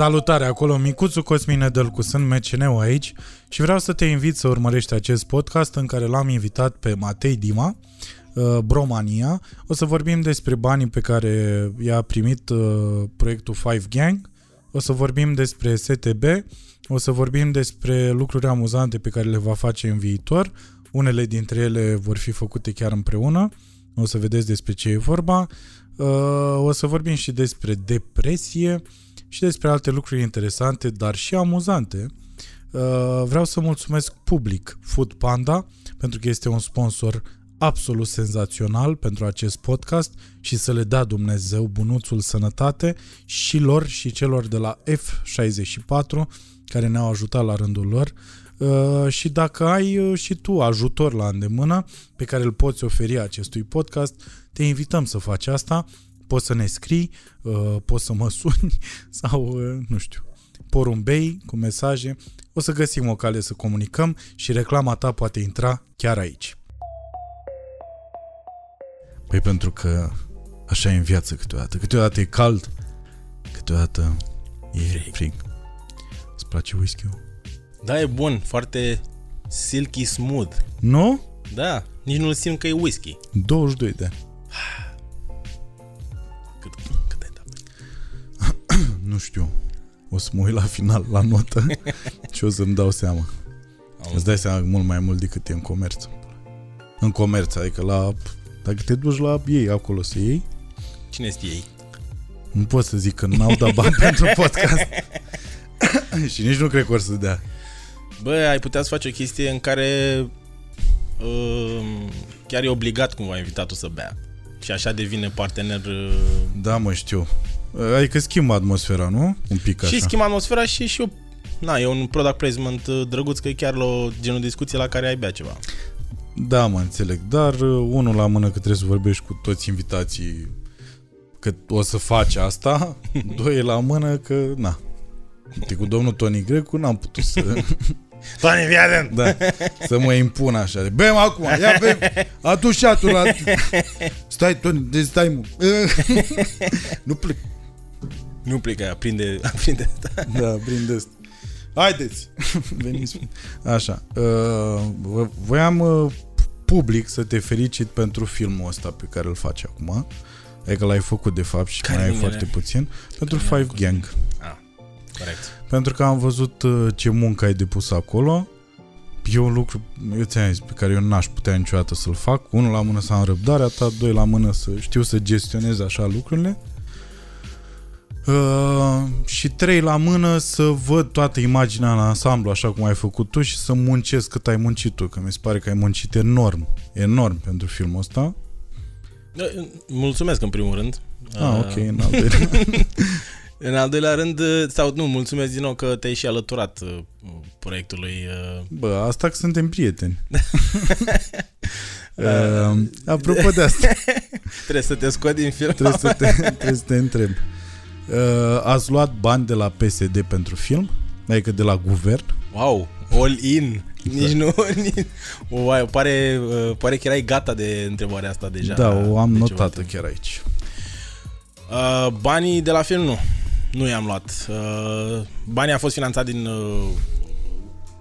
Salutare acolo, micuțul Cosmin Nedelcu, sunt mcn aici și vreau să te invit să urmărești acest podcast în care l-am invitat pe Matei Dima, uh, Bromania. O să vorbim despre banii pe care i-a primit uh, proiectul Five Gang, o să vorbim despre STB, o să vorbim despre lucruri amuzante pe care le va face în viitor, unele dintre ele vor fi făcute chiar împreună, o să vedeți despre ce e vorba, uh, o să vorbim și despre depresie, și despre alte lucruri interesante, dar și amuzante. Uh, vreau să mulțumesc public Food Panda pentru că este un sponsor absolut senzațional pentru acest podcast și să le dea Dumnezeu bunuțul sănătate și lor și celor de la F64 care ne-au ajutat la rândul lor uh, și dacă ai uh, și tu ajutor la îndemână pe care îl poți oferi acestui podcast, te invităm să faci asta poți să ne scrii, uh, poți să mă suni sau, uh, nu știu, porumbei cu mesaje. O să găsim o cale să comunicăm și reclama ta poate intra chiar aici. Păi pentru că așa e în viață câteodată. Câteodată e cald, câteodată e frig. Îți place whisky-ul? Da, e bun, foarte silky smooth. Nu? Da, nici nu-l simt că e whisky. 22 de ani. nu știu, o să mă uit la final la notă și o să-mi dau seama. Am Îți dai seama mult mai mult decât e în comerț. În comerț, adică la... Dacă te duci la ei acolo să iei... Cine este ei? Nu pot să zic că n-au dat bani pentru podcast. și nici nu cred că or să dea. Bă, ai putea să faci o chestie în care uh, chiar e obligat cumva invitatul să bea. Și așa devine partener... Uh... Da, mă, știu. Adică schimbă atmosfera, nu? Un pic așa. Și schimbă atmosfera și și eu Na, e un product placement uh, drăguț că e chiar la o genul de discuție la care ai bea ceva. Da, mă înțeleg, dar uh, unul la mână că trebuie să vorbești cu toți invitații că o să faci asta, doi la mână că, na, Uite, cu domnul Tony Grecu n-am putut să... Tony, fii Da, să mă impun așa. Bem acum, ia bem. Atunci și la... Stai, Tony, de stai, mă. nu plec. Nu plecă, aprinde, aprinde. Da, aprinde asta. Haideți, veniți. Așa. Uh, voiam uh, public să te felicit pentru filmul ăsta pe care îl faci acum. Adică l-ai făcut de fapt și care mai ai foarte puțin. Pentru care Five Gang. Ah, corect. Pentru că am văzut uh, ce muncă ai depus acolo. E un lucru, eu ți-am zis, pe care eu n-aș putea niciodată să-l fac. Unul la mână să am răbdarea ta, doi la mână să știu să gestionez așa lucrurile. Uh, și trei la mână să văd toată imaginea în ansamblu așa cum ai făcut tu și să muncesc cât ai muncit tu, că mi se pare că ai muncit enorm, enorm pentru filmul ăsta. Da, mulțumesc în primul rând. Ah, ok, în al doilea. în al doilea rând, sau nu, mulțumesc din nou că te-ai și alăturat uh, proiectului. Uh... Bă, asta că suntem prieteni. uh, apropo de asta. trebuie să te scot din film. Trebuie să te, trebuie să te întreb. Uh, ați luat bani de la PSD pentru film? Adică de la guvern? Wow, all in. Nici nu... Nici, wow, pare, uh, pare că erai gata de întrebarea asta deja. Da, o am notată chiar aici. Uh, banii de la film nu. Nu i-am luat. Uh, banii a fost finanțat din... Uh,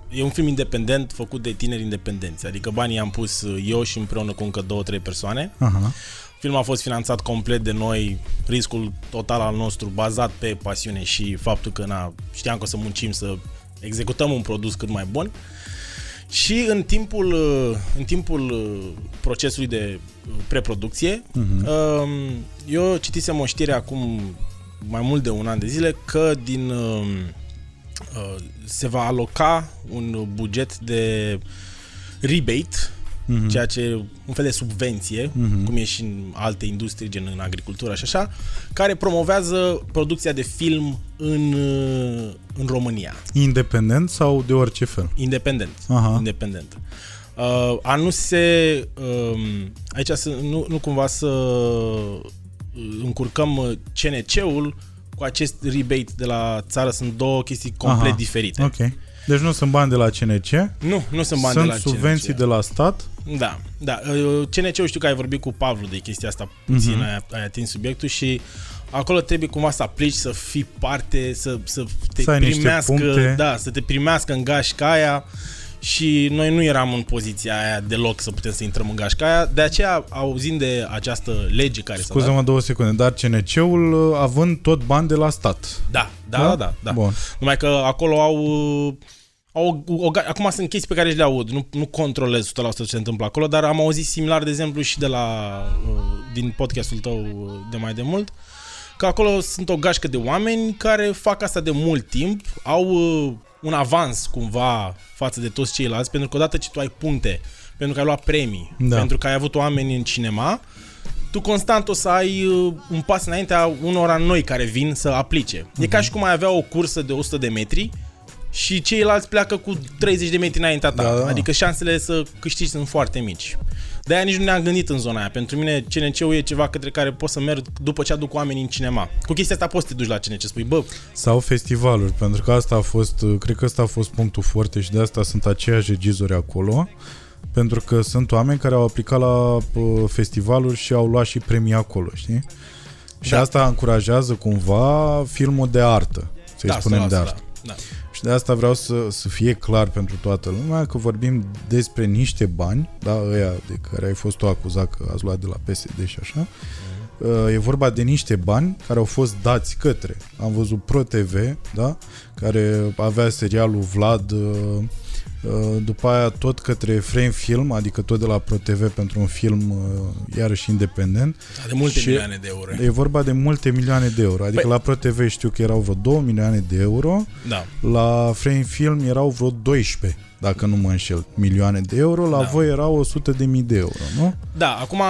e un film independent făcut de tineri independenți. Adică banii am pus eu și împreună cu încă două, trei persoane. Aha. Filmul a fost finanțat complet de noi, riscul total al nostru, bazat pe pasiune și faptul că na, știam că o să muncim să executăm un produs cât mai bun. Și în timpul, în timpul procesului de preproducție, uh-huh. eu citisem o știre acum mai mult de un an de zile că din uh, se va aloca un buget de rebate uh-huh. ceea ce un fel de subvenție, uh-huh. cum e și în alte industrie, gen în agricultură și așa, care promovează producția de film în, în România. Independent sau de orice fel? Independent. Aha. Independent. Uh, a nu se... Uh, aici să, nu, nu cumva să uh, încurcăm CNC-ul cu acest rebate de la țară sunt două chestii complet Aha, diferite. Ok. Deci nu sunt bani de la CNC? Nu, nu sunt bani sunt de la subvenții CNC. de la stat? Da, da. CNC-ul știu că ai vorbit cu Pavlu de chestia asta, puțin uh-huh. ai, ai atins subiectul și acolo trebuie cumva să aplici, să fii parte, să, să te Să ai niște primească, puncte. da, să te primească în gașca aia și noi nu eram în poziția aia deloc să putem să intrăm în gașca aia, de aceea auzind de această lege care s-a dat, Scuză-mă două secunde, dar CNC-ul uh, având tot bani de la stat. da, da, da, da, da. Bun. Numai că acolo au uh, au o, o, acum sunt chestii pe care și le aud, nu, nu controlez 100% ce se întâmplă acolo, dar am auzit similar, de exemplu, și de la, uh, din podcastul tău uh, de mai de mult, că acolo sunt o gașcă de oameni care fac asta de mult timp, au uh, un avans cumva față de toți ceilalți, pentru că odată ce tu ai puncte, pentru că ai luat premii, Da. pentru că ai avut oameni în cinema, tu constant o să ai uh, un pas înaintea unora noi care vin să aplice. E ca și cum ai avea o cursă de 100 de metri și ceilalți pleacă cu 30 de metri înaintea ta. Da, da. Adică șansele să câștigi sunt foarte mici. De-aia nici nu ne-am gândit în zona aia. Pentru mine CNC-ul e ceva către care pot să merg după ce aduc oamenii în cinema. Cu chestia asta poți să te duci la CNC, spui, bă, Sau festivaluri, pentru că asta a fost, uh, cred că asta a fost punctul foarte și de asta sunt aceiași regizori acolo, pentru că sunt oameni care au aplicat la uh, festivaluri și au luat și premii acolo, știi? Și Da. asta încurajează cumva filmul de artă, să-i da, spunem de 100%, artă. Da. Și de asta vreau să, să fie clar pentru toată lumea că vorbim despre niște bani, da, ăia de care ai fost tu acuzat că ați luat de la PSD și așa. Uh, E vorba de niște bani care au fost dați către. Am văzut Pro TV, da, care avea serialul Vlad, uh, uh, după aia tot către Frame Film, adică tot de la Pro TV pentru un film uh, iarăși independent. Da, de multe Și- milioane de euro. E vorba de multe milioane de euro. Adică Păi- la Pro TV știu că erau vreo 2 milioane de euro, Da. la Frame Film erau vreo 12, dacă nu mă înșel, milioane de euro, la Da. voi erau 100 de mii de euro, nu? Da, acum,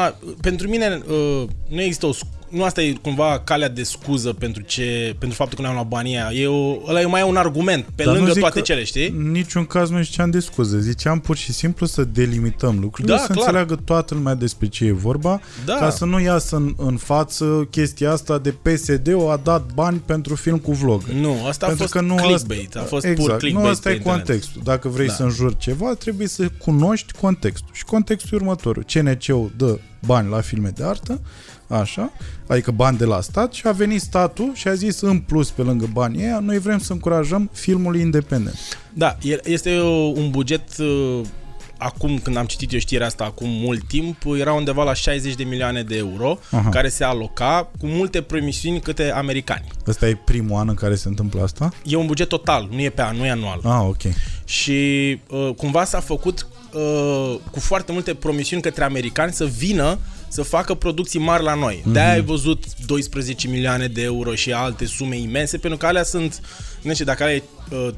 pentru mine uh, nu există o sc- nu asta e cumva calea de scuză pentru ce pentru faptul că nu am luat banii aia. E o, ăla e mai un argument pe Dar nu lângă zic toate că cele, știi? În niciun caz nu ziceam de scuze, ziceam pur și simplu să delimităm lucrurile, Da, să clar. înțeleagă toată lumea despre ce e vorba, Da. ca să nu iasă în, în față chestia asta de PSD-ul a dat bani pentru film cu vlog. Nu, asta a Pentru fost că nu clickbait, asta, a fost exact, pur clickbait Nu asta pe e internet. contextul. Dacă vrei Da. să înjuri ceva, trebuie să cunoști contextul. Și contextul e următorul. CNC-ul dă bani la filme de artă, așa, adică bani de la stat și a venit statul și a zis în plus pe lângă banii ăia, noi vrem să încurajăm filmul independent. Da, e- este uh, un buget uh, acum când am citit eu știrea asta acum mult timp, era undeva la 60 de milioane de euro Aha. care se aloca cu multe promisiuni către americani. Ăsta e primul an în care se întâmplă asta? E un buget total, nu e pe an, nu e anual. Ah, ok. Și uh, cumva s-a făcut uh, cu foarte multe promisiuni către americani să vină să facă producții mari la noi. Mm-hmm. De-aia ai văzut 12 milioane de euro și alte sume imense, pentru că alea sunt, nu știu, dacă alea e uh,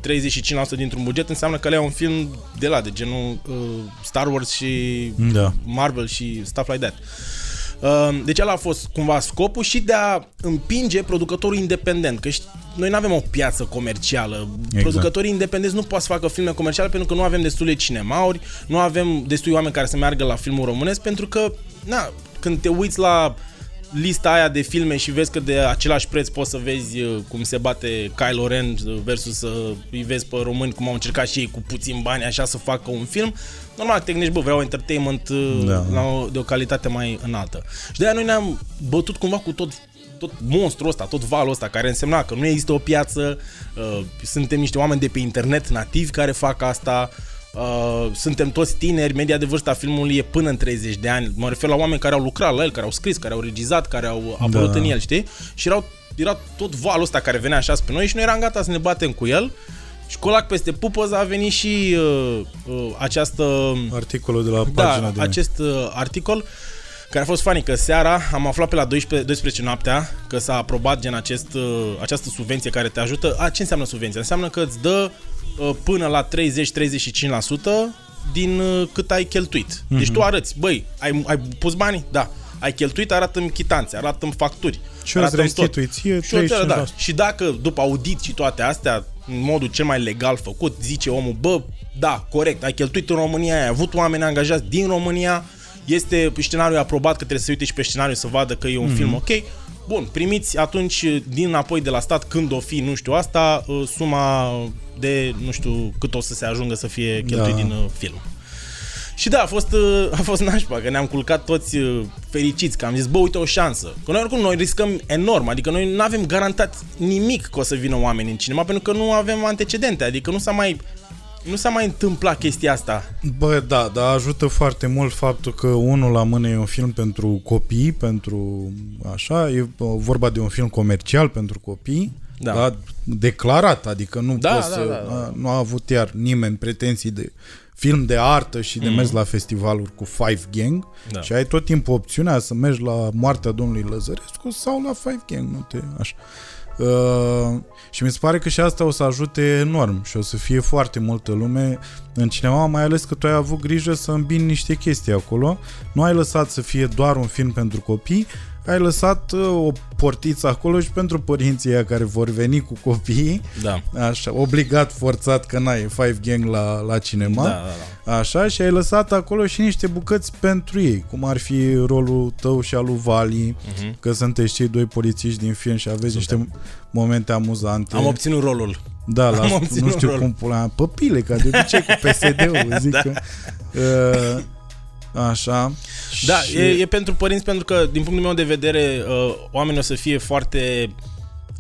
35% dintr-un buget, înseamnă că alea e un film de la, de genul uh, Star Wars și Da. Marvel și stuff like that. Uh, Deci ăla a fost cumva scopul și de a împinge producătorul independent, că ști, noi nu avem o piață comercială. Exact. Producătorii independenți nu pot să facă filme comerciale pentru că nu avem destule cinemauri, nu avem destui oameni care să meargă la filmul românesc, pentru că, na, când te uiți la lista aia de filme și vezi că de același preț poți să vezi uh, cum se bate Kylo Ren uh, versus să îi vezi pe români cum au încercat și ei cu puțin bani așa să facă un film, normal te gândești, bă, vreau entertainment uh, Da. la o, de o calitate mai înaltă. Și de aia noi ne-am bătut cumva cu tot tot monstrul ăsta, tot valul ăsta, care însemna că nu există o piață, uh, suntem niște oameni de pe internet nativi care fac asta, uh, suntem toți tineri, media de vârstă a filmului e până în 30 de ani, mă refer la oameni care au lucrat la el, care au scris, care au regizat, care au apărut Da. în el, știi? Și erau, era tot valul ăsta care venea așa spre noi și noi eram gata să ne batem cu el și colac peste pupăză a venit și uh, uh, această Articolul de la pagina da, de... acest uh, articol care a fost funny, că seara am aflat pe la 12, 12 noaptea că s-a aprobat gen acest, uh, această subvenție care te ajută. A, ce înseamnă subvenție? Înseamnă că îți dă uh, până la 30-35% din uh, cât ai cheltuit. Deci Mhm. tu arăți, băi, ai, ai pus bani? Da. Ai cheltuit, arată-mi chitanțe, arată-mi facturi. Și îți arată-mi tot. restitui ție Și, o țară, da. 35%. și dacă după audit și toate astea, în modul cel mai legal făcut, zice omul, bă, da, corect, ai cheltuit în România, ai avut oameni angajați din România, este scenariul aprobat că trebuie să se uite și pe scenariu să vadă că e un mm-hmm. film ok, bun, primiți atunci din înapoi de la stat, când o fi, nu știu asta, uh, suma de, nu știu cât o să se ajungă să fie cheltuit Da. din uh, film. Și da, a fost, uh, a fost nașpa, că ne-am culcat toți uh, fericiți, că am zis, bă, uite o șansă. Că noi oricum noi riscăm enorm, adică noi nu avem garantat nimic că o să vină oameni în cinema, pentru că nu avem antecedente, adică nu s-a mai nu s-a mai întâmplat chestia asta. Bă, da, dar ajută foarte mult faptul că unul la mână e un film pentru copii, pentru așa, e vorba de un film comercial pentru copii, da. da declarat, adică nu Da, poți da, să, da, da. nu a avut iar nimeni pretenții de film de artă și de Mhm. mers la festivaluri cu Five Gang Da. și ai tot timpul opțiunea să mergi la moartea domnului Lăzărescu sau la Five Gang, nu te așa. Uh, și mi se pare că și asta o să ajute enorm și o să fie foarte multă lume în cinema, mai ales că tu ai avut grijă să îmbini niște chestii acolo. Nu ai lăsat să fie doar un film pentru copii, ai lăsat uh, o portiță acolo și pentru părinții aia care vor veni cu copiii, Da. așa, obligat, forțat, că n-ai Five Gang la, la cinema. Da, da, da. Așa, și ai lăsat acolo și niște bucăți pentru ei, cum ar fi rolul tău și al lui Vali, Mhm. că sunteți cei doi polițiști din film și aveți niște momente amuzante. Am obținut rolul. da, la, am nu obținut știu rol. cum pula, pe pile, ca de obicei cu PSD-ul, zic Da. că. Uh, așa. Da, și, e, e pentru părinți pentru că, din punctul meu de vedere, uh, oamenii o să fie foarte...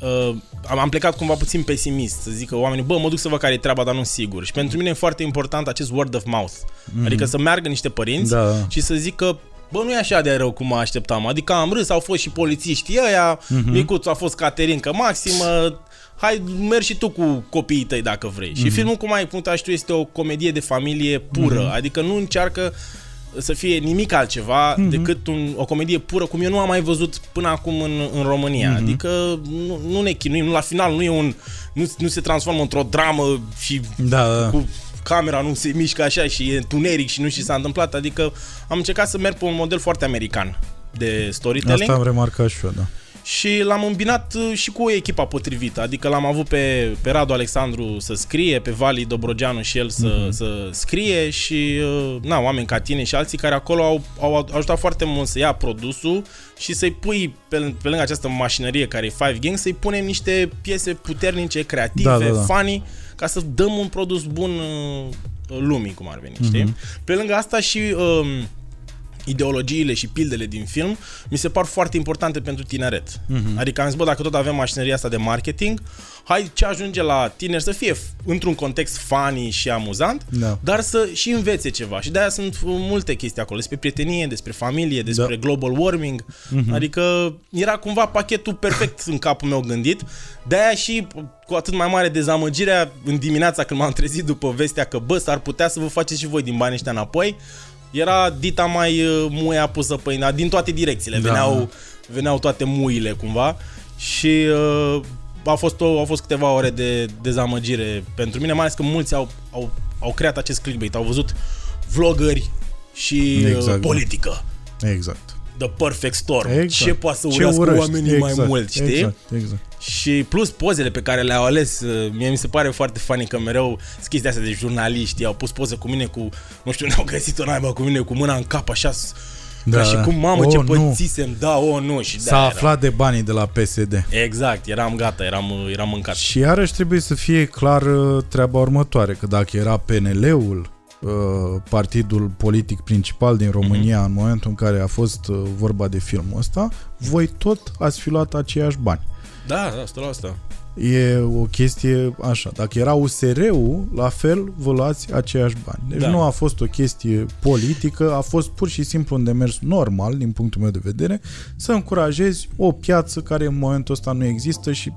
Uh, am, am plecat cumva puțin pesimist, să zic că oamenii, bă, mă duc să văd care e treaba, dar nu sigur. Și pentru mine e foarte important acest word of mouth. Mm-hmm. Adică să meargă niște părinți Da. și să zică, bă, nu e așa de rău cum mă așteptam. Adică am râs, au fost și polițiștii ăia, mm-hmm. Micuțu a fost Caterinca maximă, hai, mergi și tu cu copiii tăi dacă vrei. Mm-hmm. Și filmul, cum ai punctat și tu, este o comedie de familie pură, mm-hmm. adică nu încearcă să fie nimic altceva mm-hmm. decât un, o comedie pură, cum eu nu am mai văzut până acum în, în România. Mm-hmm. Adică nu, nu ne chinuim, nu, la final nu e un nu, nu se transformă într-o dramă și Da, da. cu camera nu se mișcă așa și e întuneric și nu știu ce s-a întâmplat. Adică am încercat să merg pe un model foarte american de storytelling Asta am remarcat și eu, da. Și l-am îmbinat uh, și cu echipa potrivită. Adică l-am avut pe, pe Radu Alexandru să scrie, pe Vali Dobrogeanu și el să, mm-hmm. să scrie și uh, na, oameni ca tine și alții care acolo au, au ajutat foarte mult să ia produsul și să-i pui pe, pe lângă această mașinărie care e Five Gang, să-i punem niște piese puternice, creative, Da, da, da. funny, ca să dăm un produs bun uh, lumii, cum ar veni, mm-hmm. știi? Pe lângă asta și... Uh, ideologiile și pildele din film mi se par foarte importante pentru tineret. Mm-hmm. Adică am zis, bă, dacă tot avem mașinăria asta de marketing, hai ce ajunge la tineri să fie f- într-un context funny și amuzant, Da. dar să și învețe ceva. Și de-aia sunt uh, multe chestii acolo, despre prietenie, despre familie, despre Da. global warming. Mm-hmm. Adică era cumva pachetul perfect în capul meu gândit. De-aia și cu atât mai mare dezamăgirea în dimineața când m-am trezit după vestea că, bă, s-ar putea să vă faceți și voi din banii ăștia înapoi, era dita mai uh, muia pusă pe ina, din toate direcțiile. Da, Veneau, da. veneau toate muile cumva și uh, a fost o, au fost câteva ore de dezamăgire pentru mine, mai ales că mulți au, au, au creat acest clickbait, au văzut vloggeri și Exact, uh, da. politică. Exact. The Perfect Storm. exact. Ce poate să Ce urească urăști. oamenii exact. mai mult, știi? Exact, exact. Și plus pozele pe care le-au ales, uh, mie mi se pare foarte funny că mereu chestia astea de jurnaliști au pus poze cu mine cu, nu știu, ne-au găsit-o naiba cu mine cu mâna în cap așa s- Da, ca și da. cum, mamă, Oh, ce nu. pățisem, da, o, nu, și S-a da, aflat de banii de la PSD. Era. Exact, eram gata, eram, uh, eram mâncat. Și iarăși trebuie să fie clar uh, treaba următoare, că dacă era PNL-ul uh, partidul politic principal din România Mhm. în momentul în care a fost uh, vorba de filmul ăsta, voi tot ați fi luat aceiași bani. Da, da, stă la asta. E o chestie așa. Dacă era USR-ul, la fel vă luați aceiași bani. Deci Da. nu a fost o chestie politică, a fost pur și simplu un demers normal, din punctul meu de vedere, să încurajezi o piață care în momentul ăsta nu există și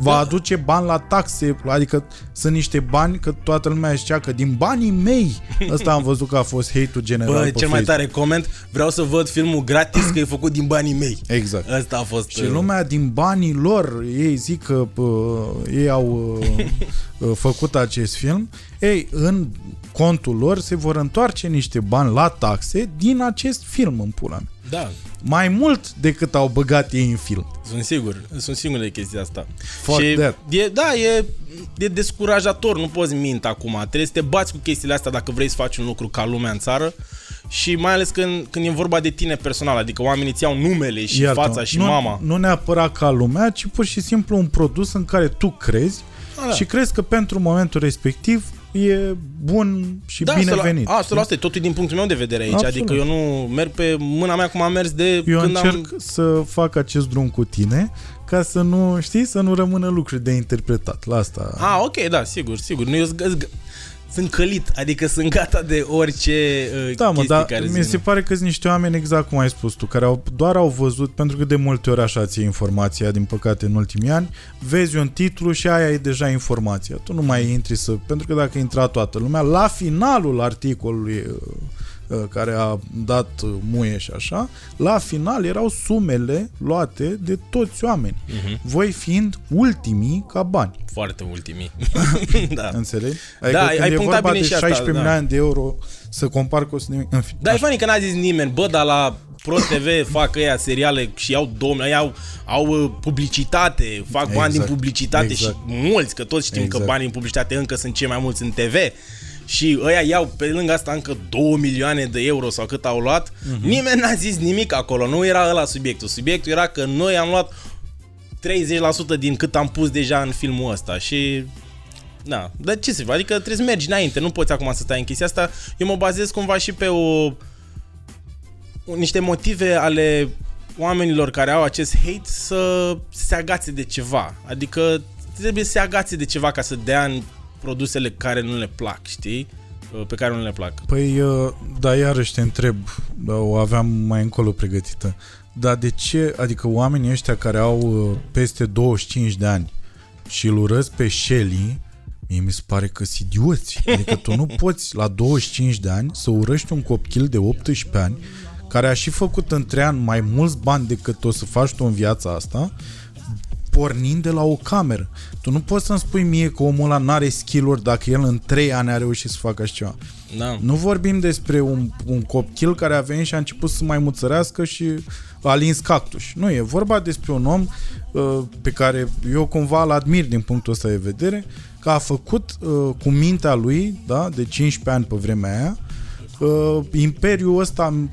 va Da. aduce bani la taxe, adică sunt niște bani, că toată lumea zicea că din banii mei, ăsta am văzut că a fost hate-ul general Bă, pe cel mai Facebook. tare coment, vreau să văd filmul gratis că e făcut din banii mei. Exact. Asta a fost... Și uh, lumea din banii lor, ei zic că uh, ei au uh, uh, făcut acest film, ei, în contul lor se vor întoarce niște bani la taxe din acest film în pula mea. Da, Mai mult decât au băgat ei în film. Sunt sigur, sunt sigur de chestia asta. Fuck și that. E, da, e, e descurajator, nu poți mint acum. Trebuie să te bați cu chestiile astea dacă vrei să faci un lucru ca lumea în țară și mai ales când, când e vorba de tine personal, adică oamenii îți iau numele și Iartă-mă. fața și nu, mama. Nu neapărat ca lumea, ci pur și simplu un produs în care tu crezi Ah, da. și crezi că pentru momentul respectiv e bun și da, binevenit. Da, asta, asta e totul din punctul meu de vedere aici. Absolut. Adică eu nu merg pe mâna mea cum am mers de Eu când încerc am... să fac acest drum cu tine ca să nu, știi, să nu rămână lucruri de interpretat. La asta... Ah, ok, da, sigur, sigur. Nu, eu, sunt călit, adică sunt gata de orice uh, Da, mă, dar care mi ține. se pare că sunt niște oameni exact cum ai spus tu, care au, doar au văzut, pentru că de multe ori așa ți informația, din păcate, în ultimii ani, vezi un titlu și aia e deja informația. Tu nu mai intri să... Pentru că dacă intra toată lumea, la finalul articolului uh, uh, care a dat uh, muie și așa, la final erau sumele luate de toți oameni. Mhm. Voi fiind ultimii ca bani. Foarte ultimii. da. Înțelegi? Da, ai- când ai e punctat vorba bine de și asta, 16 da. milioane de euro să compar cu 100 de mii. În fine, Dar e funny că n-a zis nimeni, bă, dar la Pro TV fac ăia seriale și iau domn, au, au uh, publicitate, fac bani Exact, din publicitate exact. și mulți, că toți știm Exact. că banii din publicitate încă sunt cei mai mulți în TV. Și ăia iau pe lângă asta încă 2 milioane de euro sau cât au luat. Mhm. Nimeni n-a zis nimic acolo, nu era ăla subiectul. Subiectul era că noi am luat 30% din cât am pus deja în filmul ăsta și da, dar ce să fac? Adică trebuie să mergi înainte, nu poți acum să stai în chestia asta. Eu mă bazez cumva și pe o niște motive ale oamenilor care au acest hate să se agațe de ceva. Adică trebuie să se agațe de ceva ca să dea în produsele care nu le plac, știi? Pe care nu le plac. Păi, uh, da, iarăși te întreb, da, o aveam mai încolo pregătită. Dar de ce, adică oamenii ăștia care au uh, peste 25 de ani și îl urăsc pe Shelly, mie mi se pare că sunt idioți. Adică tu nu poți la 25 de ani să urăști un copil de 18 ani care a și făcut în 3 ani mai mulți bani decât o să faci tu în viața asta, pornind de la o cameră. Tu nu poți să-mi spui mie că omul ăla n-are skill-uri dacă el în 3 ani a reușit să facă așa ceva. Da. Nu vorbim despre un, un copil care a venit și a început să mai muțărească și a lins cactus. Nu, e vorba despre un om uh, pe care eu cumva îl admir din punctul ăsta de vedere, că a făcut uh, cu mintea lui, da, de 15 ani pe vremea aia, uh, imperiul ăsta m,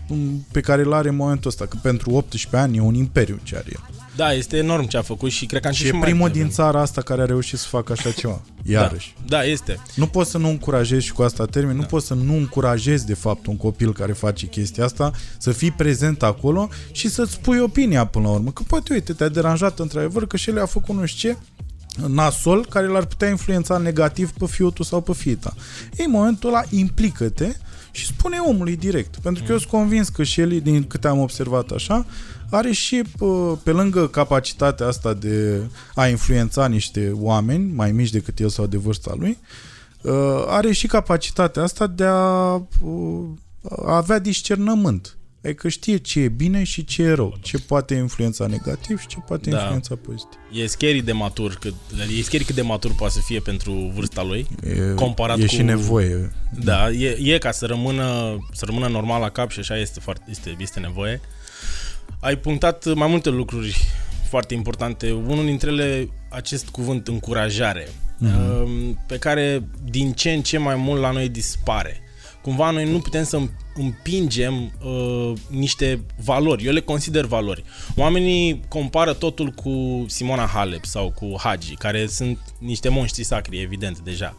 pe care îl are în momentul ăsta, că pentru 18 ani e un imperiu ce are el. Da, este enorm ce a făcut și cred că am Și și e mai primul devreme. din țara asta care a reușit să facă așa ceva. Iarăși. Da, da, este. Nu poți să nu încurajezi și cu asta termin, nu poți să nu încurajezi de fapt un copil care face chestia asta să fii prezent acolo și să-ți spui opinia până la urmă. Că poate, uite, te-a deranjat într-adevăr că și el a făcut nu știu ce nasol care l-ar putea influența negativ pe fiul tău sau pe fiita. Ei, în momentul ăla implică-te și spune omului direct. Pentru că eu sunt convins că și el, din câte am observat așa, are și pă, pe lângă capacitatea asta de a influența niște oameni mai mici decât el sau de vârsta lui, uh, are și capacitatea asta de a, uh, a avea discernământ. Adică știe ce e bine și ce e rău, ce poate influența negativ și ce poate Da. influența pozitiv. E scary de matur, cât, e scary cât de matur poate să fie pentru vârsta lui. E, Comparat e cu- și nevoie. Da, e, e ca să rămână, să rămână normal la cap și așa este, foarte, este, este nevoie. Ai punctat mai multe lucruri foarte importante. Unul dintre ele, acest cuvânt încurajare, mm-hmm. pe care din ce în ce mai mult la noi dispare. Cumva noi nu putem să împingem uh, niște valori. Eu le consider valori. Oamenii compară totul cu Simona Halep sau cu Hagi, care sunt niște monștri sacri, evident, deja.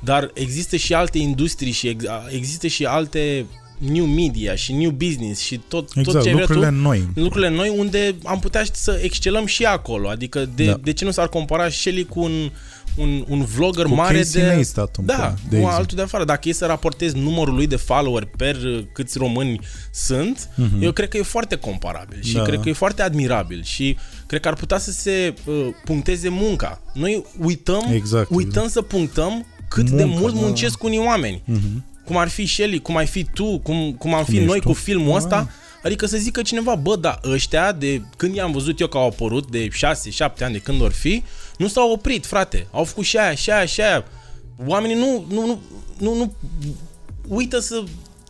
Dar există și alte industrii și ex- există și alte new media și new business și tot, tot Exact, ce vrei lucrurile tu, noi. lucrurile noi unde am putea să excelăm și acolo. Adică de, Da. de ce nu s-ar compara Shelly cu un, un, un vlogger Cu mare Casey de... Neistat, un da, pic, de cu exemplu. altul de afară. Dacă e să raportezi numărul lui de follower per uh, câți români sunt, Mhm. eu cred că e foarte comparabil și Da. cred că e foarte admirabil și cred că ar putea să se uh, puncteze munca. Noi uităm, Exact, uităm exact. să punctăm cât de Munca, mult da. muncesc unii oameni. Mhm. Cum ar fi Shelly, cum ai fi tu, cum, cum am fi ești noi tu. cu filmul Da. ăsta. Adică să zică cineva, bă, da, ăștia, de când i-am văzut eu că au apărut, de 6-7 ani, de când or fi, nu s-au oprit, frate. Au făcut și aia, și aia, și aia. Oamenii nu, nu, nu, nu, nu uită să,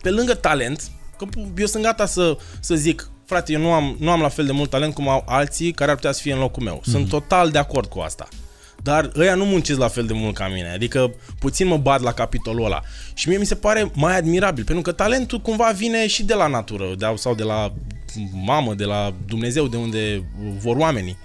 pe lângă talent, că eu sunt gata să, să zic, frate, eu nu am, nu am la fel de mult talent cum au alții care ar putea să fie în locul meu. Sunt total de acord cu asta. Dar ăia nu muncesc la fel de mult ca mine. Adică puțin mă bat la capitolul ăla. Și mie mi se pare mai admirabil, pentru că talentul cumva vine și de la natură, de, sau de la mamă, de la Dumnezeu, de unde vor oamenii.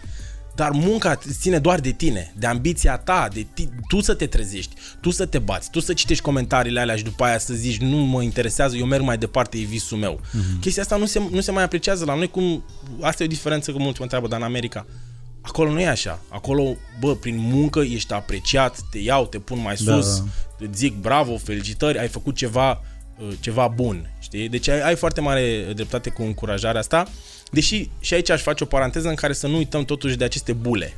dar munca ține doar de tine, de ambiția ta, de ti, tu să te trezești, tu să te bați, tu să citești comentariile alea și după aia să zici nu mă interesează, eu merg mai departe, e visul meu. Mm-hmm. Chestia asta nu se, nu se mai apreciază la noi, cum asta e o diferență că mulți mă întreabă, dar în America Acolo nu e așa. Acolo, bă, prin muncă ești apreciat, te iau, te pun mai Da. sus, îți zic bravo, felicitări, ai făcut ceva, uh, ceva bun, știi? Deci ai, ai foarte mare dreptate cu încurajarea asta, deși și aici aș face o paranteză în care să nu uităm totuși de aceste bule.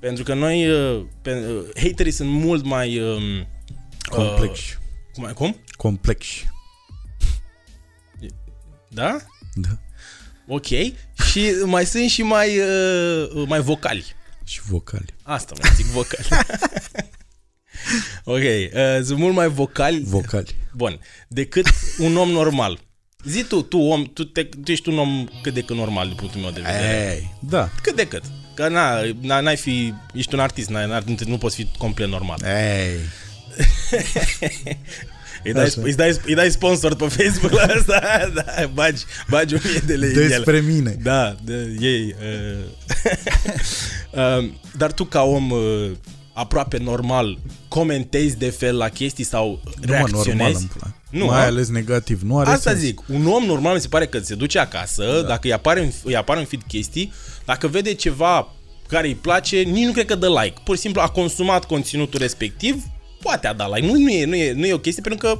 Pentru că noi, uh, pe, uh, haterii sunt mult mai... Um, Complexi. Uh, cum? cum? Complexi. Da? Da. Ok. Și mai sunt și mai, uh, mai vocali. Și vocali. Asta mă zic vocali. ok, uh, sunt mult mai vocali. Vocali. Bun, decât un om normal. Zi tu, tu om, tu, te, tu ești un om cât de cât normal din punctul meu de vedere. Ei, da. Cât de cât. Că na, na, n-ai fi, ești un artist, n-ai, n-ai, nu poți fi complet normal. Ei. Îi dai, Așa. îi, dai, îi dai sponsor pe Facebook la asta, da, bagi, bagi o mie de lei în el. Despre mine. Da, de, ei. Uh, uh, dar tu ca om uh, aproape normal, comentezi de fel la chestii sau Nu, mă, reacționezi? normal îmi place. Nu, Mai a? ales negativ. Nu are Asta sens. zic, un om normal mi se pare că se duce acasă, da. dacă îi apare, în, îi apar în feed chestii, dacă vede ceva care îi place, nici nu cred că dă like. Pur și simplu a consumat conținutul respectiv, poate a da like. Nu, nu, e, nu, e, nu e o chestie pentru că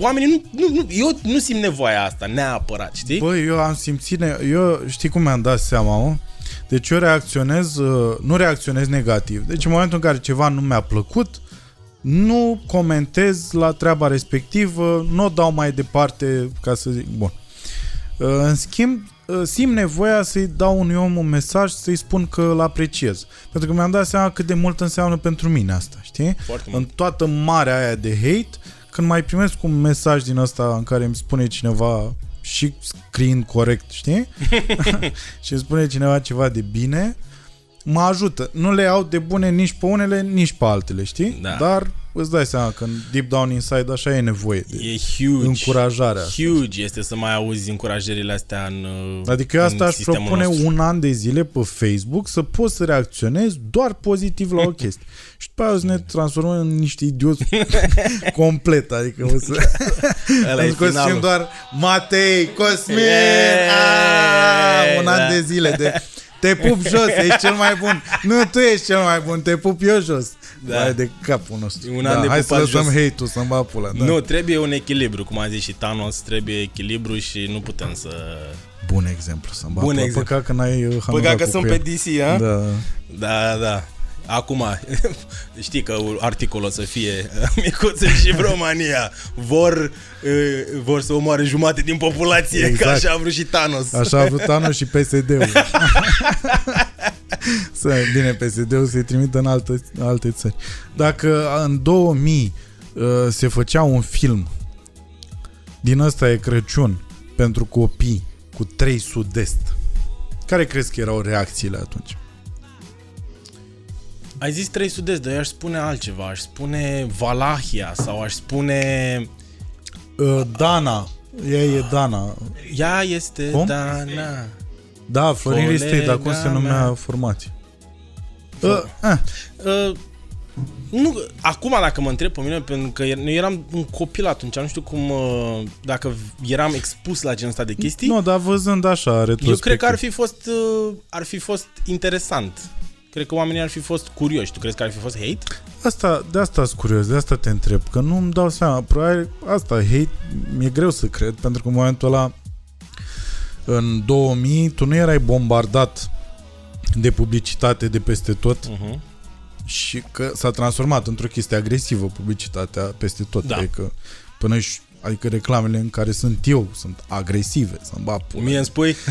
oamenii nu, nu, nu, eu nu simt nevoia asta neapărat, știi? Băi, eu am simțit... Ne- eu știi cum mi-am dat seama, mă? Deci eu reacționez, uh, nu reacționez negativ. Deci în momentul în care ceva nu mi-a plăcut, nu comentez la treaba respectivă, nu o dau mai departe, ca să zic, bun. Uh, În schimb, uh, simt nevoia să-i dau unui om un mesaj, să-i spun că îl apreciez. Pentru că mi-am dat seama cât de mult înseamnă pentru mine asta, știi? Foarte În mult. toată marea aia de hate, când mai primesc un mesaj din ăsta în care îmi spune cineva și scriind corect, știi? și îmi spune cineva ceva de bine, mă ajută. Nu le iau de bune nici pe unele, nici pe altele, știi? Da. Dar îți dai seama că în deep down inside așa e nevoie de E huge. încurajarea asta. Huge este să mai auzi încurajările astea în Adică eu în asta aș sistemul propune nostru. un an de zile pe Facebook să poți să reacționezi doar pozitiv la o chestie. Și după aia o să ne transformăm în niște idioți complet. Adică o să... Ăla e Pentru că o să fim finalul. doar Matei, Cosmin, Eee, aaa, un da. an de zile de... Te pup jos, ești cel mai bun. Nu, tu ești cel mai bun, te pup eu jos. Da. Da. de capul nostru. Un da, an de hai să pupat lăsăm jos. hate-ul să-mi bag pula. Da. Nu, trebuie un echilibru, cum a zis și Thanos, trebuie echilibru și nu putem să... Bun exemplu să-mi bag Bun pula. exemplu. Păcat că n-ai uh, Păcat că hangat-ul sunt cu pe el. DC, a? Da. Da, da. Acum, știi că articolul o să fie micuță și România vor, uh, vor să omoare jumate din populație, exact. Exact. că așa a vrut și Thanos. Așa a vrut Thanos și PSD-ul. să, bine, PSD-ul se trimită în alte, alte țări. Dacă în 2000 uh, se făcea un film din ăsta e Crăciun pentru copii cu 3 sud-est, care crezi că erau reacțiile atunci? Ai zis 3 sud dar eu aș spune altceva, aș spune Valahia sau aș spune... Uh, Dana, ea e Dana. Ea este Cum? Dana. Da, Florin Colega Ristet, dar cum se numea mea. formația? Uh, eh, Uh, nu, acum dacă mă întreb pe mine, pentru că er- eu eram un copil atunci, nu știu cum, uh, dacă eram expus la genul ăsta de chestii, nu, dar văzând așa, retrospectiv. eu cred că ar fi fost, uh, ar fi fost interesant. Cred că oamenii ar fi fost curioși. Tu crezi că ar fi fost hate? Asta, de asta sunt curios, de asta te întreb, că nu-mi dau seama, probabil asta, hate, mi-e greu să cred, pentru că în momentul ăla, în 2000, tu nu erai bombardat de publicitate de peste tot Uh-huh. și că s-a transformat într-o chestie agresivă publicitatea peste tot, Da. adică până și Adică reclamele în care sunt eu sunt agresive, să-mi bag pula. Mie îmi spui?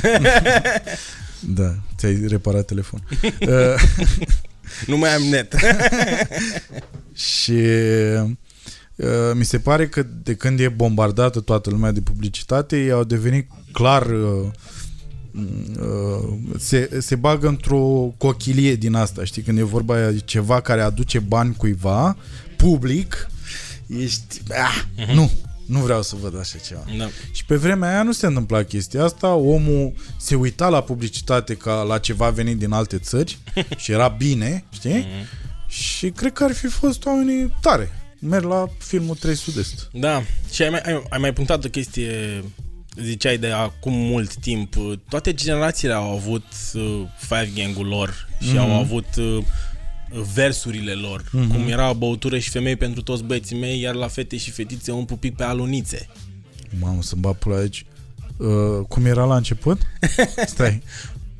Da, ți-ai reparat telefon. Uh, nu mai am net. Și uh, mi se pare că de când e bombardată toată lumea de publicitate, ei au devenit clar uh, uh, se, se bagă într-o cochilie din asta, știi, când e vorba de ceva care aduce bani cuiva, public, ești, ah, nu, Nu vreau să văd așa ceva. Da. Și pe vremea aia nu se întâmpla chestia asta, omul se uita la publicitate ca la ceva venit din alte țări și era bine, știi? Și cred că ar fi fost oamenii tare. Merg la filmul 3 Sud-Est. Da, și ai mai, ai, ai mai punctat o chestie, ziceai de acum mult timp, toate generațiile au avut uh, Five Gang-ul lor și mm-hmm. au avut uh, versurile lor, mm-hmm. cum era băutură și femei pentru toți băieții mei, iar la fete și fetițe un pupic pe alunițe. Mamă, să-mi bat pula aici. Uh, cum era la început? Stai.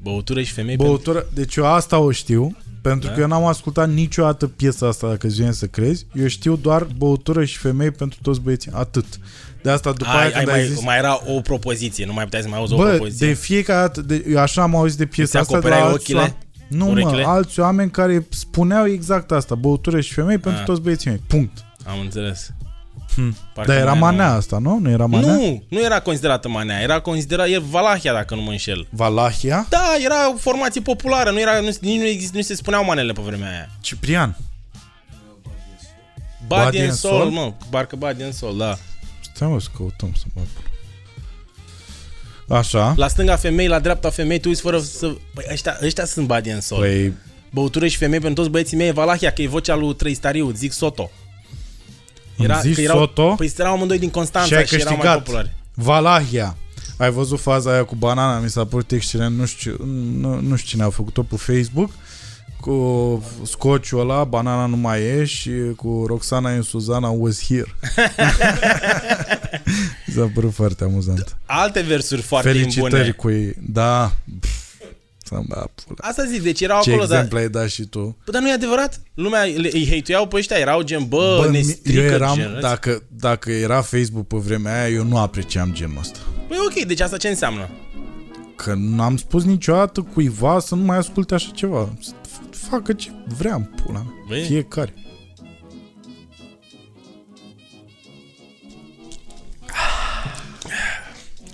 Băutură și femei Băutură, deci eu asta o știu, pentru da? că eu n-am ascultat niciodată piesa asta, dacă îți vine să crezi. Eu știu doar băutură și femei pentru toți băieții. Atât. De asta după ai, aia ai, când ai mai, zis... mai era o propoziție, nu mai puteai să mai auzi o Bă, propoziție. de fiecare dată, de, eu așa am auzit de piesa Îți asta de la acopereai alți ochile? oameni. Nu, Urechile? mă, alți oameni care spuneau exact asta, băutură și femei pentru Ah. toți băieții mei. Punct. Am înțeles. Hm. Parcă Dar era mai manea nu- asta, nu? Nu era manea? Nu, nu era considerată manea, era considerat, e Valahia dacă nu mă înșel. Valahia? Da, era o formație populară, nu era, nu, nici nu, exist, nu se spuneau manele pe vremea aia. Ciprian. Body, Body and and Soul, Soul? mă, barcă Body and Soul, da. Stai mă să căutăm să mă pun. Așa. La stânga femei, la dreapta femei, tu uiți fără să... Păi ăștia, ăștia sunt Body and Soul. Păi... Păi, Băutură și femei pentru toți băieții mei, e Valahia, că e vocea lui Trăistariu, zic Soto. Îmi zici că erau, Soto? Păi erau amândoi din Constanța și ai și, erau mai câștigat. populari. Valahia. Ai văzut faza aia cu banana? Mi s-a părut excelent. Nu știu, nu, nu știu cine a făcut-o pe Facebook. Cu scociul ăla, banana nu mai e și cu Roxana and Suzana was here. Mi s-a părut foarte amuzant. Alte versuri foarte Felicitări bune. cu ei. Da. Pff, Să-mi bea pula. Asta zic, deci erau Ce acolo, dar, exemple ai dat și tu? bă, dar nu e adevărat. Lumea le- îi hate pe ăștia, erau gen, bă, Bă, ne mi- strică eu eram, gen. dacă, dacă era Facebook pe vremea aia, eu nu apreciam genul ăsta. Păi ok, deci asta ce înseamnă? Că n-am spus niciodată cuiva să nu mai asculte așa ceva. Să f- facă ce vrea în pula mea. Băi. Fiecare.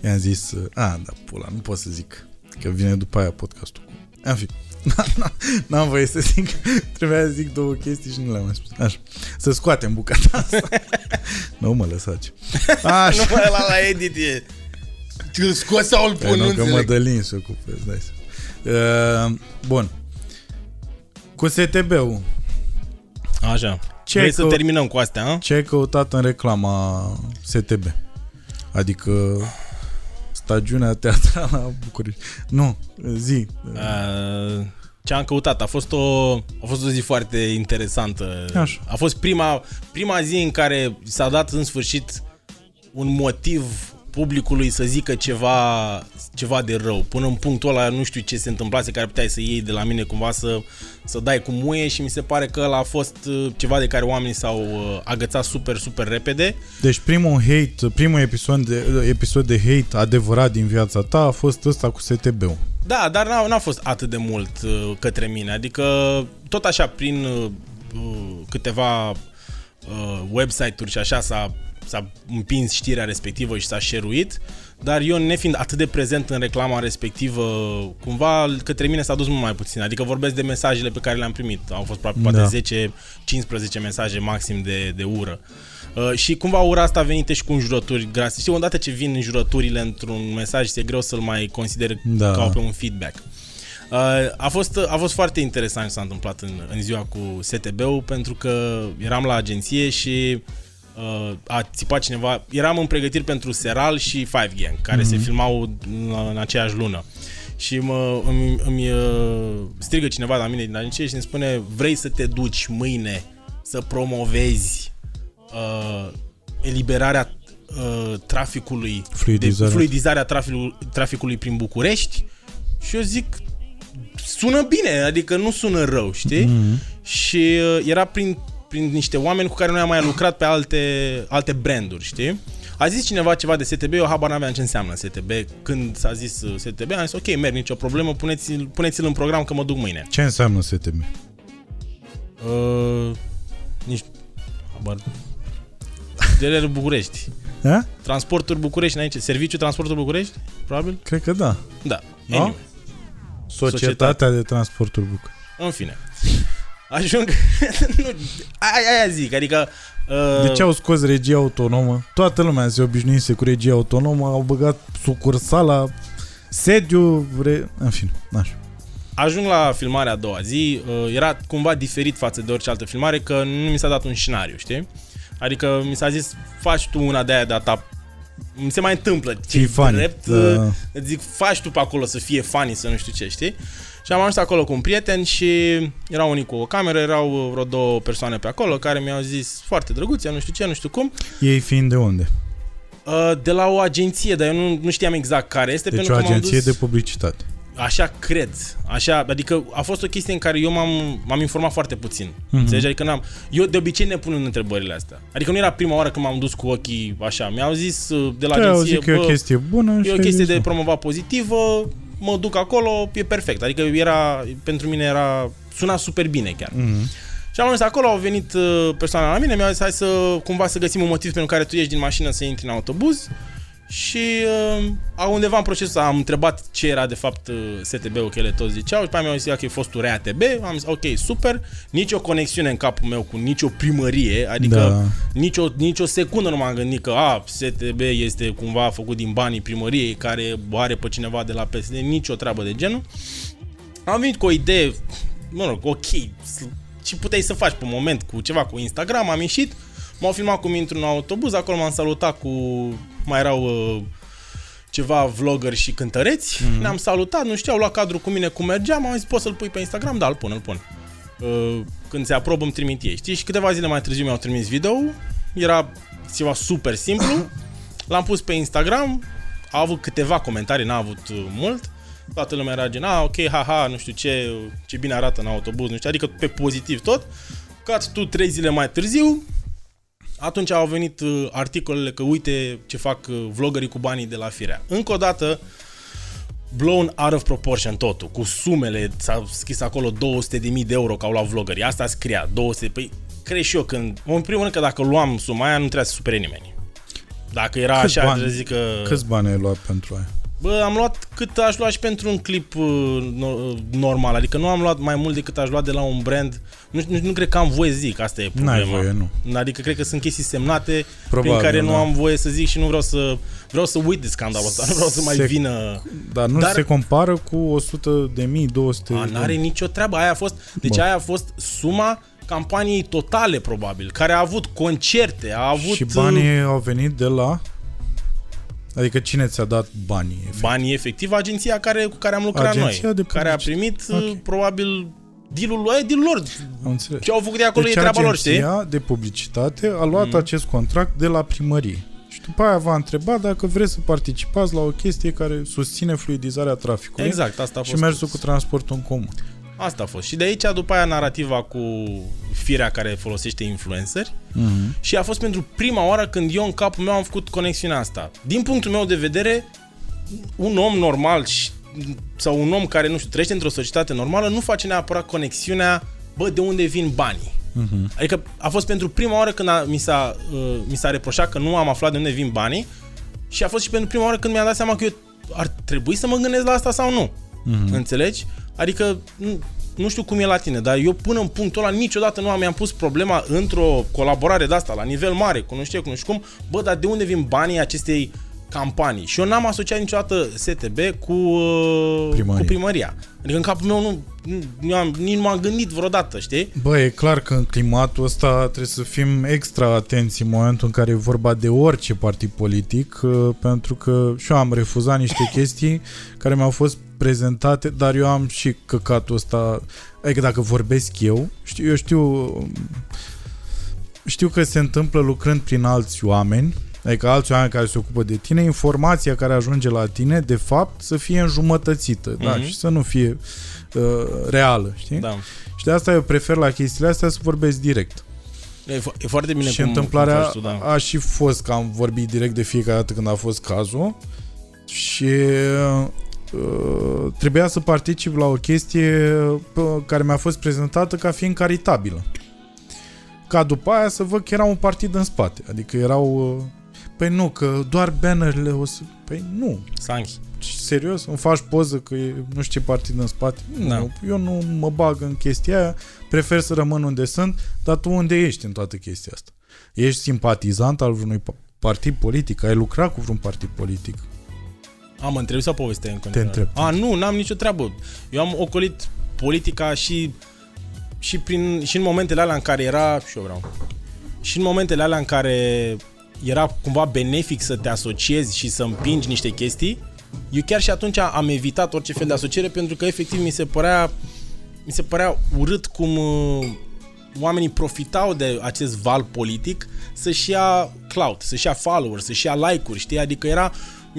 I-am zis, uh, a, da, pula, nu pot să zic, că vine după aia podcastul cu... În fi, n-am voie să zic, trebuia să zic două chestii și nu le-am mai spus. Așa, să scoatem bucata asta. nu mă lăsați. Așa. Nu mai la la edit e... Îl scos sau îl Păi pun, nu nu, că înțeleg. Mădălin se ocupă, îți dai seama. Uh, Bun. Cu STB-ul, Așa. Ce Vrei că- să terminăm cu astea, a? ce ai căutat în reclama STB? Adică stagiunea teatrală a București. Nu, zi. Uh, ce am căutat? A fost o, a fost o zi foarte interesantă. Așa. A fost prima, prima zi în care s-a dat în sfârșit un motiv publicului să zică ceva, ceva de rău. Până în punctul ăla nu știu ce se întâmplase care puteai să iei de la mine cumva să, să dai cu muie și mi se pare că ăla a fost uh, ceva de care oamenii s-au uh, agățat super, super repede. Deci primul hate, primul episod de, episod de hate adevărat din viața ta a fost ăsta cu STB-ul. Da, dar n-a, n-a fost atât de mult uh, către mine. Adică tot așa prin uh, uh, câteva uh, website-uri și așa s-a, s-a împins știrea respectivă și s-a șeruit, dar eu nefiind atât de prezent în reclama respectivă, cumva către mine s-a dus mult mai puțin. Adică vorbesc de mesajele pe care le-am primit. Au fost probabil Da. poate 10-15 mesaje maxim de, de ură. Uh, și cumva ura asta a venit și cu înjurături grase. Știi, odată ce vin înjurăturile într-un mesaj, e greu să-l mai consider Da. ca pe un feedback. Uh, a, fost, a fost foarte interesant ce s-a întâmplat în, în ziua cu STB-ul pentru că eram la agenție și uh, a țipat cineva, eram în pregătiri pentru Seral și Five Gang, care se filmau în, în aceeași lună. Și mă, îmi, îmi uh, strigă cineva la mine din agenție și îmi spune vrei să te duci mâine să promovezi uh, eliberarea uh, traficului, Fluidizarea. de, fluidizarea traficului, traficului prin București și eu zic sună bine, adică nu sună rău, știi? Mm-hmm. Și uh, era prin, prin niște oameni cu care noi am mai lucrat pe alte, alte branduri, știi? A zis cineva ceva de STB, eu habar n-aveam ce înseamnă STB. Când s-a zis uh, STB, am zis ok, merg, nicio problemă, puneți-l, puneți-l în program că mă duc mâine. Ce înseamnă STB? Uh, nici... Habar... DLR București. A? Transporturi București înainte. Serviciu Transporturi București? Probabil? Cred că da. Da. Da? Anyway. Societatea de Transporturi București. În fine. Ajung... nu, aia, aia zic, adică... Uh, De ce au scos regia autonomă? Toată lumea se obișnuise cu regia autonomă, au băgat sucursala, sediu, re... în fine, așa. Ajung la filmarea a doua zi, uh, era cumva diferit față de orice altă filmare, că nu mi s-a dat un scenariu, știi? Adică mi s-a zis, faci tu una de aia de ta mi se mai întâmplă ce funny, drept, da. uh, îți zic, faci tu pe acolo să fie funny, să nu știu ce, știi? Și am ajuns acolo cu un prieten și erau unii cu o cameră, erau vreo două persoane pe acolo care mi-au zis foarte drăguțe, nu știu ce, nu știu cum. Ei fiind de unde? Uh, de la o agenție, dar eu nu, nu știam exact care este. Deci pentru o că m-am agenție dus... de publicitate. Așa cred. Așa, adică a fost o chestie în care eu m-am, m-am informat foarte puțin. Mhm. Mm-hmm. Înțelegi? Adică n-am, eu de obicei ne pun în întrebările astea. Adică nu era prima oară când m-am dus cu ochii așa. Mi-au zis uh, de la Te-au agenție, zis că e o chestie bună și e o ai chestie zis, de nu. promovat pozitivă, mă duc acolo, e perfect. Adică era, pentru mine era, suna super bine chiar. Mhm. Și am ajuns acolo, au venit uh, persoana la mine, mi-au zis hai să cumva să găsim un motiv pentru care tu ieși din mașină să intri în autobuz. Și uh, undeva în proces am întrebat ce era de fapt uh, STB-ul, că ele toți ziceau și pe aia mi-au zis că e fostul RATB, am zis ok, super, nicio conexiune în capul meu cu nicio primărie, adică Da. nicio, nicio secundă nu m-am gândit că a, STB este cumva făcut din banii primăriei care are pe cineva de la PSD, nicio treabă de genul. Am venit cu o idee, mă rog, ok, ce puteai să faci pe moment cu ceva cu Instagram, am ieșit, m-au filmat cum intru în autobuz, acolo m-am salutat cu, mai erau uh, ceva vlogger și cântăreți, mm-hmm. ne-am salutat, nu știu, au luat cadru cu mine cum mergeam, am zis, poți să-l pui pe Instagram? Da, îl pun, îl pun. Uh, când se aprobă, îmi trimit ei, știi? Și câteva zile mai târziu mi-au trimis video, era ceva super simplu, l-am pus pe Instagram, a avut câteva comentarii, n-a avut uh, mult, toată lumea era gen, ah, ok, haha, nu știu ce, ce bine arată în autobuz, nu știu, adică pe pozitiv tot. Cat tu trei zile mai târziu, atunci au venit uh, articolele că uite ce fac uh, vloggerii cu banii de la Firea. Încă o dată, blown out of proportion totul, cu sumele, s-a scris acolo 200.000 de euro că au luat vloggerii, asta scria, 200, păi cred și eu când, în primul rând că dacă luam suma aia nu trebuia să supere nimeni. Dacă era Câți așa, bani? trebuie să zic că... Câți bani ai luat pentru aia? Bă, am luat cât aș lua și pentru un clip uh, no- normal, adică nu am luat mai mult decât aș lua de la un brand. Nu, nu, nu cred că am voie să zic, asta e problema. N-ai voie, nu. Adică cred că sunt chestii semnate Probabil, prin care nu da. am voie să zic și nu vreau să vreau să uit de scandalul ăsta, nu vreau să mai Se- vină... Dar nu Dar- se compară cu 100 de mii, 200 A, de n-are nicio treabă, aia a fost, deci Bă. aia a fost suma campaniei totale, probabil, care a avut concerte, a avut Și uh, banii au venit de la... Adică cine ți-a dat banii? efectiv? banii efectiv agenția care, cu care am lucrat Agenția noi, de care a publicitate. primit Ok. uh, probabil dealul lor, dealul lor. Am înțeles. Ce au făcut de acolo deci e treaba lor, știi? agenția de publicitate a luat mm. acest contract de la primărie. Și după aia v-a întrebat dacă vreți să participați la o chestie care susține fluidizarea traficului Exact, asta a fost. și mersul cu transportul în comun. Asta a fost. Și de aici, după aia, narativa cu firea care folosește influenceri. Mm-hmm. Și a fost pentru prima oară când eu în capul meu am făcut conexiunea asta. Din punctul meu de vedere, un om normal și, sau un om care, nu știu, trăiește într-o societate normală nu face neapărat conexiunea, bă, de unde vin banii. Mm-hmm. Adică a fost pentru prima oară când a, mi, s-a, uh, mi s-a reproșat că nu am aflat de unde vin banii și a fost și pentru prima oară când mi-am dat seama că eu ar trebui să mă gândesc la asta sau nu. Mm-hmm. Înțelegi? Adică nu, nu știu cum e la tine, dar eu până în punctul ăla niciodată nu am mi-am pus problema într-o colaborare de asta, la nivel mare, cu nu știu, cu nu știu cum, bă, dar de unde vin banii acestei campanii? Și eu n-am asociat niciodată STB cu, uh, Primăria. cu primăria. Adică în capul meu nu, nu, nu am, nici nu m-am gândit vreodată, știi? Bă, e clar că în climatul ăsta trebuie să fim extra atenți în momentul în care e vorba de orice partid politic, uh, pentru că și eu am refuzat niște chestii care mi-au fost prezentate, dar eu am și căcatul ăsta, adică dacă vorbesc eu, știu, eu știu știu că se întâmplă lucrând prin alți oameni, adică alți oameni care se ocupă de tine, informația care ajunge la tine, de fapt, să fie înjumătățită, mm-hmm. da, Mhm. și să nu fie uh, reală, știi? Da. Și de asta eu prefer la chestiile astea să vorbesc direct. E, fo- e foarte bine și cum, întâmplarea cum faci tu, da. a și fost că am vorbit direct de fiecare dată când a fost cazul și uh, trebuia să particip la o chestie uh, care mi-a fost prezentată ca fiind caritabilă. Ca după aia să văd că era un partid în spate. Adică erau... Uh, păi nu, că doar bannerele o să... Păi nu. Sanchi. Serios? Îmi faci poză că e nu știu ce partid în spate? Nu, Da. eu nu mă bag în chestia aia, prefer să rămân unde sunt, dar tu unde ești în toată chestia asta? Ești simpatizant al vreunui pa- partid politic? Ai lucrat cu vreun partid politic? Am întrebat sau poveste în continuare? întreb. A, nu, n-am nicio treabă. Eu am ocolit politica și și, prin, și în momentele alea în care era, și eu vreau, și în momentele alea în care era cumva benefic să te asociezi și să împingi niște chestii, eu chiar și atunci am evitat orice fel de asociere pentru că efectiv mi se părea mi se părea urât cum uh, oamenii profitau de acest val politic să-și ia clout, să-și ia followers, să-și ia like-uri, știi? Adică era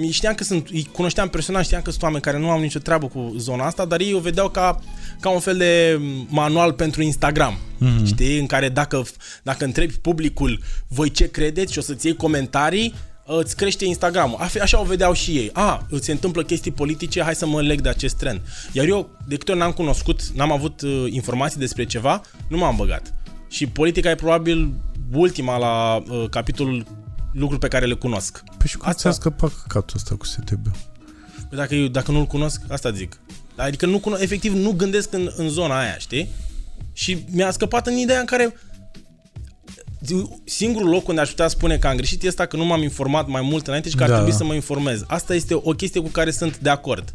știam că sunt, îi cunoșteam personal, știam că sunt oameni care nu au nicio treabă cu zona asta, dar ei o vedeau ca, ca un fel de manual pentru Instagram, mm-hmm. știi? În care dacă, dacă întrebi publicul voi ce credeți și o să-ți iei comentarii, îți crește Instagram. Așa o vedeau și ei. A, îți se întâmplă chestii politice, hai să mă leg de acest trend. Iar eu, de câte ori n-am cunoscut, n-am avut uh, informații despre ceva, nu m-am băgat. Și politica e probabil ultima la uh, capitolul lucruri pe care le cunosc. Păi și cum asta... ți-a scăpat căcatul ăsta cu STB? Păi dacă, eu, dacă nu-l cunosc, asta zic. Adică nu cunosc, efectiv nu gândesc în, în zona aia, știi? Și mi-a scăpat în ideea în care singurul loc unde aș putea spune că am greșit este că nu m-am informat mai mult înainte și că ar Da. trebui să mă informez. Asta este o chestie cu care sunt de acord.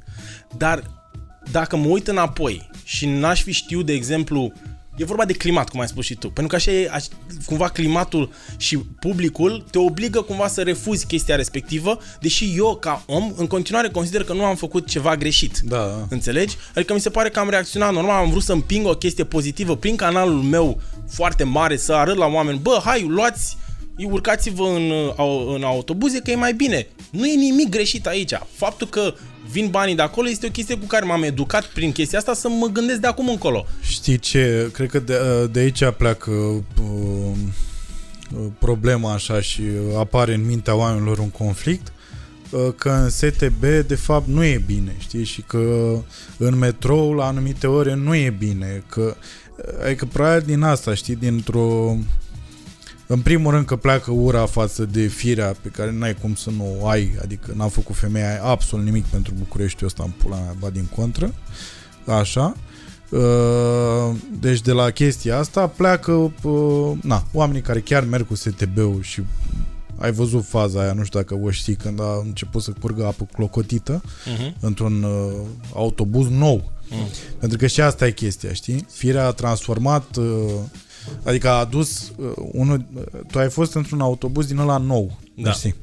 Dar dacă mă uit înapoi și n-aș fi știut, de exemplu, e vorba de climat, cum ai spus și tu, pentru că așa e, aș- cumva climatul și publicul te obligă cumva să refuzi chestia respectivă, deși eu, ca om, în continuare consider că nu am făcut ceva greșit. Da. Înțelegi? Adică mi se pare că am reacționat normal, am vrut să împing o chestie pozitivă prin canalul meu foarte mare, să arăt la oameni, bă, hai, luați, urcați-vă în, uh, au- în autobuze că e mai bine. Nu e nimic greșit aici. Faptul că vin banii de acolo este o chestie cu care m-am educat prin chestia asta să mă gândesc de acum încolo. Știi ce? Cred că de, de aici pleacă uh, uh, problema așa și uh, apare în mintea oamenilor un conflict uh, că în STB de fapt nu e bine, știi? Și că în metrou la anumite ore nu e bine, că adică probabil din asta, știi, dintr-o în primul rând că pleacă ura față de firea pe care n-ai cum să nu o ai, adică n-a făcut femeia aia absolut nimic pentru Bucureștiul ăsta în pula mea, ba din contră, așa. Uh, Deci de la chestia asta pleacă uh, na, oamenii care chiar merg cu STB-ul și ai văzut faza aia, nu știu dacă o știi, când a început să curgă apă clocotită Uh-huh. într-un uh, autobuz nou. Mm. Pentru că și asta e chestia, știi? Firea a transformat, uh, adică a adus uh, unul, uh, tu ai fost într-un autobuz din ăla nou, Da. mersi.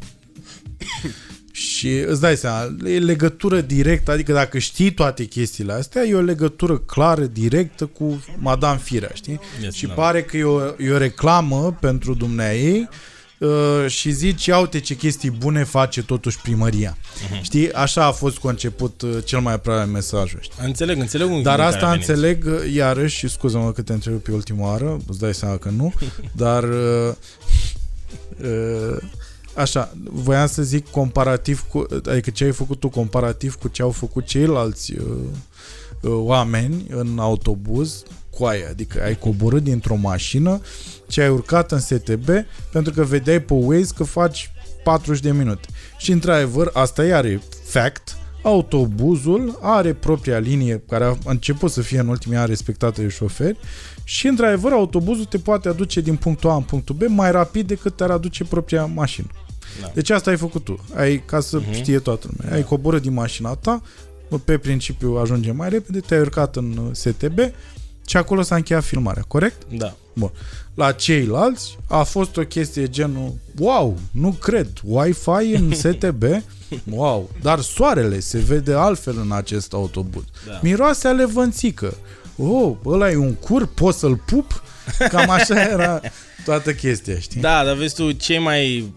Și îți dai seama, e legătură directă, adică dacă știi toate chestiile astea, e o legătură clară, directă cu Madame Firea, știi? Yes, și da. pare că e o, e o reclamă pentru dumneai uh, și zici, ia uite ce chestii bune face totuși primăria. Mhm. Știi? Așa a fost conceput uh, cel mai aproape mesajul, știi? Înțeleg, înțeleg un Dar din care asta a venit. înțeleg, uh, iarăși, și scuză-mă că te întreb pe ultima oară, îți dai seama că nu, dar uh, uh, așa, voiam să zic comparativ cu, adică ce ai făcut tu comparativ cu ce au făcut ceilalți uh, uh, oameni în autobuz cu aia, adică ai coborât dintr-o mașină și ai urcat în STB pentru că vedeai pe Waze că faci 40 de minute. Și într-adevăr, asta iar e fact, autobuzul are propria linie care a început să fie în ultimii ani respectată de șoferi și într-adevăr autobuzul te poate aduce din punctul A în punctul B mai rapid decât te-ar aduce propria mașină. Da. Deci asta ai făcut tu. Ai, ca să uh-huh. știe toată lumea. Ai coborât din mașina ta, pe principiu ajunge mai repede, te-ai urcat în uh, STB și acolo s-a încheiat filmarea, corect? Da. Bun. La ceilalți a fost o chestie genul Wow, nu cred, Wi-Fi în STB Wow, dar soarele se vede altfel în acest autobuz Da. Miroase alevănțică Oh, ăla e un cur, pot să-l pup? Cam așa era toată chestia, știi? Da, dar vezi tu, cei mai,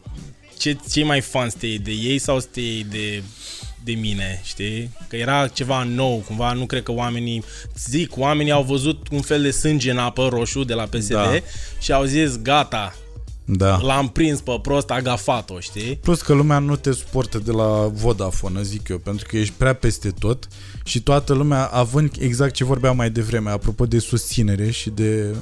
ce, cei mai fans te iei de ei sau te iei de, de mine, știi? Că era ceva nou, cumva, nu cred că oamenii, zic, oamenii au văzut un fel de sânge în apă roșu de la PSD Da. și au zis, gata, da. l-am prins pe prost, a gafat-o, știi? Plus că lumea nu te suportă de la Vodafone, zic eu, pentru că ești prea peste tot și toată lumea, având exact ce vorbeam mai devreme, apropo de susținere și de,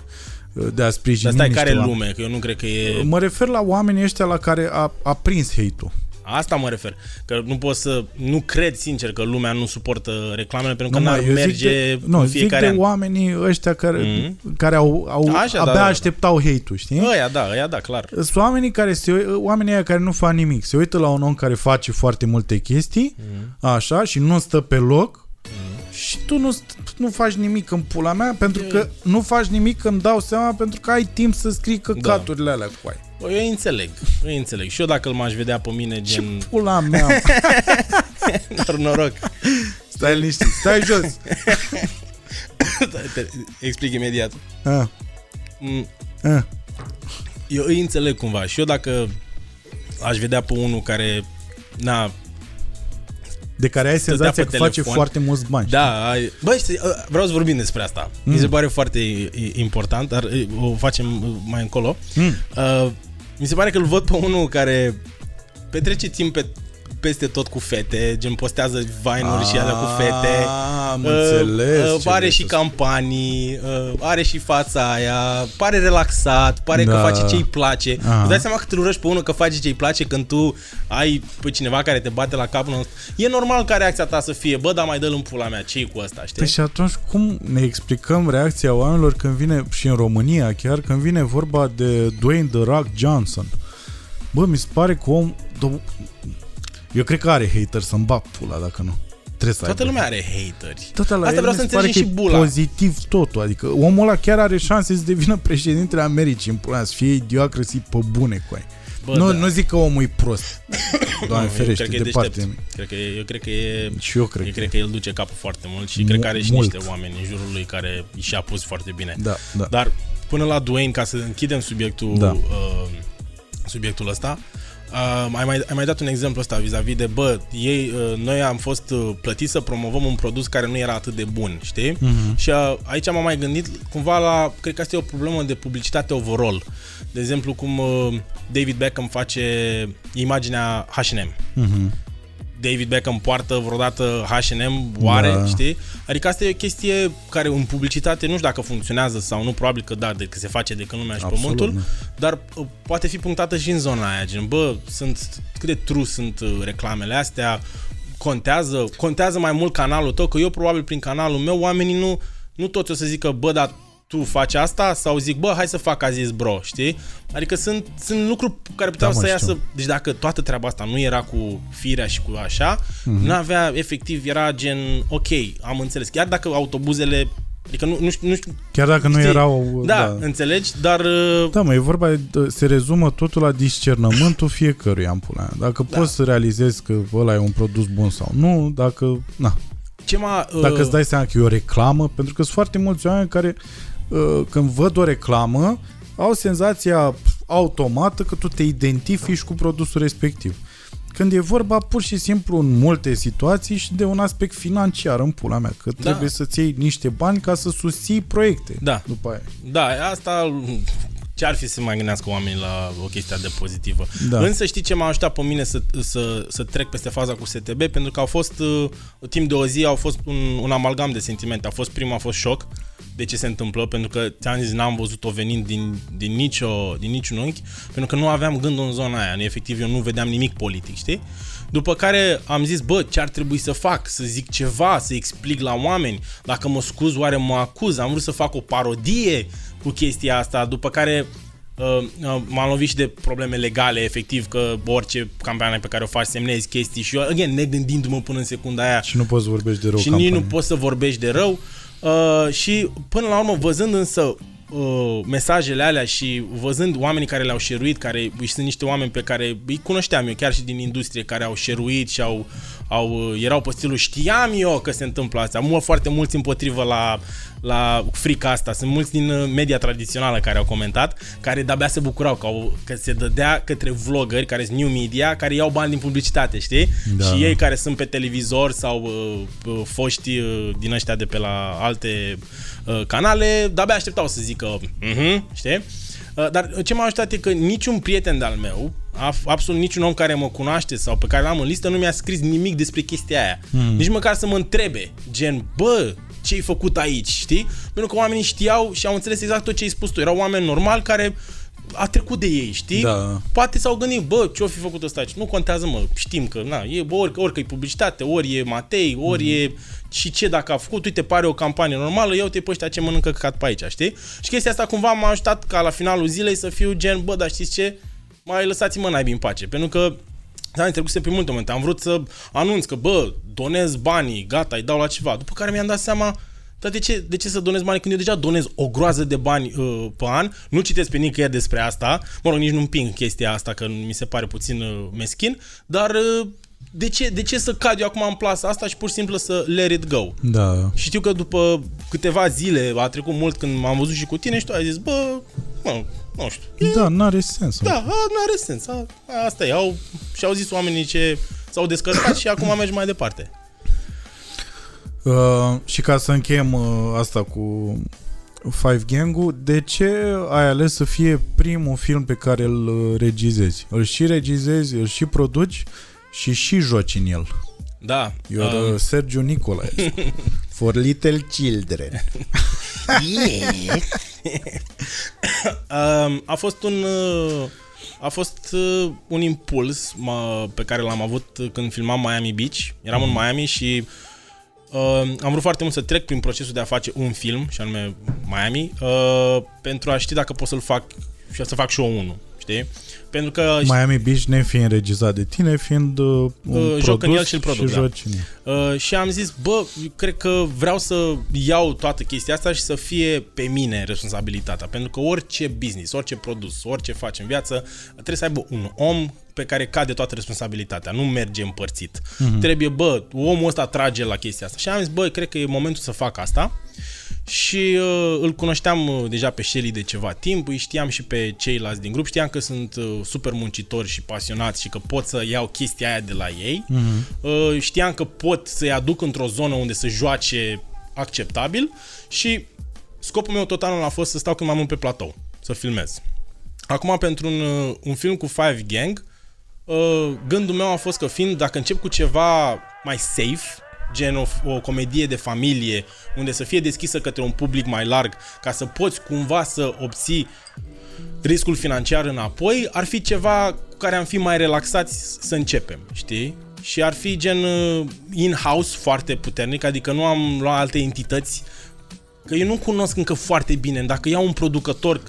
de a sprijini Dar stai, niște care oameni. lume? Că eu nu cred că e... Mă refer la oamenii ăștia la care a, a prins hate-ul. Asta mă refer. Că nu pot să... Nu cred sincer că lumea nu suportă reclamele pentru că Nu, n-ar mă, eu zic merge de, în nu, zic fiecare de an. oamenii ăștia care, Mhm. care au, au Așa, da, abia da, da. așteptau hate-ul, știi? Ăia da, ăia da, clar. Sunt oamenii care se, ui- oamenii aia care nu fac nimic. Se uită la un om care face foarte multe chestii, Mhm. așa, și nu stă pe loc și tu nu, st- nu faci nimic în pula mea pentru că nu faci nimic, îmi dau seama, pentru că ai timp să scrii căcaturile alea cu ai. Bă, eu îi înțeleg, eu îi înțeleg. Și eu dacă îl m-aș vedea pe mine Ce gen... pula mea? mă? Nor, noroc. Stai liniștit, stai jos. Te explic imediat. Ah, Mm, ah. Eu îi înțeleg cumva. Și eu dacă aș vedea pe unul care... Na, De care ai Stătea senzația pe că face telefon. foarte mulți bani. Da, ai- băi, știi, ă, vreau să vorbim despre asta. Mm. Mi se pare foarte i- important, dar e, o facem uh, mai încolo. Mm. Uh, mi se pare că îl văd pe unul care petrece timp pe, peste tot cu fete, gen postează Vine-uri și alea cu fete. Am Uh, înțeles. uh, ce are vrei și să spui. campanii, uh, are și fața aia, pare relaxat, pare că Da. face ce îi place. Aha. Îți dai seama că te urăști pe unul că face ce îi place când tu ai pe cineva care te bate la cap. nu- E normal ca reacția ta să fie, bă, dar mai dă-l în pula mea, ce cu ăsta, știi? Păi și atunci cum ne explicăm reacția oamenilor când vine, și în România chiar, când vine vorba de Dwayne The Rock Johnson? Bă, mi se pare că om... do- Eu cred că are hater să-mi bag pula dacă nu. Trebuie să Toată aibă. lumea are hateri. Toată la Asta el vreau mi să se pare înțelegi că și e bula. pozitiv totul. Adică omul ăla chiar are șanse să devină președintele Americii în pula mea, să fie idiocrații pe bune cu ai. Bă, Nu, da. nu zic că omul e prost. Doamne Nu, eu ferește, cred că e departe. deștept. de mine. Cred că e, eu cred că e... Și eu cred. Eu că- cred că el duce capul foarte mult și Mu- cred că are și mult. niște oameni în jurul lui care și-a pus foarte bine. Da, da. Dar până la Dwayne, ca să închidem subiectul, Da. uh, subiectul ăsta, uh, ai, mai, ai mai dat un exemplu ăsta vis-a-vis de, bă, ei, uh, noi am fost uh, plătiți să promovăm un produs care nu era atât de bun, știi? Mhm. Și uh, aici m-am mai gândit cumva la, cred că asta e o problemă de publicitate overall. De exemplu, cum uh, David Beckham face imaginea H&M. Mhm. David Beckham poartă vreodată H&M, oare, Da. da. știi? Adică asta e o chestie care în publicitate nu știu dacă funcționează sau nu, probabil că da, de că se face de când lumea și Absolut, pământul, da. dar uh, poate fi punctată și în zona aia, gen, bă, sunt, cât de true sunt uh, reclamele astea, contează, contează mai mult canalul tău, că eu probabil prin canalul meu oamenii nu, nu toți o să zică, bă, dar tu faci asta sau zic, bă, hai să fac a zis bro, știi? Adică sunt, sunt lucruri care puteau Da, mă, să știu. iasă deci dacă toată treaba asta nu era cu firea și cu așa, Mhm. mm-hmm. n-avea, efectiv, era gen, ok, am înțeles. Chiar dacă autobuzele, adică nu, nu, știu, nu știu, Chiar dacă nu știi, erau... da, da, înțelegi, dar uh, Da, mă, e vorba, de- se rezumă totul la discernământul fiecăruia în pula mea. Dacă Da. poți să realizezi că ăla e un produs bun sau nu, dacă... Na, ce m-a... Uh, dacă îți dai seama că e o reclamă, pentru că sunt foarte mulți oameni care, uh, când văd o reclamă, au senzația automată că tu te identifici cu produsul respectiv. Când e vorba pur și simplu în multe situații și de un aspect financiar în pula mea, că Da. trebuie să-ți iei niște bani ca să susții proiecte Da. după aia. Da, asta ce ar fi să mai gândească oamenii la o chestie de pozitivă. Da. Însă știi ce m-a ajutat pe mine să, să, să trec peste faza cu STB? Pentru că au fost, uh, timp de o zi, au fost un, un amalgam de sentimente. A fost prima, a fost șoc de ce se întâmplă, pentru că ți-am zis, n-am văzut-o venind din, din, nicio, din niciun unchi, pentru că nu aveam gândul în zona aia. Efectiv, eu nu vedeam nimic politic, știi? După care am zis, bă, ce ar trebui să fac? Să zic ceva, să explic la oameni. Dacă mă scuz, oare mă acuz? Am vrut să fac o parodie cu chestia asta, după care uh, uh, m-am lovit și de probleme legale, efectiv, că orice campanie pe care o faci semnezi chestii și eu, again, negândindu-mă până în secunda aia, Și nu poți să vorbești de rău și campanie. nici nu poți să vorbești de rău. Uh, și până la urmă, văzând însă uh, mesajele alea și văzând oamenii care le-au șeruit, care și sunt niște oameni pe care îi cunoșteam eu chiar și din industrie, care au șeruit și au, au, uh, erau pe stilul știam eu că se întâmplă asta. Mult foarte mulți împotrivă la, la frica asta. Sunt mulți din uh, media tradițională care au comentat, care de-abia se bucurau că, au, că se dădea către vloggeri, care sunt new media, care iau bani din publicitate, știi? Da. Și ei care sunt pe televizor sau uh, uh, foști uh, din ăștia de pe la alte uh, canale, de-abia așteptau să zică, uh-huh, știi? Uh, dar ce m-a ajutat e că niciun prieten de-al meu, af- absolut niciun om care mă cunoaște sau pe care l-am în listă, nu mi-a scris nimic despre chestia aia. Mm. Nici măcar să mă întrebe, gen, bă, ce ai făcut aici, știi? Pentru că oamenii știau și au înțeles exact tot ce ai spus tu. Erau oameni normali care a trecut de ei, știi? Da. Poate s-au gândit, bă, ce-o fi făcut ăsta aici? Nu contează, mă, știm că, na, e, bă, ori, ori că e publicitate, ori e Matei, ori mm. e și ce dacă a făcut, uite, pare o campanie normală, eu te pe ăștia ce mănâncă căcat pe aici, știi? Și chestia asta cumva m-a ajutat ca la finalul zilei să fiu gen, bă, dar știți ce? Mai lăsați-mă naibii în pace, pentru că da, trecuse pe multe momente. Am vrut să anunț că, bă, donez banii, gata, îi dau la ceva. După care mi-am dat seama, dar de ce, de ce să donez bani când eu deja donez o groază de bani uh, pe an? Nu citesc pe nicăieri despre asta. Mă rog, nici nu împing chestia asta, că mi se pare puțin uh, meschin. Dar uh, de ce, de ce să cad eu acum în plasa asta și pur și simplu să let it go? Da. Și știu că după câteva zile, a trecut mult când m-am văzut și cu tine și tu ai zis, bă, mă, nu știu. E, da, n-are sens. Da, n-are sens. A, asta e. Au, și-au zis oamenii ce s-au descărcat și acum mergi mai departe. Uh, și ca să încheiem uh, asta cu Five Gang-ul, de ce ai ales să fie primul film pe care îl uh, regizezi? Îl și regizezi, îl și produci și și joci în el. Da. You're um... Sergio Nicolae. For little children. yeah. um, a fost un... Uh, a fost uh, un impuls mă, pe care l-am avut când filmam Miami Beach. Eram mm. în Miami și uh, am vrut foarte mult să trec prin procesul de a face un film, și anume Miami, uh, pentru a ști dacă pot să-l fac și să fac și eu unul, știi? Pentru că... Miami Beach ne fiind regizat de tine, fiind uh, un uh, joc în el și-l produc, și, da. uh, și am zis, bă, cred că vreau să iau toată chestia asta și să fie pe mine responsabilitatea. Pentru că orice business, orice produs, orice faci în viață, trebuie să aibă un om pe care cade toată responsabilitatea, nu merge împărțit. Uh-huh. Trebuie, bă, omul ăsta trage la chestia asta. Și am zis, bă, cred că e momentul să fac asta și uh, îl cunoșteam uh, deja pe Shelly de ceva timp, îi știam și pe ceilalți din grup, știam că sunt uh, super muncitori și pasionați și că pot să iau chestia aia de la ei. Uh-huh. Uh, știam că pot să-i aduc într-o zonă unde să joace acceptabil și scopul meu total a fost să stau cât mai mult pe platou, să filmez. Acum, pentru un, uh, un film cu Five Gang, uh, gândul meu a fost că fiind, dacă încep cu ceva mai safe, gen o, o comedie de familie, unde să fie deschisă către un public mai larg, ca să poți cumva să obții riscul financiar înapoi, ar fi ceva cu care am fi mai relaxați să începem, știi? Și ar fi gen uh, in-house foarte puternic, adică nu am luat alte entități Că eu nu cunosc încă foarte bine. Dacă iau un producător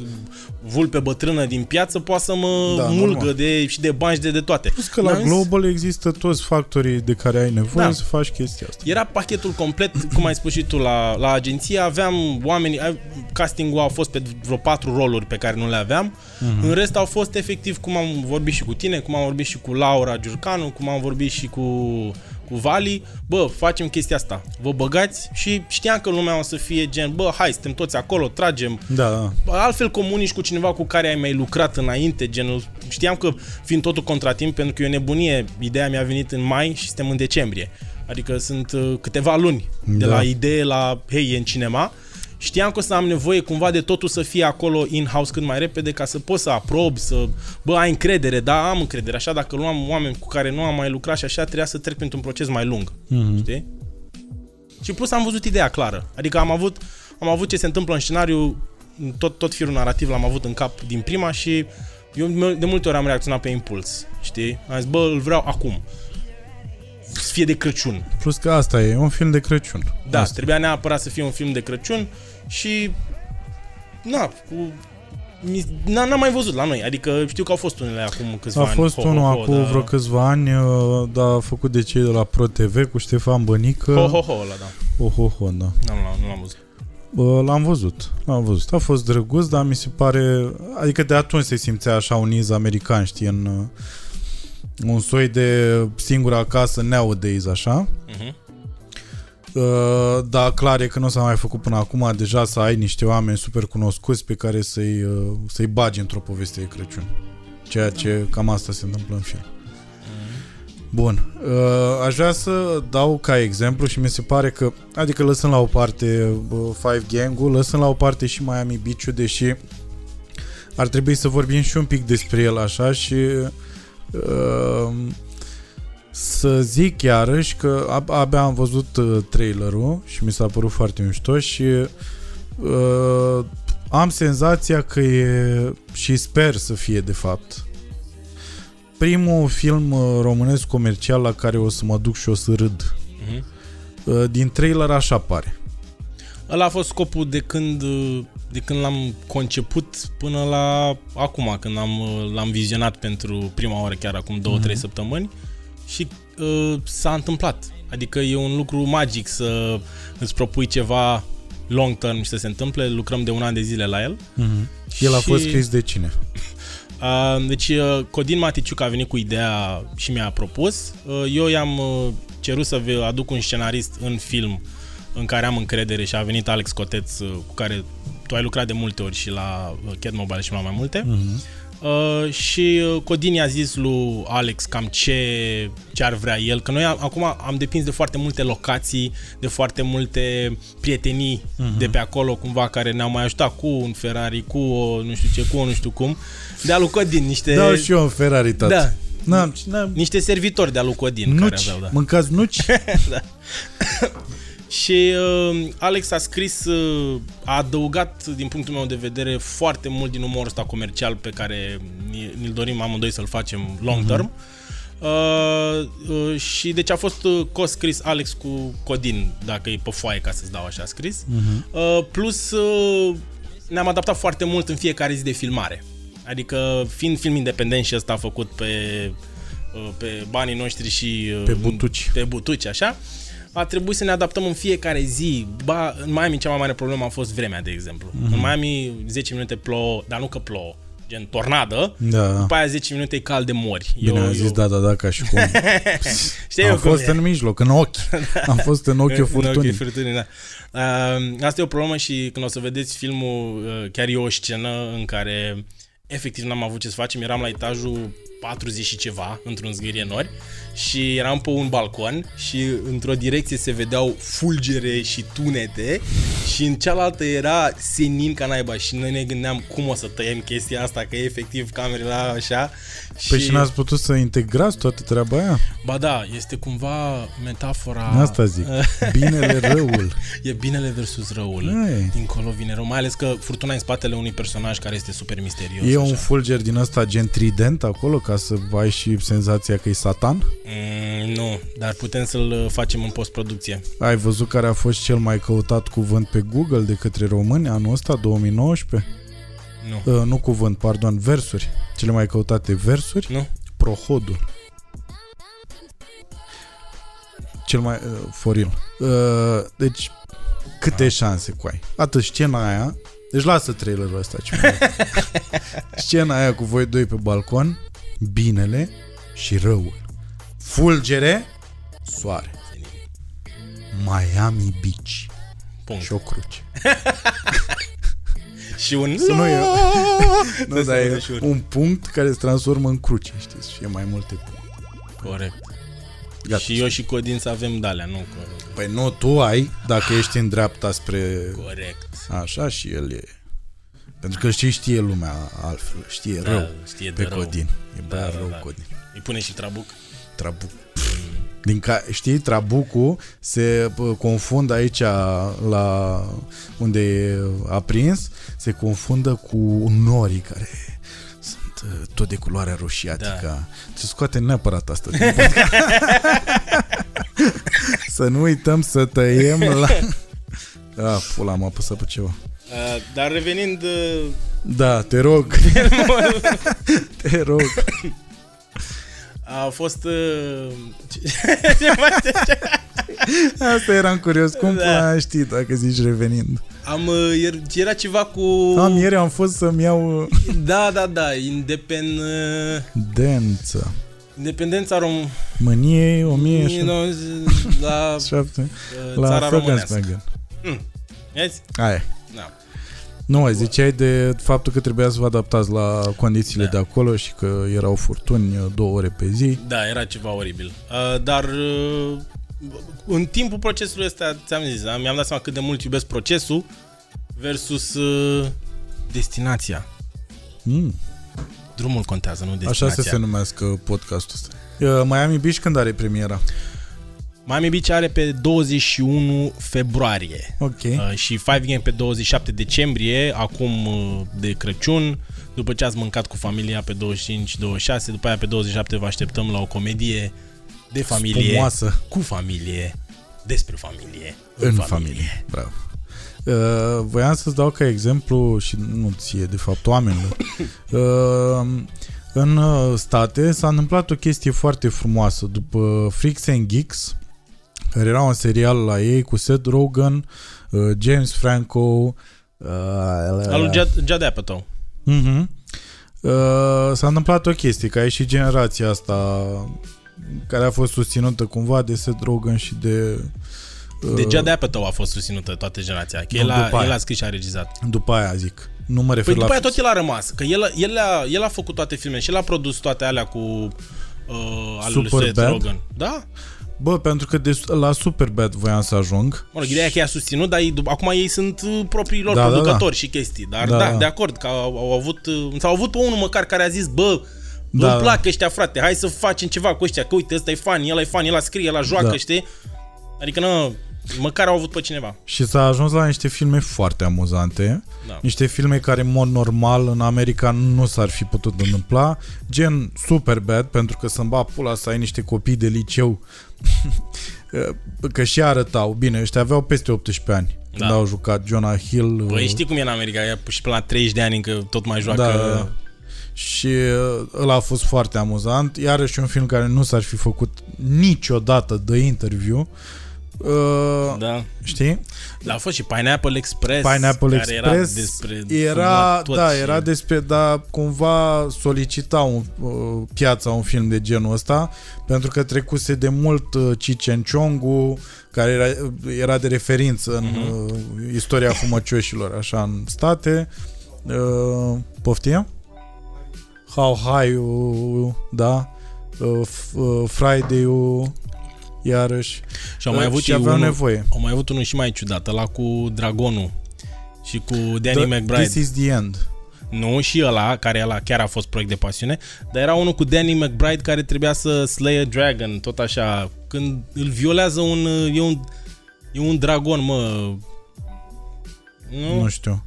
vulpe bătrână din piață, poate să mă da, mulgă normal. de, și de bani și de, de toate. Plus că la N-am Global zis... există toți factorii de care ai nevoie da. să faci chestia asta. Era pachetul complet, cum ai spus și tu, la, la agenție. Aveam oameni, castingul a fost pe vreo patru roluri pe care nu le aveam. Uh-huh. În rest au fost efectiv, cum am vorbit și cu tine, cum am vorbit și cu Laura Giurcanu, cum am vorbit și cu cu Vali, bă, facem chestia asta, vă băgați și știam că lumea o să fie gen, bă, hai, suntem toți acolo, tragem. Da. Altfel comunici cu cineva cu care ai mai lucrat înainte, genul, știam că fiind totul contratimp, pentru că e o nebunie, ideea mi-a venit în mai și suntem în decembrie. Adică sunt uh, câteva luni de da. la idee la, hei, e în cinema știam că o să am nevoie cumva de totul să fie acolo in-house cât mai repede ca să pot să aprob, să, bă, ai încredere, da, am încredere, așa dacă luam oameni cu care nu am mai lucrat și așa, trebuia să trec printr-un proces mai lung, mm-hmm. știi? Și plus am văzut ideea clară, adică am avut, am avut ce se întâmplă în scenariu, tot, tot firul narrativ l-am avut în cap din prima și eu de multe ori am reacționat pe impuls, știi? Am zis, bă, îl vreau acum să fie de Crăciun. Plus că asta e, un film de Crăciun. Da, asta. trebuia neapărat să fie un film de Crăciun și na, cu N-am mai văzut la noi, adică știu că au fost unele acum câțiva a ani. A fost ho, unul ho, ho, acum da. vreo câțiva ani, uh, dar a făcut de cei de la Pro TV cu Ștefan Bănică. Ho, ho, ho, ăla, da. Ho, ho, ho, da. Nu, nu, nu l-am văzut. L-am văzut, l-am văzut. A fost drăguț, dar mi se pare... Adică de atunci se simțea așa un iz american, știi, în... Uh, un soi de singura acasă nowadays, așa. Uh-huh. Uh, dar clar e că nu s-a mai făcut până acum deja să ai niște oameni super cunoscuți pe care să-i, uh, să-i bagi într-o poveste de Crăciun. Ceea ce cam asta se întâmplă în film. Bun. Uh, aș vrea să dau ca exemplu și mi se pare că, adică lăsând la o parte uh, Five Gang-ul, lăsând la o parte și Miami Beach-ul, deși ar trebui să vorbim și un pic despre el așa și uh, să zic iarăși că abia am văzut uh, trailerul și mi s-a părut foarte mișto și uh, am senzația că e, și sper să fie de fapt, primul film uh, românesc comercial la care o să mă duc și o să râd. Mhm. Uh, Din trailer așa pare. Ăla a fost scopul de când, de când l-am conceput până la acum, când am, l-am vizionat pentru prima oară, chiar acum 2-3 săptămâni și uh, s-a întâmplat. Adică e un lucru magic să îți propui ceva long term și să se întâmple. Lucrăm de un an de zile la el. El a Și- fost scris de cine? Uh, deci uh, Codin Maticiuc a venit cu ideea și mi-a propus. Uh, Eu i-am uh, cerut să vă aduc un scenarist în film în care am încredere și a venit Alex Coteț uh, cu care tu ai lucrat de multe ori și la uh, Cat Mobile și la mai multe. Mhm. Uh, și uh, Codin i-a zis lui Alex cam ce, ce ar vrea el, că noi am, acum am depins de foarte multe locații, de foarte multe prietenii Mhm. de pe acolo cumva care ne-au mai ajutat cu un Ferrari, cu o nu știu ce, cu o nu știu cum. De-a lui Codin, niște, Dau și eu în Ferrari, tată. Da. N-am, n-am, niște servitori de-a lui Codin care nuci, aveau, da. mâncați nuci? Și uh, Alex a scris, uh, a adăugat din punctul meu de vedere foarte mult din umorul ăsta comercial pe care ni- ni-l dorim amândoi să-l facem long term. Uh, uh, și deci a fost uh, co-scris Alex cu Codin, dacă e pe foaie ca să-ți dau așa scris. Uh, plus uh, ne-am adaptat foarte mult în fiecare zi de filmare. Adică fiind film independent și ăsta a făcut pe, uh, pe banii noștri și uh, Pe butuci. pe butuci, așa, a trebuit să ne adaptăm în fiecare zi. Ba, în Miami cea mai mare problemă a fost vremea, de exemplu. Mm-hmm. În Miami 10 minute plouă, dar nu că plouă, gen tornadă, Da. după aia 10 minute e cald de mori. Bine, am zis da, da, da, ca și cum. Știi am eu cum fost e. în mijloc, în ochi. Am fost în ochii În furtunii. ochii furtunii, da. Uh, asta e o problemă și când o să vedeți filmul, uh, chiar e o scenă în care efectiv n-am avut ce să facem. Eram la etajul 40 și ceva, într-un zgârie nori și eram pe un balcon și într-o direcție se vedeau fulgere și tunete și în cealaltă era senin ca naiba și noi ne gândeam cum o să tăiem chestia asta, că e efectiv camerele așa. Păi și n-ați putut să integrați toată treaba aia? Ba da, este cumva metafora... Asta zic. Binele, răul. E binele versus răul. Ai. Dincolo vine rău, mai ales că furtuna e în spatele unui personaj care este super misterios. E așa. un fulger din ăsta gen trident acolo ca să ai și senzația că e satan? Mm, nu, dar putem să-l uh, facem în postproducție. Ai văzut care a fost cel mai căutat cuvânt pe Google de către români anul ăsta, 2019? Nu. Uh, nu cuvânt, pardon, versuri. Cele mai căutate versuri? Nu? Prohodul. Cel mai... Uh, for real. Uh, deci, câte șanse cu ai? Atât scena aia... Deci lasă trailerul ăsta. Ce mai scena aia cu voi doi pe balcon, binele și răul. Fulgere, soare. Miami Beach. Punct. Și o cruce. Și un... Să nu e... nu, Să dar se e aude și un- un punct care se transformă în cruce, știți? Și e mai multe puncte. Corect. Gata. Și eu și Codin să avem dalea, nu? Că- Păi nu, tu ai, dacă ești în dreapta spre... Corect. Așa și el e... Pentru că știi, știe lumea altfel, știe Da, rău știe pe de rău. Codin. E Da, băiat da, rău da. Codin. Îi pune și trabuc. Trabuc. Din ca, știi, trabucul se pă, confundă aici la unde e aprins, se confundă cu norii care sunt uh, tot de culoarea roșiatică. Da. Se scoate neapărat asta din podcast. Să nu uităm să tăiem la... Ah, pula, am apăsat pe ceva. Uh, dar revenind... Uh, Da, te rog. te rog. a fost... Uh, ce, ce face? Asta eram curios. Cum Da. da. știi dacă zici revenind? Am, uh, ier- era ceva cu... Am, ieri am fost să-mi iau uh, Da, da, da, independ, uh, dență. independența rom... Mânie 1000 la șapte uh, la țara românească. Volkswagen. Vezi? Aia. Da. Nu, mai ziceai de faptul că trebuia să vă adaptați la condițiile Da. de acolo și că erau furtuni uh, două ore pe zi. Da, era ceva oribil. Uh, dar uh, în timpul procesului ăsta, ți-am zis, da, mi-am dat seama cât de mult iubesc procesul versus uh, destinația. Mm. Drumul contează, nu destinația. Așa să se numească podcastul ăsta. Uh, Miami Beach când are premiera? Miami Beach are pe 21 februarie Ok. uh, și Five Game pe 27 decembrie, acum uh, de Crăciun, după ce ați mâncat cu familia pe 25-26, după aia pe 27 vă așteptăm la o comedie de familie, Spumoasă. cu familie, despre familie, În familie. Bravo. Uh, voiam să-ți dau ca exemplu și nu ție, de fapt, oamenilor. Uh, în uh, state s-a întâmplat o chestie foarte frumoasă. După Freaks and Geeks, care era un serial la ei cu Seth Rogen, uh, James Franco, uh, Al lui Judd, Judd Apatow. Uh-huh. Uh, s-a întâmplat o chestie, că a ieșit generația asta care a fost susținută cumva de Seth Rogen și de... Uh, De Judd Apatow a fost susținută toată generația, că Nu, el a, după aia. el a scris și a regizat. După aia zic. Nu mă refer Păi la... după aia tot el a rămas, că el, el, a, el a făcut toate filmele și el a produs toate alea cu uh, al lui Superbad? Seth Rogen. Da? Bă, pentru că de, la Superbad voiam să ajung. Mă rog, ideea e că i-a susținut, dar ei, dup- acum ei sunt uh, propriii lor Da, da, producători și chestii. Dar Da, da, da. de acord, că au, au avut, uh, sau au avut pe unul măcar care a zis, bă, Da, îmi da. plac ăștia, frate, hai să facem ceva cu ăștia, că uite, ăsta e fan, el e fan, el a scrie, el a joacă, Da. știi? Adică, nu, măcar au avut pe cineva. Și s-a ajuns la niște filme foarte amuzante. Da. Niște filme care, în mod normal, în America nu s-ar fi putut întâmpla. Gen Superbad, pentru că să-mi bat pula să ai niște copii de liceu că și arătau. Bine, ăștia aveau peste 18 ani când Da. au jucat Jonah Hill. Băi, uh, știi cum e în America, e și până la 30 de ani încă tot mai joacă... Da, da, da. Și uh, ăla a fost foarte amuzant. Iarăși un film care nu s-ar fi făcut niciodată de interviu. Uh, da. Știi? Dar a fost și Pineapple Express, Pineapple care Express era despre era, fumat tot da, și- era despre, da, cumva solicita un, uh, piața un film de genul ăsta, pentru că trecuse de mult uh, Cicenciongu, care era, era de referință în Mhm. uh, istoria fumăcioșilor, așa, în state. Uh, poftim? How High, da, uh, F- uh, Friday-ul, iarăși. Și au mai Uh, avut și ei aveau unul, nevoie. Au mai avut unul și mai ciudat, ăla cu Dragonul și cu Danny The- McBride. This is the end. Nu, și ăla, care ăla chiar a fost proiect de pasiune, dar era unul cu Danny McBride care trebuia să slay a dragon, tot așa, când îl violează un, e un, e un dragon, mă. Nu? Nu știu.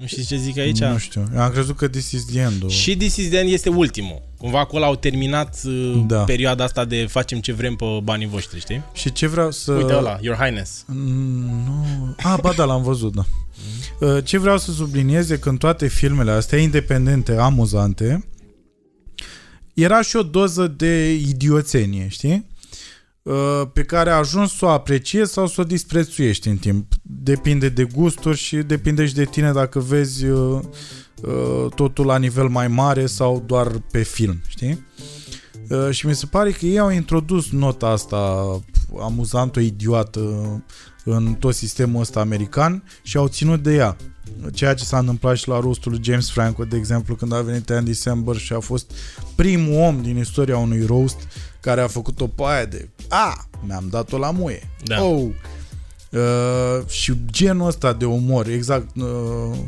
Nu știți ce zic aici? Nu știu. Eu am crezut că This is the end Și This is the End este ultimul. Cumva acolo au terminat uh, Da. perioada asta de facem ce vrem pe banii voștri, știi? Și ce vreau să... Uite ăla, Your Highness. Mm, Nu... Ah, ba da, l-am văzut, da. Uh, Ce vreau să subliniez e că în toate filmele astea, independente, amuzante, era și o doză de idioțenie, știi? Uh, Pe care a ajuns să o apreciezi sau să o disprețuiești în timp. Depinde de gusturi și depinde și de tine dacă vezi uh, uh, totul la nivel mai mare sau doar pe film, știi? Uh, și mi se pare că ei au introdus nota asta amuzantă, idiotă în tot sistemul ăsta american și au ținut de ea. Ceea ce s-a întâmplat și la rostul lui James Franco, de exemplu, când a venit Andy Samberg și a fost primul om din istoria unui roast care a făcut o paie de a, mi-am dat-o la muie. Da. Oh. Uh, și genul ăsta de umor, exact uh,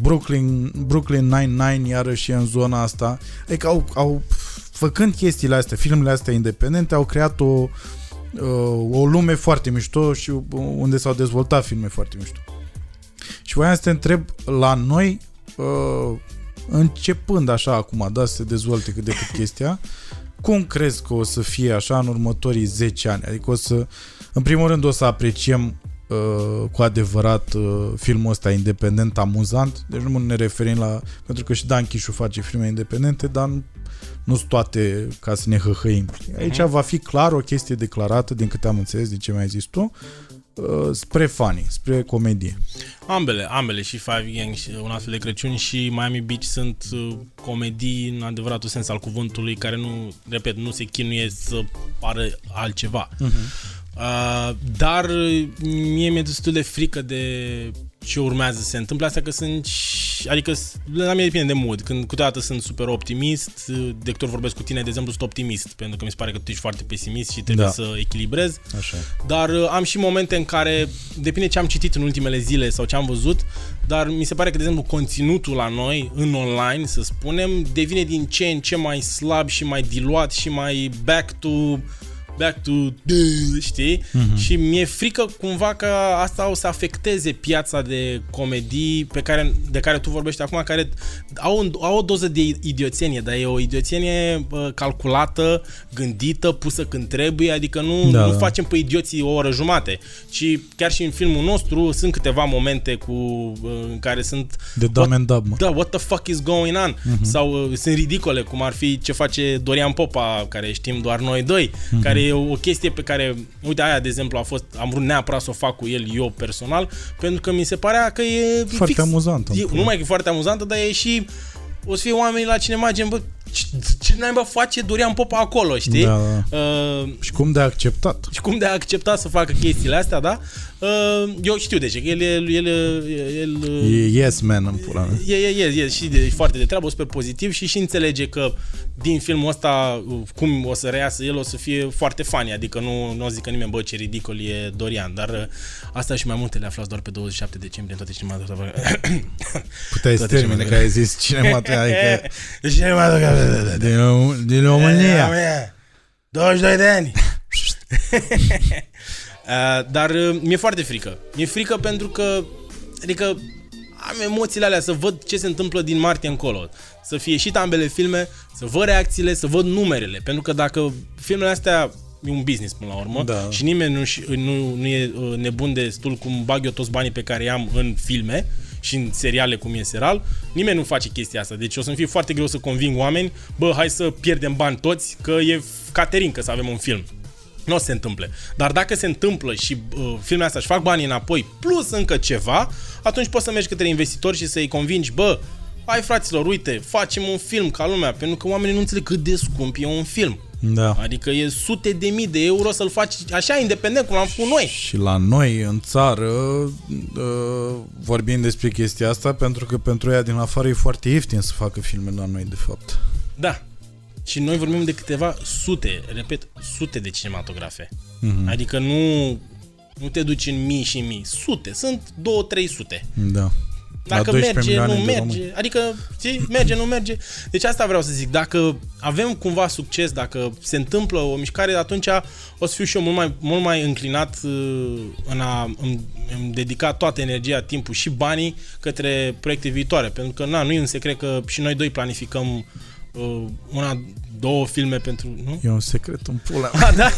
Brooklyn, Brooklyn Nine-Nine iarăși e în zona asta. Adică au, au făcând chestiile astea, filmele astea independente, au creat o, uh, o lume foarte mișto și unde s-au dezvoltat filme foarte mișto. Și voiam să te întreb la noi, uh, începând așa acum, da, să se dezvolte cât de cât chestia, cum crezi că o să fie așa în următorii 10 ani? Adică o să, în primul rând o să apreciem uh, cu adevărat uh, filmul ăsta independent, amuzant, deci nu ne referim la, pentru că și Dan Chișu face filme independente, dar nu nu sunt toate ca să ne hăhăim. Aici va fi clar o chestie declarată, din câte am înțeles, din ce mi-ai zis tu, uh, spre funny, spre comedie. Ambele, ambele, și Five Gang și un astfel de Crăciun și Miami Beach sunt uh, comedii în adevăratul sens al cuvântului care nu, repet, nu se chinuie să pară altceva. Uh-huh. Uh, dar uh, mie mi-e destul de frică de ce urmează să se întâmple asta că sunt și- adică s- la mine depinde de mood când câteodată sunt super optimist uh, de câte ori vorbesc cu tine de exemplu sunt optimist pentru că mi se pare că tu ești foarte pesimist și trebuie Da. să echilibrezi Așa. dar uh, am și momente în care, depinde ce am citit în ultimele zile sau ce am văzut, dar mi se pare că, de exemplu, conținutul la noi, în online, să spunem, devine din ce în ce mai slab și mai diluat și mai back to back to the, știi? Mm-hmm. Și mi-e frică cumva că asta o să afecteze piața de comedii pe care, de care tu vorbești acum, care au, au o doză de idioțenie, dar e o idioțenie calculată, gândită, pusă când trebuie, adică nu, da, nu da. facem pe idioții o oră jumate, ci chiar și în filmul nostru sunt câteva momente cu în care sunt de dumb and dumb. Da, what the fuck is going on? Mm-hmm. Sau uh, sunt ridicole, cum ar fi ce face Dorian Popa, care știm doar noi doi, mm-hmm. care e o chestie pe care, uite, aia de exemplu a fost, am vrut neapărat să o fac cu el eu personal, pentru că mi se părea că e foarte fix, amuzantă. E, nu mai că e foarte amuzantă, dar e și o să fie oamenii la cinema gen, bă, ce, ce naiba face Dorian Popa acolo, știi? Da, da. Uh, și cum de a acceptat. Și cum de a acceptat să facă chestiile astea, da? Uh, eu știu de ce, el, el, el, el e yes man în pula mea. E, e, e, e și de, e foarte de treabă, super pozitiv și și înțelege că din filmul ăsta, cum o să reiasă el, o să fie foarte funny, adică nu, nu o zică nimeni, bă, ce ridicol e Dorian, dar uh, asta și mai multe le aflați doar pe 27 decembrie în toate cinematografele. Puteai să termine că ai zis cinematografele. cinematografele din, din România. 22 de ani. Uh, dar uh, mi-e foarte frică. Mi-e frică pentru că, adică, am emoțiile alea să văd ce se întâmplă din martie încolo. Să fie și ambele filme, să văd reacțiile, să văd numerele. Pentru că dacă filmele astea e un business până la urmă da. și nimeni nu, nu, nu e uh, nebun de stul cum bag eu toți banii pe care i-am în filme și în seriale cum e serial, nimeni nu face chestia asta. Deci o să-mi fie foarte greu să conving oameni, bă, hai să pierdem bani toți, că e Caterin că să avem un film. Nu o să se întâmple. Dar dacă se întâmplă și uh, filmele astea își fac banii înapoi, plus încă ceva, atunci poți să mergi către investitori și să-i convingi, bă, hai fraților, uite, facem un film ca lumea, pentru că oamenii nu înțeleg cât de scump e un film. Da. Adică e sute de mii de euro să-l faci așa independent cum am făcut noi. Și la noi, în țară, uh, vorbim despre chestia asta pentru că pentru ea din afară e foarte ieftin să facă filme la noi, de fapt. Da. Și noi vorbim de câteva sute, repet, sute de cinematografe. Mm-hmm. Adică nu, nu te duci în mii și mii, sute, sunt două, trei sute. Da. Dacă merge, nu merge. Adică, știi, merge, nu merge. Deci asta vreau să zic. Dacă avem cumva succes, dacă se întâmplă o mișcare, atunci o să fiu și eu mult mai, mult mai înclinat uh, în a îmi, îmi dedica toată energia, timpul și banii către proiecte viitoare. Pentru că, na, nu e un secret că și noi doi planificăm uh, una, două filme pentru... Nu? E un secret în pula mea. da?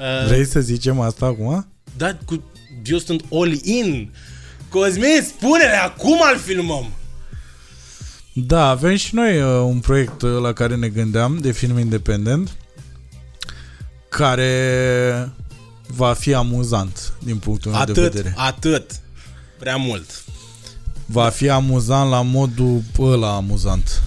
Vrei să zicem asta acum? Da, cu, eu sunt all in. Cosmin, spune-le, acum îl filmăm. Da, avem și noi uh, un proiect uh, la care ne gândeam de film independent care va fi amuzant din punctul meu atât, de vedere. Atât, prea mult. Va fi amuzant la modul ăla amuzant.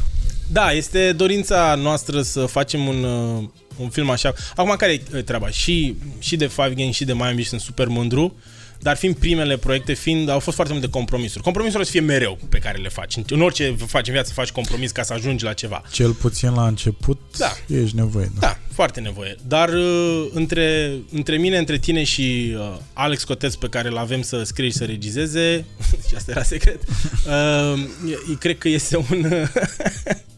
Da, este dorința noastră să facem un, uh, un film așa. Acum, care e treaba? Și, și de Five Games și de Miami Beach sunt super mândru, dar fiind primele proiecte, fiind, au fost foarte multe compromisuri. Compromisuri o să fie mereu pe care le faci. În orice faci în viață, faci compromis ca să ajungi la ceva. Cel puțin la început da. ești nevoie. Da, da foarte nevoie. Dar uh, între, între mine, între tine și uh, Alex Coteț, pe care îl avem să scrie și să regizeze, și asta era secret, uh, cred că este un...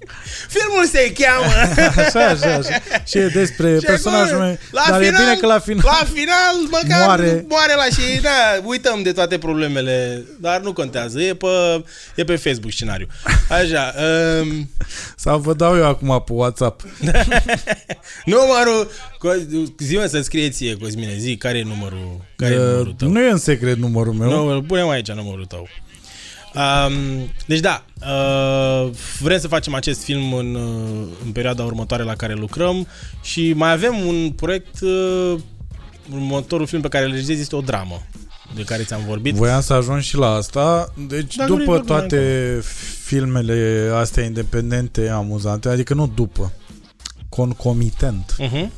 Filmul se cheamă. așa, așa, așa. Și e despre și personajul meu. La dar final, e bine că la final... La final, măcar moare, moare la și... Da, uităm de toate problemele. Dar nu contează. E pe, e pe Facebook scenariu. Așa. Um... Sau vă dau eu acum pe WhatsApp. numărul... Zi-mă să scrie ție, Cosmine. Zi, care e numărul, care uh, e numărul tău? Nu e în secret numărul meu. Nu, punem aici numărul tău. Um, deci da, uh, vrem să facem acest film în, uh, în perioada următoare la care lucrăm și mai avem un proiect, uh, următorul film pe care îl regizez este o dramă de care ți-am vorbit. Voiam să ajung și la asta, deci Dar după toate filmele astea independente, amuzante, adică nu după, concomitent, uh-huh.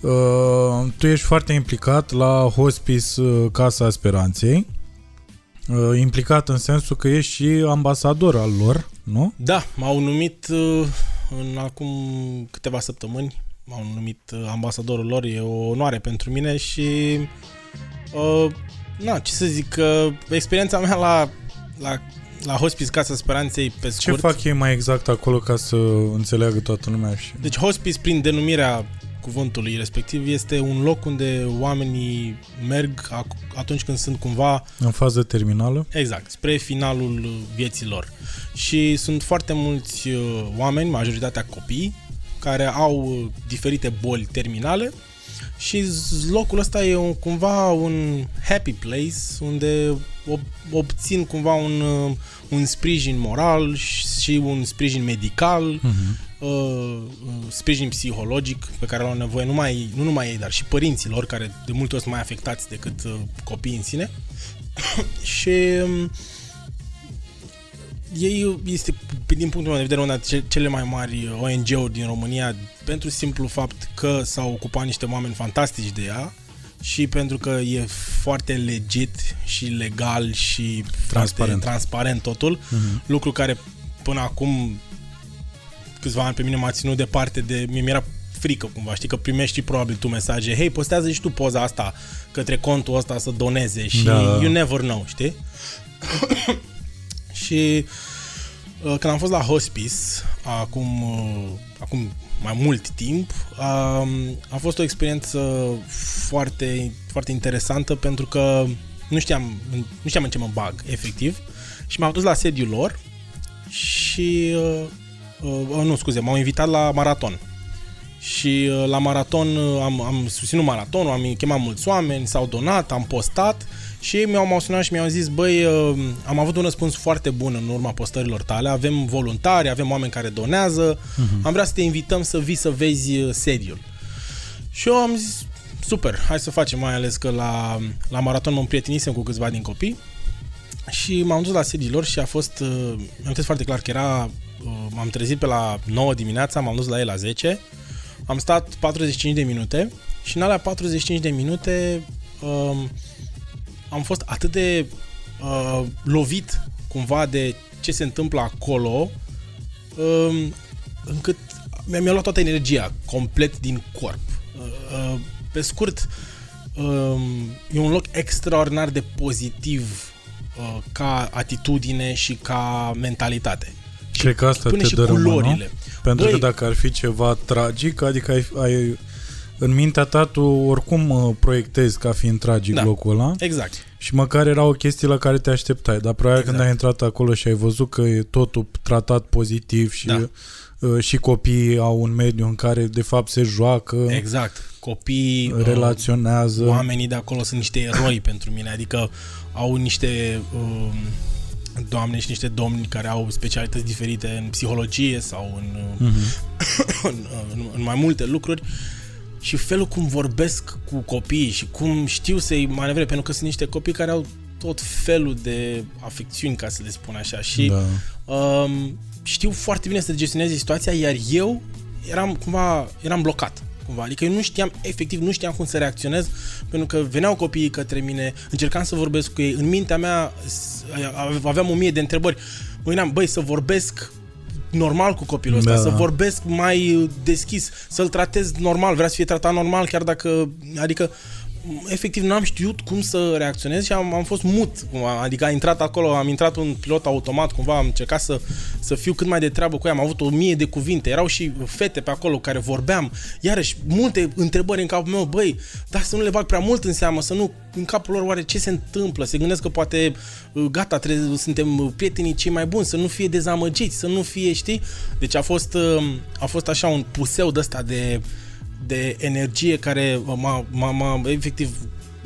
uh, tu ești foarte implicat la Hospice uh, Casa Speranței, uh, implicat în sensul că ești și ambasador al lor, nu? Da, m-au numit uh, în acum câteva săptămâni, m-au numit uh, ambasadorul lor, e o onoare pentru mine și uh, na, ce să zic, uh, experiența mea la, la la Hospice Casa Speranței, pe scurt. Ce fac ei mai exact acolo ca să înțeleagă toată lumea? Și... Deci Hospice, prin denumirea cuvântului respectiv, este un loc unde oamenii merg atunci când sunt cumva... În fază terminală? Exact, spre finalul vieții lor. Și sunt foarte mulți uh, oameni, majoritatea copii, care au uh, diferite boli terminale și locul ăsta e un, cumva un happy place unde obțin cumva un, uh, un sprijin moral și un sprijin medical, uh-huh. Uh, sprijin psihologic pe care au nevoie numai, nu numai ei, dar și părinților care de multe ori sunt mai afectați decât uh, copiii în sine. și uh, ei este, din punctul meu de vedere, una dintre cele mai mari ONG-uri din România pentru simplu fapt că s-au ocupat niște oameni fantastici de ea și pentru că e foarte legit și legal și transparent, transparent totul, uh-huh. lucru care până acum câțiva ani pe mine m-a ținut departe de... Mie mi-era frică cumva, știi că primești probabil tu mesaje, hei, postează și tu poza asta către contul ăsta să doneze și da. you never know, știi? și uh, când am fost la hospice, acum, uh, acum mai mult timp, a fost o experiență foarte, foarte interesantă pentru că nu știam, nu știam în ce mă bag, efectiv, și m-am dus la sediul lor și, uh, uh, nu scuze, m-au invitat la maraton. Și uh, la maraton am, am susținut maratonul, am chemat mulți oameni, s-au donat, am postat și ei mi-au sunat și mi-au zis, băi, uh, am avut un răspuns foarte bun în urma postărilor tale, avem voluntari, avem oameni care donează, uh-huh. am vrea să te invităm să vii să vezi uh, sediul. Și eu am zis, super, hai să facem, mai ales că la, la maraton mă împrietenisem cu câțiva din copii și m-am dus la sediul lor și a fost, uh, am fost foarte clar că era, m-am trezit pe la 9 dimineața, m-am dus la el la 10, am stat 45 de minute și în alea 45 de minute am fost atât de uh, lovit cumva de ce se întâmplă acolo, uh, încât mi-a, mi-a luat toată energia complet din corp. Uh, uh, pe scurt, uh, e un loc extraordinar de pozitiv uh, ca atitudine și ca mentalitate. Cred că asta te dă culorile. Pentru Băi, că dacă ar fi ceva tragic, adică ai, ai în mintea ta tu oricum uh, proiectezi ca fiind tragic da, locul ăla. Exact. Și măcar era o chestie la care te așteptai. Dar probabil exact. când ai intrat acolo și ai văzut că e totul tratat pozitiv și, da. uh, și copiii au un mediu în care de fapt se joacă. Exact. Copiii uh, relaționează. Uh, oamenii de acolo sunt niște eroi pentru mine. Adică au niște... Uh, doamne și niște domni care au specialități diferite în psihologie sau în, uh-huh. în, în, în mai multe lucruri și felul cum vorbesc cu copiii și cum știu să-i manevreze, pentru că sunt niște copii care au tot felul de afecțiuni, ca să le spun așa, și da. um, știu foarte bine să gestioneze situația, iar eu eram cumva, eram blocat. Cumva. Adică eu nu știam, efectiv, nu știam cum să reacționez, pentru că veneau copiii către mine, încercam să vorbesc cu ei, în mintea mea aveam o mie de întrebări. Mă băi, să vorbesc normal cu copilul ăsta, da. să vorbesc mai deschis, să-l tratez normal, vrea să fie tratat normal, chiar dacă, adică efectiv n-am știut cum să reacționez și am, am fost mut. Adică a intrat acolo, am intrat un pilot automat, cumva am încercat să, să fiu cât mai de treabă cu ea. Am avut o mie de cuvinte. Erau și fete pe acolo care vorbeam. Iarăși, multe întrebări în capul meu. Băi, dar să nu le bag prea mult în seamă, să nu în capul lor oare ce se întâmplă. Se gândesc că poate gata, trebuie, suntem prietenii cei mai buni, să nu fie dezamăgiți, să nu fie, știi? Deci a fost, a fost așa un puseu de ăsta de de energie care m-a, m-a, m-a efectiv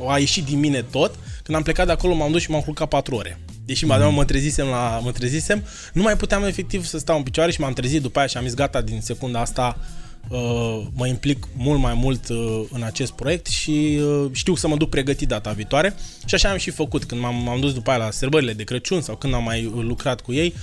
a ieșit din mine tot. Când am plecat de acolo m-am dus și m-am culcat 4 ore. Deși mm. mă trezisem la mă trezisem, nu mai puteam efectiv să stau în picioare și m-am trezit după aia și am zis gata, din secunda asta uh, mă implic mult mai mult uh, în acest proiect și uh, știu să mă duc pregătit data viitoare. Și așa am și făcut când m-am, m-am dus după aia la sărbările de Crăciun sau când am mai lucrat cu ei.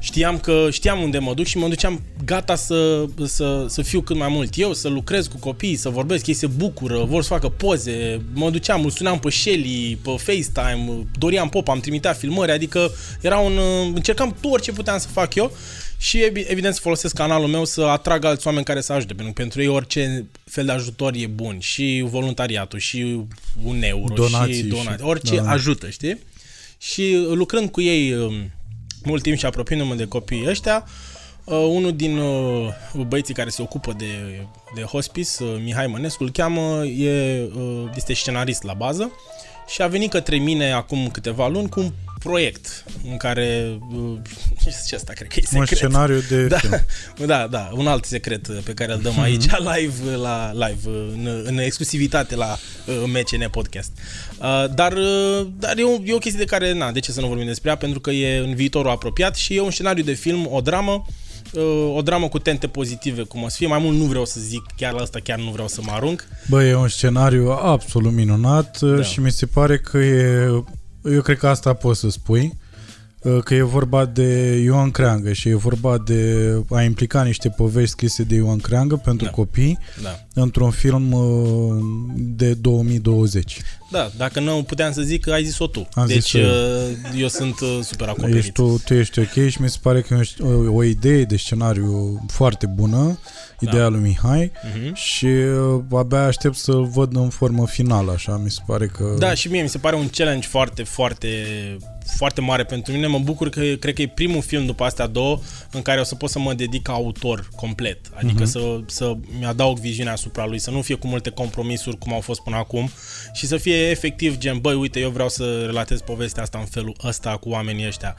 Uh, știam că știam unde mă duc și mă duceam gata să, să, să fiu cât mai mult eu, să lucrez cu copiii, să vorbesc, ei se bucură, vor să facă poze, mă duceam, îl sunam pe Shelly, pe FaceTime, Dorian Pop, am trimitea filmări, adică era un, încercam tot orice puteam să fac eu și evident să folosesc canalul meu să atrag alți oameni care să ajute, pentru că pentru ei orice fel de ajutor e bun, și voluntariatul, și un euro, donații și donații, orice da. ajută, știi? Și lucrând cu ei um, mult timp și apropiindu-mă de copiii ăștia, uh, unul din uh, băieții care se ocupă de, de hospice, uh, Mihai Mănescu, îl cheamă, e, uh, este scenarist la bază și a venit către mine acum câteva luni cu un proiect în care uh, ce asta cred că e secret. Un scenariu de da, film. da, da, un alt secret pe care îl dăm aici live la live în, în exclusivitate la uh, MCN podcast. Uh, dar uh, dar e, o, e o chestie de care na, de ce să nu vorbim despre ea pentru că e în viitorul apropiat și e un scenariu de film, o dramă uh, o dramă cu tente pozitive, cum o să fie. Mai mult nu vreau să zic, chiar la asta chiar nu vreau să mă arunc. Bă, e un scenariu absolut minunat Da. da. și mi se pare că e... Eu cred că asta poți să spui uh, că e vorba de Ioan Creangă și e vorba de a implica niște povești scrise de Ioan Creangă pentru Da. copii Da. într-un film uh, de 2020. Da, dacă nu puteam să zic, ai zis-o tu. Am deci zis-o eu. uh, eu sunt uh, super acoperit. Ești tu, tu ești ok și mi se pare că e o, o idee de scenariu foarte bună, ideea lui Mihai Mhm. și uh, abia aștept să-l văd în formă finală, așa, mi se pare că... Da, și mie mi se pare un challenge foarte, foarte, foarte mare pentru mine. Mă bucur că cred că e primul film după astea două în care o să pot să mă dedic ca autor complet. Adică Mhm. să, să mi-adaug viziunea asupra lui, să nu fie cu multe compromisuri cum au fost până acum și să fie efectiv gen, băi, uite, eu vreau să relatez povestea asta în felul ăsta cu oamenii ăștia.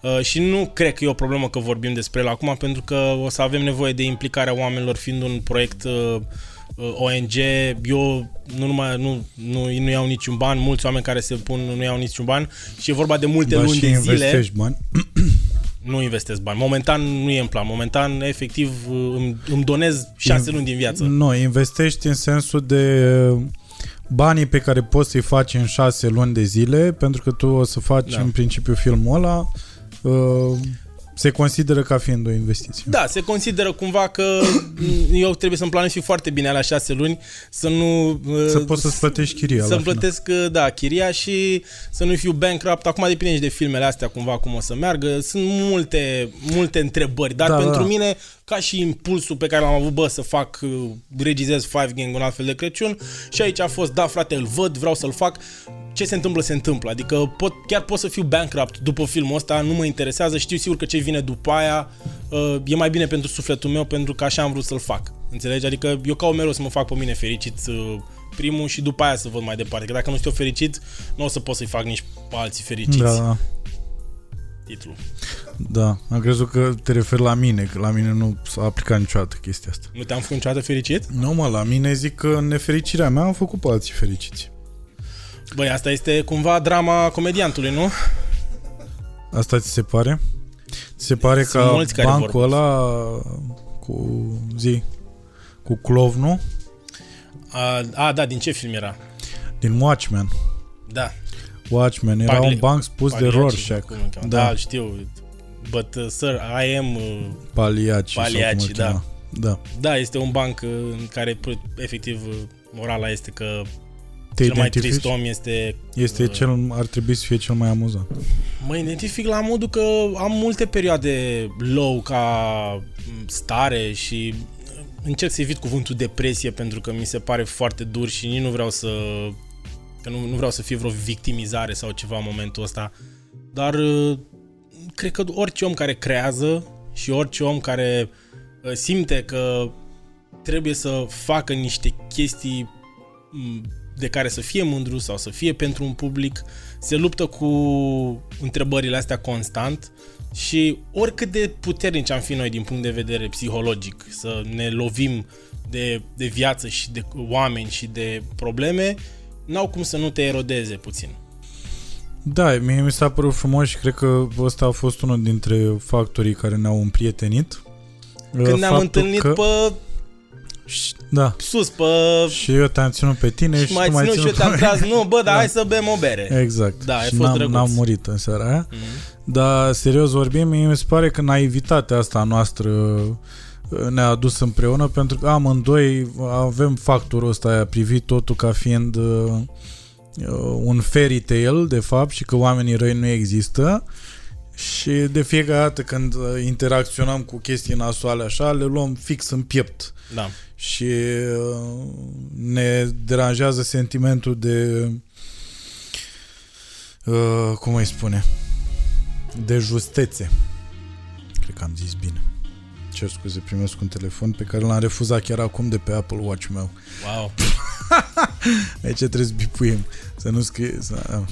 Uh, și nu cred că e o problemă că vorbim despre el acum, pentru că o să avem nevoie de implicarea oamenilor fiind un proiect uh, uh, ONG, eu nu numai nu, nu, nu iau niciun ban, mulți oameni care se pun nu iau niciun ban și e vorba de multe da, luni și de zile. investești bani. Nu investesc bani. Momentan nu e în plan. Momentan, efectiv, uh, îmi, îmi donez șase luni din viață. Nu, investești în sensul de uh, banii pe care poți să-i faci în șase luni de zile, pentru că tu o să faci Da. în principiu filmul ăla, uh, se consideră ca fiind o investiție. Da, se consideră cumva că m, eu trebuie să-mi planific foarte bine la șase luni, să nu... uh, Să poți să-ți plătești chiria la Să-mi final. plătesc, uh, da, chiria și să nu fiu bankrupt. Acum depinde și de filmele astea cumva cum o să meargă. Sunt multe, multe întrebări, dar Da, pentru da. mine, ca și impulsul pe care l-am avut, bă, să fac, uh, regizez Five Gang un alt fel de Crăciun și aici a fost, da, frate, îl văd, vreau să-l fac. Ce se întâmplă, se întâmplă. Adică pot, chiar pot să fiu bankrupt după filmul ăsta, nu mă interesează, știu sigur că ce vine după aia uh, e mai bine pentru sufletul meu pentru că așa am vrut să-l fac. Înțelegi? Adică eu caut mereu să mă fac pe mine fericit uh, primul și după aia să văd mai departe. Că dacă nu sunt eu fericit, nu o să pot să-i fac nici pe alții fericiți. Da, da, Titlul. da. Am crezut că te referi la mine, că la mine nu s-a aplicat niciodată chestia asta. Nu te-am făcut niciodată fericit? Nu, mă, la mine zic că în nefericirea mea am făcut pe alții fericiți. Băi, asta este cumva drama comediantului, nu? Asta ți se pare? Ți se pare Sunt că mulți care bancul vorbesc. ăla cu zi cu clovnul A, a, da, din ce film era? din Watchmen. Da. Watchmen era Pagli- un banc spus de Pagliacci, Rorschach. cum îl cheamă. Da, da, știu. But, uh, sir, I am... Uh, Pagliacci. sau cum Pagliacci, îl da. chema. Da. da, este un banc uh, în care, pr- efectiv, uh, morala este că Te cel mai identifici? trist om este... Este uh, cel, ar trebui să fie cel mai amuzant. Mă identific la modul că am multe perioade low ca m, stare și încerc să evit cuvântul depresie pentru că mi se pare foarte dur și nici nu vreau să că nu, nu vreau să fie vreo victimizare sau ceva în momentul ăsta. Dar uh, cred că orice om care creează și orice om care uh, simte că trebuie să facă niște chestii m, de care să fie mândru sau să fie pentru un public, se luptă cu întrebările astea constant și oricât de puternici am fi noi din punct de vedere psihologic, să ne lovim de, de viață și de oameni și de probleme, n-au cum să nu te erodeze puțin. Da, mie mi s-a părut frumos și cred că ăsta a fost unul dintre factorii care ne-au împrietenit. Când ne-am Faptul întâlnit că... pe Și- Da, sus, pe... și eu te-am ținut pe tine și, și mai tu m-ai ținut și eu pe te-am mine. tras, nu, bă, dar Da. hai să bem o bere. Exact. Da, a și fost n-am, drăguț. n-am murit în seara aia. Mhm. Dar, serios vorbim, mie mi se pare că naivitatea asta noastră uh, ne-a adus împreună pentru că amândoi avem factorul ăsta, a privit totul ca fiind uh, uh, un fairy tale, de fapt, și că oamenii răi nu există. Și de fiecare dată când uh, interacționăm cu chestii nasoale așa, le luăm fix în piept Da. și uh, ne deranjează sentimentul de uh, cum îi spune de justețe. Cred că am zis bine. Ce scuze, primesc un telefon pe care l-am refuzat chiar acum de pe Apple Watch meu. Wow. Aici trebuie să bipuim. Să nu scrie... Să...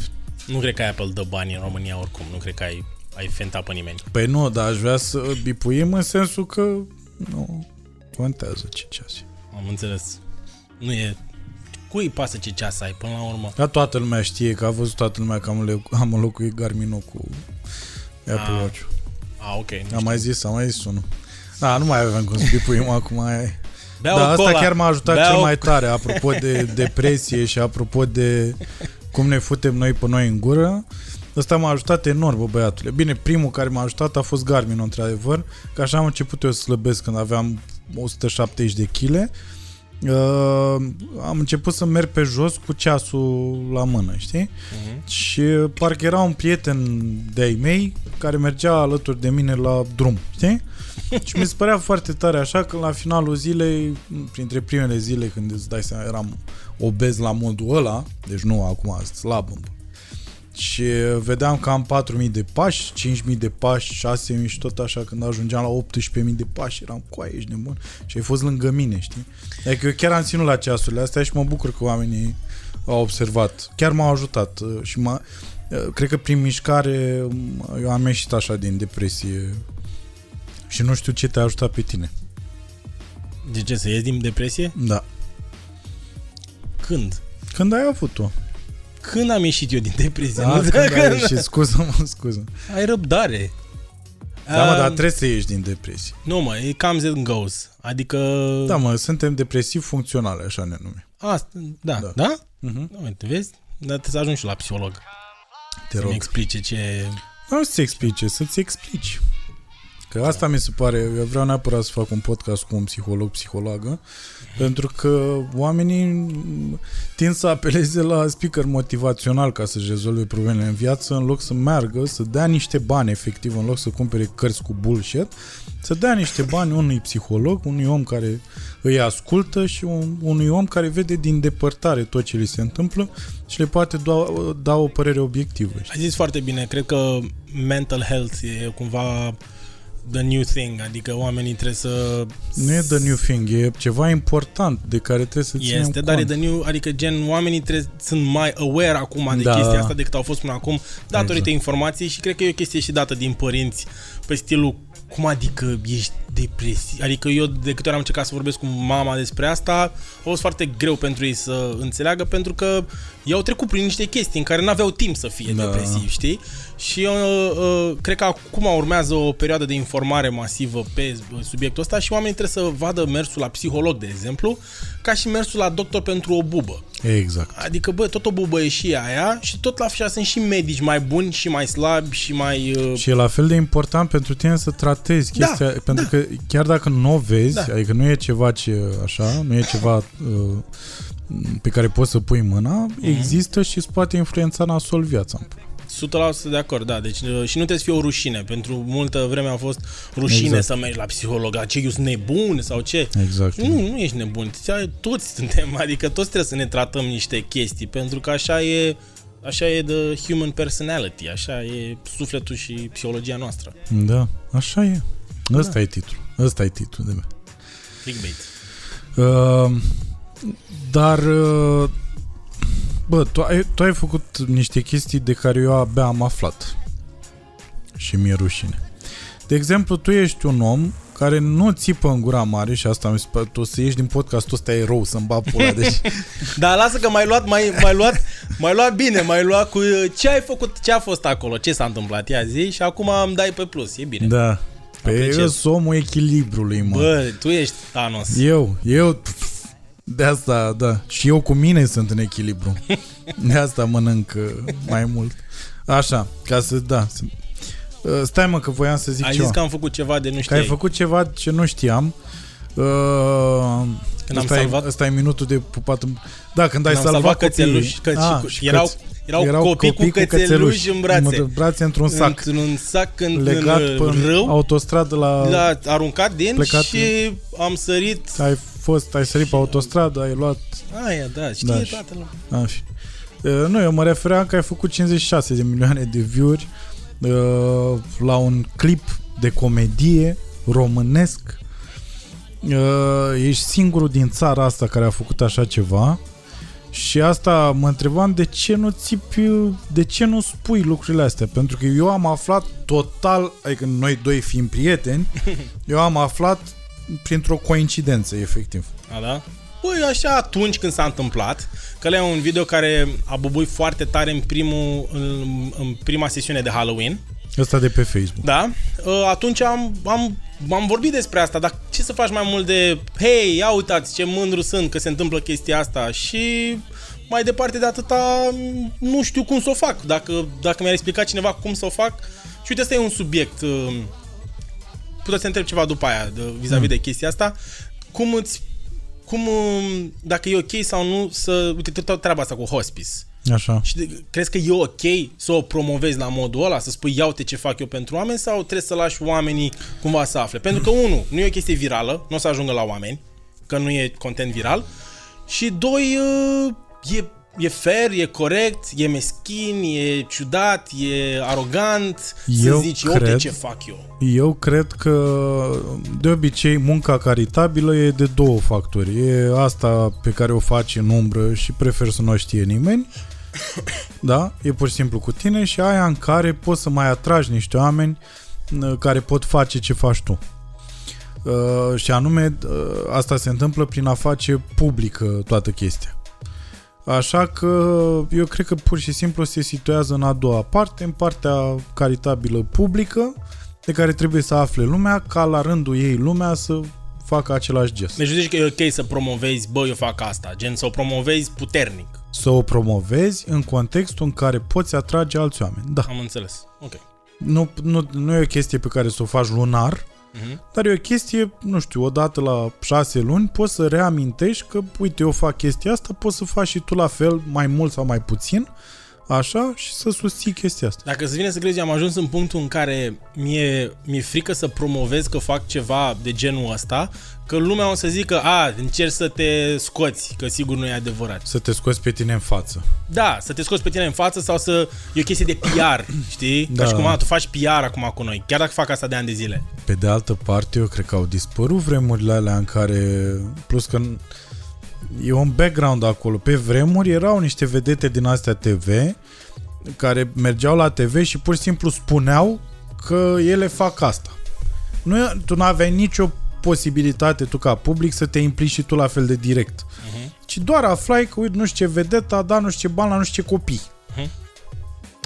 Nu cred că Apple dă bani în România oricum. Nu cred că ai, ai fenta pe nimeni. Păi nu, dar aș vrea să bipuim în sensul că nu contează ce ceas e. Am înțeles. Nu e... Cui pasă ce ceas ai până la urmă? Dar toată lumea știe că a văzut toată lumea că am, înle- am înlocuit Garmin cu Apple Ah, Watch. Ah, ok. Nu Am mai zis, am mai zis unul. Da, nu mai avem cum să bipuim acum. Aia. Beau Da, asta cola. chiar m-a ajutat Beau cel mai tare, apropo de depresie și apropo de cum ne futem noi pe noi în gură. Ăsta m-a ajutat enorm, bă, băiatule. Bine, primul care m-a ajutat a fost Garmin, într-adevăr, că așa am început eu să slăbesc când aveam 170 de kg. Uh, am început să merg pe jos cu ceasul la mână, știi? Mhm. Și parcă era un prieten de-ai mei care mergea alături de mine la drum, știi? și mi se părea foarte tare așa că la finalul zilei, printre primele zile când îți dai seama, eram obez la modul ăla, deci nu acum, slab. Și vedeam că am 4.000 de pași, 5.000 de pași, 6.000 și tot așa, când ajungeam la 18.000 de pași, eram cu ești nebun. Și ai fost lângă mine, știi? Adică eu chiar am ținut la ceasurile astea și mă bucur că oamenii au observat. Chiar m-au ajutat uh, și m-a, uh, cred că prin mișcare um, eu am ieșit așa din depresie și nu știu ce te-a ajutat pe tine. De ce, să ies din depresie? Da. Când? Când ai avut-o? Când am ieșit eu din depresie? Da, Nu? când ai ieșit, scuză-mă, scuză. Ai răbdare. Da, mă, Um, dar trebuie să ieși din depresie. Nu, mă, e comes and goes. Adică... Da, mă, suntem depresiv funcționale, așa ne numim. Asta, da, Da. da? da? Uh-huh. Da, uite, vezi? Dar trebuie să ajungi și la psiholog. Te Să-mi rog. explice ce... Nu să-ți explice, să-ți explici. Că asta mi se pare, eu vreau neapărat să fac un podcast cu un psiholog, psihologă, pentru că oamenii tind să apeleze la speaker motivațional ca să-și rezolve problemele în viață, în loc să meargă, să dea niște bani efectiv, în loc să cumpere cărți cu bullshit, să dea niște bani unui psiholog, unui om care îi ascultă și un, unui om care vede din depărtare tot ce li se întâmplă și le poate da, da o părere obiectivă. știi? Ai zis foarte bine, cred că mental health e cumva the new thing, adică oamenii trebuie să... Nu e the new thing, e ceva important de care trebuie să ținem Este, dar cont. e the new, adică gen oamenii trebuie, sunt mai aware acum de Da. chestia asta decât au fost până acum, datorită Exact. informației și cred că e o chestie și dată din părinți pe stilul cum adică ești depresie? Adică eu de câte ori am încercat să vorbesc cu mama despre asta, a fost foarte greu pentru ei să înțeleagă pentru că ei au trecut prin niște chestii în care n-aveau timp să fie Da. depresivi, știi? Și uh, uh, cred că acum urmează o perioadă de informare masivă pe subiectul ăsta și oamenii trebuie să vadă mersul la psiholog, de exemplu, ca și mersul la doctor pentru o bubă. Exact. Adică, bă, tot o bubă e și aia și tot la fel sunt și medici mai buni și mai slabi și mai... Uh, Și e la fel de important pentru tine să tratezi Da, chestia, pentru că chiar dacă nu o vezi, Da. adică nu e ceva ce așa, nu e ceva uh, pe care poți să pui mâna, Mhm. există și îți poate influența nasol viața. 100% de acord, da. Deci, uh, și nu trebuie să fie o rușine. Pentru multă vreme a fost rușine Exact. să mergi la psiholog. A, Ce, eu sunt nebun sau ce? Exact. Nu, nu ești nebun. Ți- Toți suntem, adică toți trebuie să ne tratăm niște chestii, pentru că așa e, așa e the human personality, așa e sufletul și psihologia noastră. Da, așa e. Ăsta Da. e titlul. Ăsta e titlul de Clickbait. Uh, dar uh, bă, tu ai, tu ai făcut niște chestii de care eu abia am aflat și mi-e rușine. De exemplu, tu ești un om care nu țipă în gura mare și asta mi se pare, tu o să ieși din podcastul ăsta e rău să-mi bag pula, deci Da, lasă că mai luat, mai, mai luat, mai luat bine, mai luat cu ce ai făcut, ce a fost acolo, ce s-a întâmplat, ia zi și acum îmi dai pe plus, e bine. da. Pe Apreciez. eu sunt omul echilibrului, mă. Bă, tu ești Thanos. Eu, eu, de asta, da. Și eu cu mine sunt în echilibru. De asta mănânc uh, mai mult. Așa, ca să, da. Să, uh, stai mă că voiam să zic Ai ceva. zis că am făcut ceva de nu Că știai. ai făcut ceva ce nu știam. Uh, Când am ăsta, salvat- e, ăsta e minutul de pupat în... Da, când ai Când am salvat, salvat copiii. cățeluși, că, Ah, și, și erau, căț- erau, copii, cu cățeluși în brațe. În brațe într-un sac. Într-un sac în, legat în pe râu, autostradă la... l-a aruncat din plecat și am sărit. Ai fost, ai sărit pe autostradă, ai luat Aia, da, știe Da, da, și- toată lumea. Așa. Uh, Nu, eu mă refeream că ai făcut 56 de milioane de view-uri uh, la un clip de comedie românesc. Uh, ești singurul din țara asta care a făcut așa ceva. Și asta mă întrebam de ce nu țipi, de ce nu spui lucrurile astea? Pentru că eu am aflat total, adică noi doi fiind prieteni, eu am aflat printr-o coincidență, efectiv. A, da? Păi așa atunci când s-a întâmplat, că e un video care a bubuit foarte tare în, primul, în, în prima sesiune de Halloween. Ăsta de pe Facebook. Da. Ă, atunci am, am, am vorbit despre asta, dar ce să faci mai mult de hei, ia uitați ce mândru sunt că se întâmplă chestia asta și mai departe de atâta nu știu cum să o fac. Dacă, dacă mi-ar explica cineva cum să o fac și uite, ăsta e un subiect ă, puteți să întreb ceva după aia de, vis-a-vis mm. de chestia asta. Cum îți cum, um, dacă e ok sau nu să, uite, tot treaba asta cu hospice. Așa. Și de, crezi că e ok să o promovezi la modul ăla, să spui ia uite ce fac eu pentru oameni sau trebuie să lași oamenii cumva să afle? Pentru că, unu, nu e o chestie virală, nu o să ajungă la oameni, că nu e content viral, și doi, uh, e e fair, e corect, e meschin, e ciudat, e arogant, eu să zici, cred, ce fac eu. Eu cred că de obicei munca caritabilă e de două factori. E asta pe care o faci în umbră și prefer să nu o știe nimeni. Da? E pur și simplu cu tine și aia în care poți să mai atragi niște oameni uh, care pot face ce faci tu. Uh, și anume, uh, asta se întâmplă prin a face publică toată chestia. Așa că eu cred că pur și simplu se situează în a doua parte, în partea caritabilă publică, de care trebuie să afle lumea, ca la rândul ei lumea să facă același gest. Deci zici că e ok să promovezi, bă, eu fac asta, gen să o promovezi puternic. Să o promovezi în contextul în care poți atrage alți oameni, da. Am înțeles, ok. Nu, nu, nu e o chestie pe care să o faci lunar, Uh-huh. Dar e o chestie, nu știu, odată la șase luni poți să reamintești că, uite, eu fac chestia asta, poți să faci și tu la fel, mai mult sau mai puțin, așa, și să susții chestia asta. Dacă să vine să crezi, am ajuns în punctul în care mi-e, mi-e frică să promovez că fac ceva de genul ăsta, că lumea o să zică, a, încerci să te scoți, că sigur nu e adevărat. Să te scoți pe tine în față. Da, să te scoți pe tine în față sau să... E o chestie de PR, știi? Da. Ca și cum, a, tu faci PR acum cu noi, chiar dacă fac asta de ani de zile. Pe de altă parte, eu cred că au dispărut vremurile alea în care... Plus că e un background acolo. Pe vremuri erau niște vedete din astea TV care mergeau la TV și pur și simplu spuneau că ele fac asta. Nu, tu nu aveai nicio posibilitate tu ca public să te implici și tu la fel de direct. Uh-huh. Ci doar aflai că, uite, nu știu ce vedetă a dat nu știu ce bani la nu știu ce copii. Uh-huh.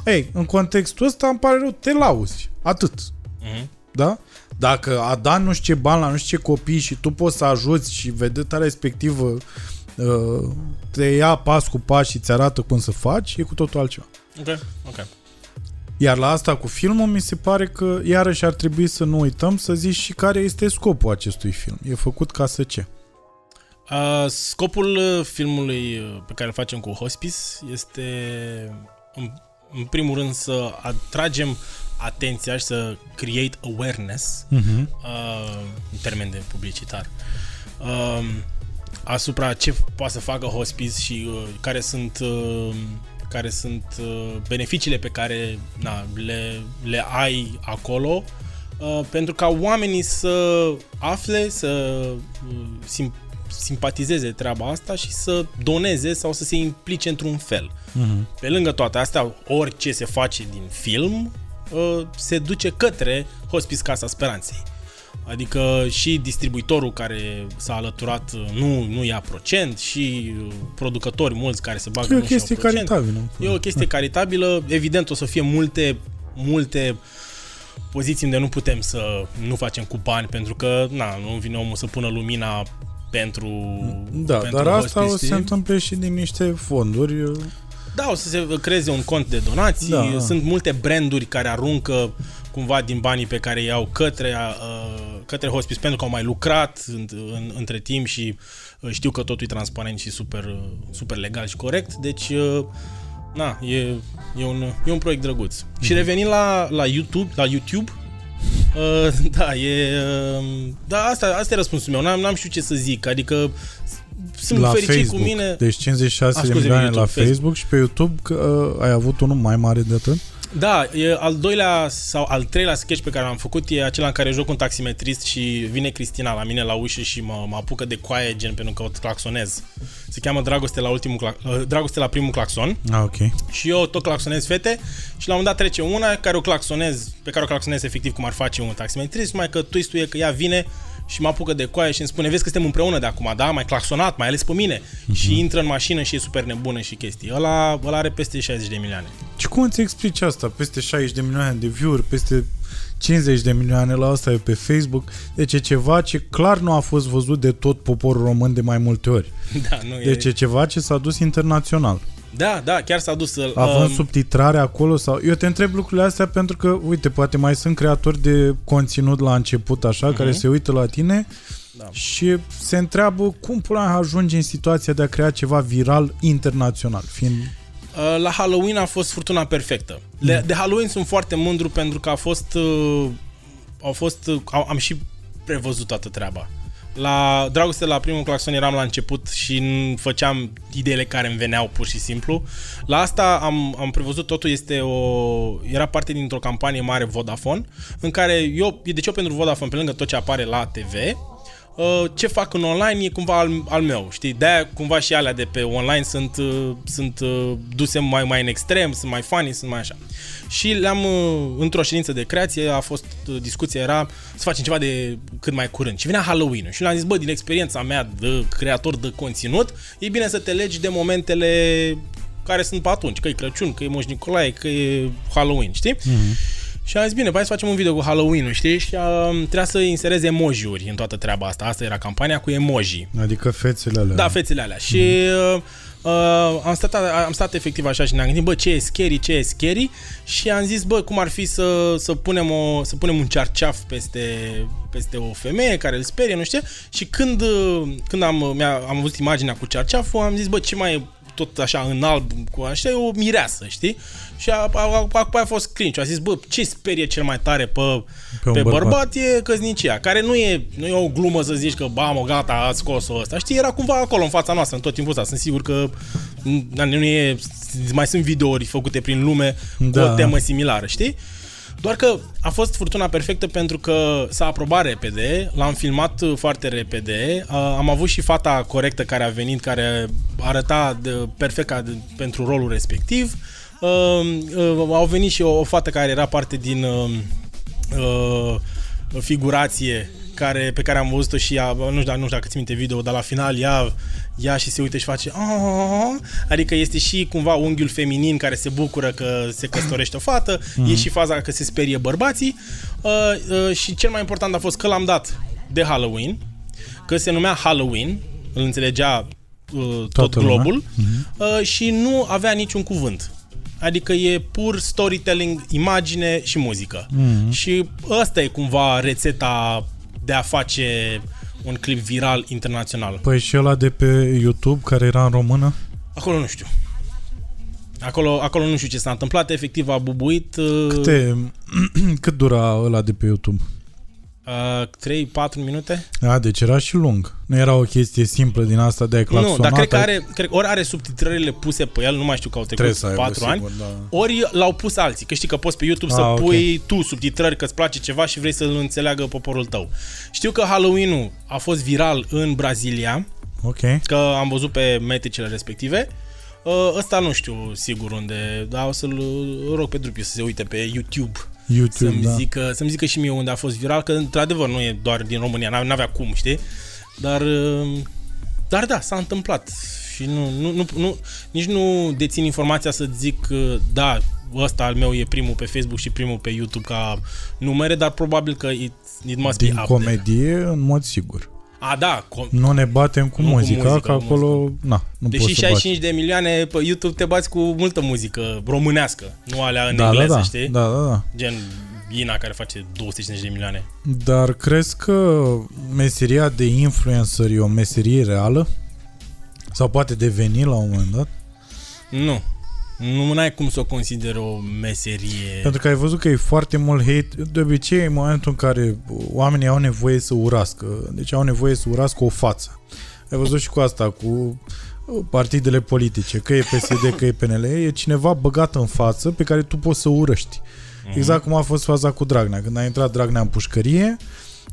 Ei, în contextul ăsta îmi pare rău, te lauzi. Atât. Uh-huh. Da? Dacă a dat nu știu ce bani la nu știu ce copii și tu poți să ajuți și vedeta respectivă uh, te ia pas cu pas și ți arată cum să faci, e cu totul altceva. Ok, ok. Iar la asta cu filmul mi se pare că iarăși ar trebui să nu uităm să zici și care este scopul acestui film. E făcut ca să ce? Uh, scopul uh, filmului uh, pe care îl facem cu Hospice este în, în primul rând să atragem atenția și să create awareness uh-huh. uh, în termen de publicitar uh, asupra ce poate să facă Hospice și uh, care sunt uh, care sunt uh, beneficiile pe care na, le, le ai acolo uh, pentru ca oamenii să afle, să uh, sim, simpatizeze treaba asta și să doneze sau să se implice într-un fel. Uh-huh. Pe lângă toate astea, orice se face din film se duce către Hospice Casa Speranței. Adică și distribuitorul care s-a alăturat nu, nu ia procent și producători mulți care se bagă E o chestie caritabilă. E o chestie caritabilă. Evident o să fie multe, multe poziții unde nu putem să nu facem cu bani pentru că na, nu vine omul să pună lumina pentru Da, pentru dar asta o să se întâmple și din niște fonduri da, o să se creeze un cont de donații, da. sunt multe branduri care aruncă cumva din banii pe care i-au către, uh, către hospice pentru că au mai lucrat în, în, între timp și uh, știu că totul e transparent și super, uh, super legal și corect, deci uh, na, e, e, un, e un proiect drăguț. Mm. Și revenind la, la YouTube, la YouTube, Uh, da, e... Uh, da, asta, asta e răspunsul meu. N-am, n-am știut ce să zic. Adică sunt la fericit Facebook. cu mine. Deci 56 A, de milioane la Facebook, Facebook și pe YouTube că, uh, ai avut unul mai mare de atât? Da, e al doilea sau al treilea sketch pe care l-am făcut e acela în care joc un taximetrist și vine Cristina la mine la ușă și mă, mă apucă de coaie gen pentru că o claxonez. Se cheamă Dragoste la, ultimul, cla- uh, Dragoste la primul claxon. Ah, ok. Și eu tot claxonez fete și la un moment dat trece una care o claxonez, pe care o claxonez efectiv cum ar face un taximetrist, mai că twistul e că ea vine și mă apucă de coaie și îmi spune, vezi că suntem împreună de acum, da? Mai claxonat, mai ales pe mine. Uh-huh. Și intră în mașină și e super nebună și chestii. Ăla, ăla are peste 60 de milioane. Și cum îți explici asta? Peste 60 de milioane de view-uri, peste 50 de milioane la asta e pe Facebook. Deci e ceva ce clar nu a fost văzut de tot poporul român de mai multe ori. Da, nu Deci e... e ceva ce s-a dus internațional. Da, da, chiar s-a dus să... Având subtitrare acolo sau... Eu te întreb lucrurile astea pentru că, uite, poate mai sunt creatori de conținut la început așa, care se uită la tine Da. și se întreabă cum pula mea ajunge în situația de a crea ceva viral internațional, fiind... Uh, La Halloween a fost furtuna perfectă. Le, de Halloween sunt foarte mândru pentru că a fost... Uh, au fost uh, au, am și prevăzut toată treaba. La Dragoste la primul claxon eram la început și n- făceam ideile care îmi veneau pur și simplu. La asta am, am prevăzut totul, este o, era parte dintr-o campanie mare Vodafone, în care eu, deci eu pentru Vodafone, pe lângă tot ce apare la TV, uh, ce fac în online e cumva al, al meu, știi? De-aia cumva și alea de pe online sunt, uh, sunt uh, duse mai, mai în extrem, sunt mai funny, sunt mai așa. Și le-am, uh, într-o ședință de creație, a fost uh, discuția, era să facem ceva de cât mai curând. Și venea Halloween și le-am zis, bă, din experiența mea de creator de conținut, e bine să te legi de momentele care sunt pe atunci, că e Crăciun, că e Moș Nicolae, că e Halloween, știi? Mm-hmm. Și am zis, bine, hai să facem un video cu Halloween-ul, știi? Și uh, trebuia să inserez emoji-uri în toată treaba asta. Asta era campania cu emoji. Adică fețele alea. Da, fețele alea. Și uh, uh, am, stat, am stat efectiv așa și ne-am gândit, bă, ce e scary, ce e scary? Și am zis, bă, cum ar fi să, să, punem, o, să punem un cearceaf peste, peste o femeie care îl sperie, nu știu? Și când, uh, când am, mi-a, am văzut imaginea cu cearceaful, am zis, bă, ce mai e tot așa în alb, cu așa, e o mireasă, știi? Și a, a, a, a, a fost cringe. A zis, bă, ce sperie cel mai tare pe, Pe un pe, pe bărbat. bărbat e căznicia, care nu e, nu e o glumă să zici că, ba, mă, gata, a scos-o ăsta. Știi, era cumva acolo, în fața noastră, în tot timpul ăsta. Sunt sigur că na, nu e, mai sunt videouri făcute prin lume cu Da. o temă similară, știi? Doar că a fost furtuna perfectă pentru că s-a aprobat repede, l-am filmat uh, foarte repede, uh, am avut și fata corectă care a venit, care arăta de, perfect ca de, pentru rolul respectiv. Uh, uh, au venit și o, o fată care era parte din uh, uh, figurație care, pe care am văzut-o și ea, nu știu, dacă- nu știu dacă ți minte video, dar la final ea, ea și se uită și face "Ah", adică este și cumva unghiul feminin care se bucură că se căsătorește o fată, mm-hmm. e și faza că se sperie bărbații uh, uh, și cel mai important a fost că l-am dat de Halloween, că se numea Halloween, îl înțelegea uh, tot Toată lumea. globul uh, și nu avea niciun cuvânt. Adică e pur storytelling, imagine și muzică. Mm-hmm. Și ăsta e cumva rețeta de a face un clip viral internațional. Păi și ăla de pe YouTube care era în română? Acolo nu știu. Acolo, acolo nu știu ce s-a întâmplat, efectiv a bubuit uh, Câte, cât dura ăla de pe YouTube? Uh, 3-4 minute. A, deci era și lung. Nu era o chestie simplă din asta de a Nu, claxonat. dar cred că are, cred, ori are subtitrările puse pe el, nu mai știu că au Trebuie trecut să aibă, 4 ani, sigur, da. ori l-au pus alții. Că știi că poți pe YouTube Ah, să ok. pui tu subtitrări că îți place ceva și vrei să-l înțeleagă poporul tău. Știu că Halloween-ul a fost viral în Brazilia, Ok. că am văzut pe metricele respective. Uh, Ăsta nu știu sigur unde, dar o să-l rog pe Drupiu să se uite pe YouTube YouTube, să-mi, da. zică, să-mi zică și mie unde a fost viral, că într-adevăr nu e doar din România, n- n-avea cum, știi? Dar, uh, dar da, s-a întâmplat și nu, nu, nu, nu, nici nu dețin informația să zic că da, ăsta al meu e primul pe Facebook și primul pe YouTube ca numere, dar probabil că it, it must Din be up there. comedie, în mod sigur. A, da, com- Nu ne batem cu Nu cu muzica, muzica, că cu acolo, na, nu Deși poți să bați. 65 de milioane pe YouTube te bați cu multă muzică românească, nu alea în Da, da, engleză, da, știi? da, da, da. Gen Ina care face 250 de milioane. Dar crezi că meseria de influencer e o meserie reală? Sau poate deveni la un moment dat? Nu. Nu ai cum să o consider o meserie. Pentru că ai văzut că e foarte mult hate. De obicei, în momentul în care oamenii au nevoie să urască, deci au nevoie să urască o față. Ai văzut și cu asta, cu partidele politice, că e PSD, că e PNL, e cineva băgat în față pe care tu poți să urăști. Uh-huh. Exact cum a fost faza cu Dragnea. Când a intrat Dragnea în pușcărie,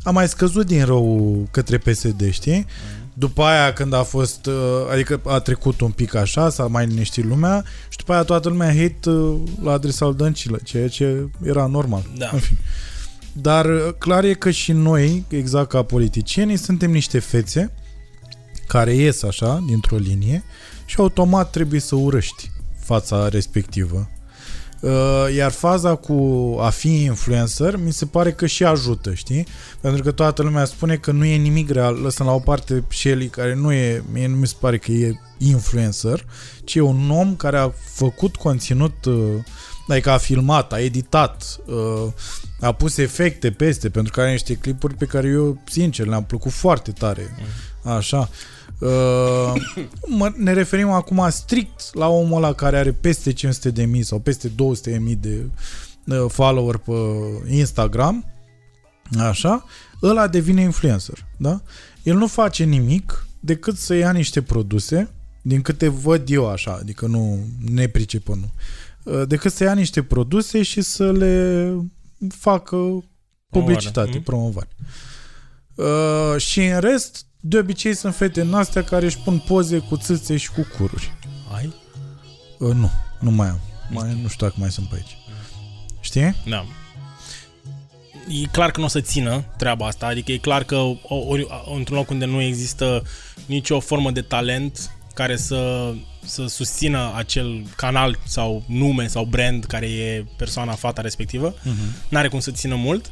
a mai scăzut din rău către PSD, știi? Uh-huh. După aia când a fost, uh, adică a trecut un pic așa, s-a mai liniștit lumea și după aia toată lumea hate uh, la adresa lui Dăncilă, ceea ce era normal. Da. În fine. Dar uh, clar e că și noi, exact ca politicieni, suntem niște fețe care ies așa, dintr-o linie și automat trebuie să urăști fața respectivă. Uh, iar faza cu a fi influencer mi se pare că și ajută, știi? Pentru că toată lumea spune că nu e nimic real, lăsăm la o parte Shelly care nu e, mie nu mi se pare că e influencer, ci e un om care a făcut conținut uh, adică a filmat, a editat, uh, a pus efecte peste, pentru că are niște clipuri pe care eu, sincer, le-am plăcut foarte tare. Mm. Așa. Uh, mă, ne referim acum strict la omul ăla care are peste 500 de mii sau peste 200 de mii de uh, follower pe Instagram, așa, ăla devine influencer, da? El nu face nimic decât să ia niște produse, din câte văd eu așa, adică nu ne pricepă, nu, uh, decât să ia niște produse și să le facă publicitate, promovare. promovare. Uh, și în rest, de obicei sunt fete în astea care își pun poze cu țâțe și cu cururi. Ai? Uh, nu, nu mai am. Mai, nu știu dacă mai sunt pe aici. Știi? Da. E clar că nu o să țină treaba asta, adică e clar că ori, într-un loc unde nu există nicio formă de talent care să, să susțină acel canal sau nume sau brand care e persoana, fata respectivă, uh-huh. n-are cum să țină mult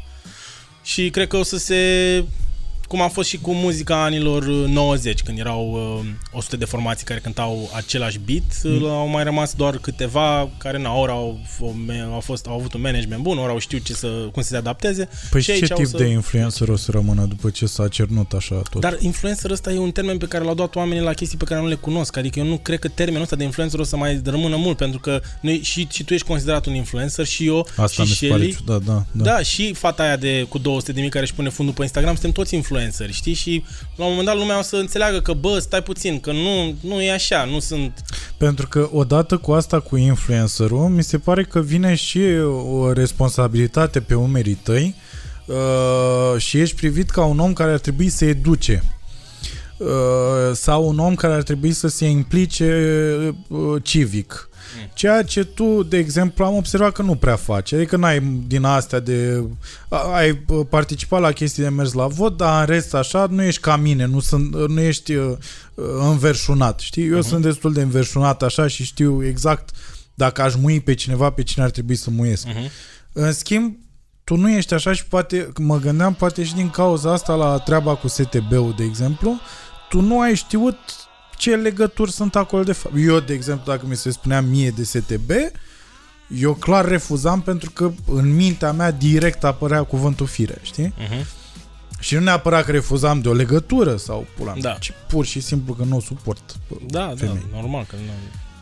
și cred că o să se cum a fost și cu muzica anilor 90, uh, când erau uh, 100 de formații care cântau același beat, mm. au mai rămas doar câteva care na, ori au, au, fost, au avut un management bun, ori au știut ce să, cum să se adapteze. Păi și ce tip să... de influencer o să rămână după ce s-a cernut așa tot? Dar influencer ăsta e un termen pe care l-au dat oamenii la chestii pe care nu le cunosc, adică eu nu cred că termenul ăsta de influencer o să mai rămână mult, pentru că noi, și, și tu ești considerat un influencer și eu Asta și mi Shelly, pare ciudat, da, da. Da, și fata aia de cu 200 de mii care își pune fundul pe Instagram, suntem toți influenceri influenceri, știi? Și la un moment dat lumea o să înțeleagă că, bă, stai puțin, că nu, nu e așa, nu sunt... Pentru că odată cu asta cu influencerul, mi se pare că vine și o responsabilitate pe umerii tăi uh, și ești privit ca un om care ar trebui să educe uh, sau un om care ar trebui să se implice uh, civic Ceea ce tu, de exemplu, am observat că nu prea faci. Adică n-ai din astea de... Ai participat la chestii de mers la vot, dar în rest așa nu ești ca mine, nu, sunt, nu ești uh, înverșunat. Știi? Eu uh-huh. sunt destul de înverșunat așa și știu exact dacă aș mui pe cineva, pe cine ar trebui să muiesc. Uh-huh. În schimb, tu nu ești așa și poate, mă gândeam, poate și din cauza asta la treaba cu STB-ul, de exemplu, tu nu ai știut ce legături sunt acolo de fapt. Eu, de exemplu, dacă mi se spunea mie de STB, eu clar refuzam pentru că în mintea mea direct apărea cuvântul fire, știi? Uh-huh. Și nu neapărat că refuzam de o legătură sau pula da. ci pur și simplu că nu o suport Da, femei. da, normal că nu,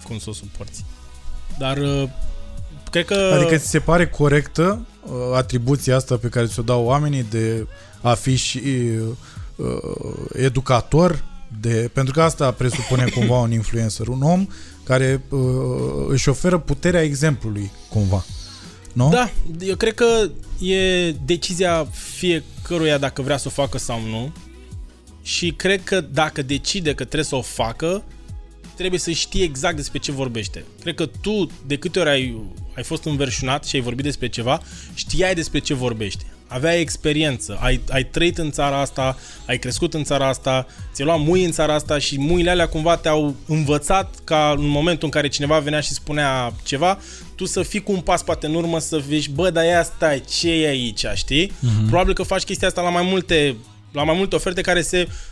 cum să o suporți. Dar uh, cred că... Adică ți se pare corectă uh, atribuția asta pe care ți-o dau oamenii de a fi și uh, educator de, pentru că asta presupune cumva un influencer, un om care uh, își oferă puterea exemplului cumva. Nu? Da, eu cred că e decizia fiecăruia dacă vrea să o facă sau nu. Și cred că dacă decide că trebuie să o facă, trebuie să știe exact despre ce vorbește. Cred că tu, de câte ori ai, ai fost înverșunat și ai vorbit despre ceva, știai despre ce vorbește aveai experiență, ai, ai trăit în țara asta, ai crescut în țara asta, ți-ai luat mui în țara asta și muile alea cumva te-au învățat ca în momentul în care cineva venea și spunea ceva, tu să fii cu un pas poate în urmă să vezi, bă, dar ia stai, ce e aici, știi? Uh-huh. Probabil că faci chestia asta la mai multe la mai multe oferte care se Uh,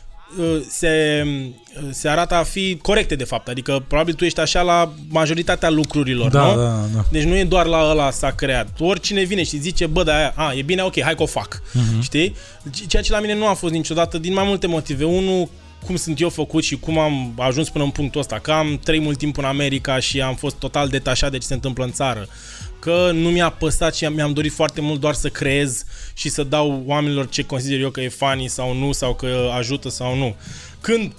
se, uh, se arată a fi corecte de fapt. Adică probabil tu ești așa la majoritatea lucrurilor, da, nu? Da, da. Deci nu e doar la ăla s-a creat. Oricine vine și zice, bă, da, a, e bine, ok, hai că o fac. Uh-huh. Știi? Ceea ce la mine nu a fost niciodată din mai multe motive. Unul, cum sunt eu făcut și cum am ajuns până în punctul ăsta. Că am trăit mult timp în America și am fost total detașat de ce se întâmplă în țară că nu mi-a păsat și mi-am dorit foarte mult doar să creez și să dau oamenilor ce consider eu că e funny sau nu, sau că ajută sau nu. Când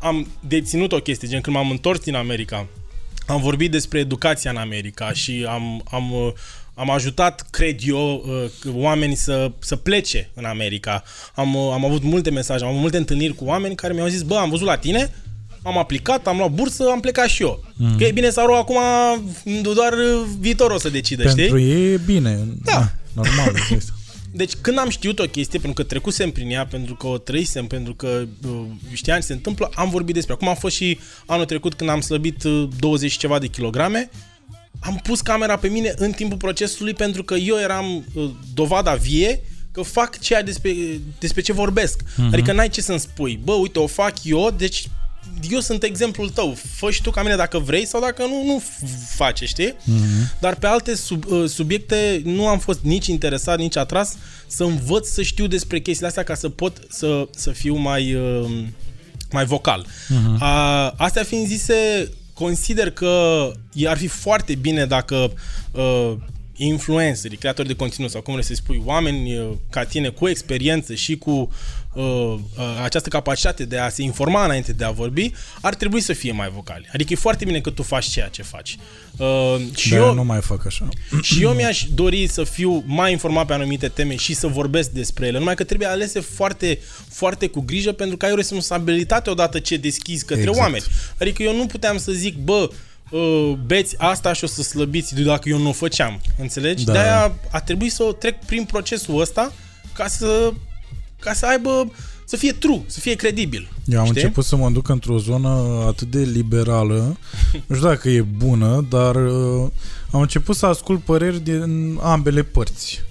am deținut o chestie, gen când m-am întors din America, am vorbit despre educația în America și am, am, uh, am ajutat, cred eu, uh, oamenii să, să plece în America. Am, uh, am avut multe mesaje, am avut multe întâlniri cu oameni care mi-au zis, bă, am văzut la tine, am aplicat, am luat bursă, am plecat și eu. Mm. Că e bine sau rău, acum doar viitorul o să decidă, Pentru știi? ei e bine. Da. normal. este. Deci când am știut o chestie, pentru că trecusem prin ea, pentru că o trăisem, pentru că uh, știam ce se întâmplă, am vorbit despre. Acum a fost și anul trecut când am slăbit uh, 20 și ceva de kilograme, am pus camera pe mine în timpul procesului pentru că eu eram uh, dovada vie că fac ceea despre, despre ce vorbesc. Uh-huh. Adică n-ai ce să-mi spui. Bă, uite, o fac eu, deci eu sunt exemplul tău. Fă și tu ca mine dacă vrei sau dacă nu, nu f- face, știi? Uh-huh. Dar pe alte sub, uh, subiecte nu am fost nici interesat, nici atras să învăț să știu despre chestiile astea ca să pot să, să fiu mai, uh, mai vocal. Uh-huh. A, astea fiind zise, consider că ar fi foarte bine dacă uh, influencerii, creatori de conținut sau cum vrei să spui, oameni uh, ca tine cu experiență și cu uh, uh, această capacitate de a se informa înainte de a vorbi, ar trebui să fie mai vocali. Adică e foarte bine că tu faci ceea ce faci. Uh, și Dar eu, eu nu mai fac așa. și eu mi-aș dori să fiu mai informat pe anumite teme și să vorbesc despre ele, numai că trebuie alese foarte, foarte cu grijă pentru că ai o responsabilitate odată ce deschizi către Exact. oameni. Adică eu nu puteam să zic, bă, uh, beți asta și o să slăbiți dacă eu nu o făceam. Înțelegi? Da. De-aia a trebuit să o trec prin procesul ăsta ca să, ca să aibă, să fie true, să fie credibil. Eu am Știi? început să mă duc într-o zonă atât de liberală, nu știu dacă e bună, dar uh, am început să ascult păreri din ambele părți.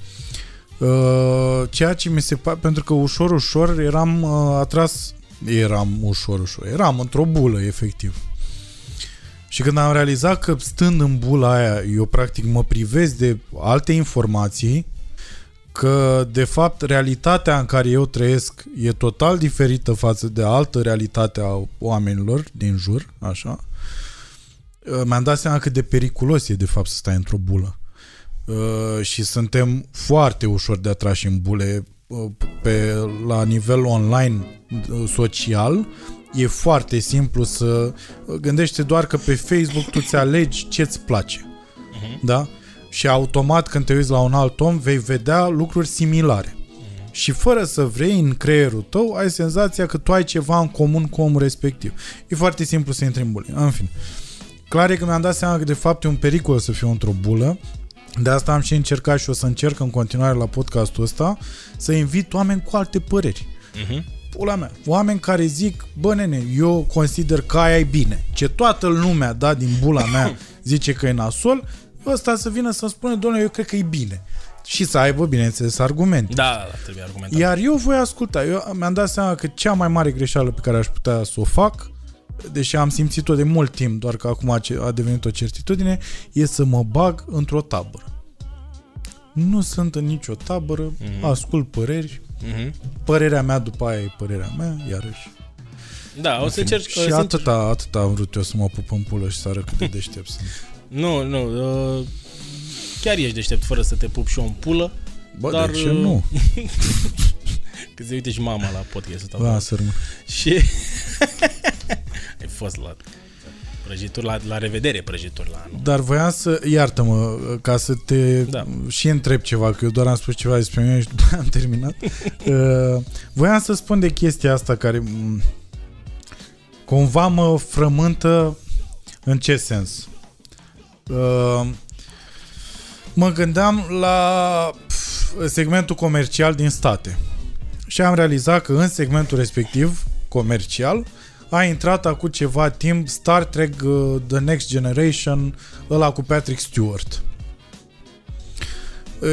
Uh, ceea ce mi se pare, pentru că ușor, ușor eram uh, atras, eram ușor, ușor, eram într-o bulă, efectiv. Și când am realizat că stând în bula aia, eu practic mă privesc de alte informații, că de fapt realitatea în care eu trăiesc e total diferită față de altă realitate a oamenilor din jur, așa, uh, mi-am dat seama cât de periculos e de fapt să stai într-o bulă. Uh, și suntem foarte ușor de atrași în bule uh, pe, la nivel online uh, social e foarte simplu să uh, gândește doar că pe Facebook tu ți alegi ce-ți place. Da? Și automat când te uiți la un alt om vei vedea lucruri similare. Și fără să vrei în creierul tău, ai senzația că tu ai ceva în comun cu omul respectiv. E foarte simplu să intri în bulă. În fine. Clar e că mi-am dat seama că de fapt e un pericol să fiu într-o bulă. De asta am și încercat și o să încerc în continuare la podcastul ăsta să invit oameni cu alte păreri. Mhm. Pula mea. Oameni care zic, bă nene, eu consider că aia e bine. Ce toată lumea, da, din bula mea zice că e nasol, ăsta să vină să spună, doamne, eu cred că e bine. Și să aibă, bineînțeles, argumente. Da, da, da, trebuie argumentat. Iar eu voi asculta. Eu mi-am dat seama că cea mai mare greșeală pe care aș putea să o fac, deși am simțit-o de mult timp, doar că acum a ce- a devenit o certitudine, e să mă bag într-o tabără. Nu sunt în nicio tabără, Mhm. ascult păreri, Mhm. părerea mea după aia e părerea mea, iarăși. Da, o să încerc... și uh, să atâta, atâta am vrut eu să mă pup în pulă și să arăt cât de deștept sunt. Nu, nu. Uh, chiar ești deștept fără să te pup și eu în pulă. Bă, Dar, de ce uh, nu? Că se uite și mama la podcastul ăsta. Da, să rămân. Și... Ai fost la prăjituri, la, la revedere prăjituri la anul. Dar voiam să, iartă-mă, ca să te Da. și întreb ceva, că eu doar am spus ceva despre mine și după aia am terminat. uh, voiam să spun de chestia asta care m, cumva mă frământă în ce sens? Uh, mă gândeam la pf, segmentul comercial din state și am realizat că în segmentul respectiv comercial a intrat acum ceva timp Star Trek uh, The Next Generation ăla cu Patrick Stewart. Uh,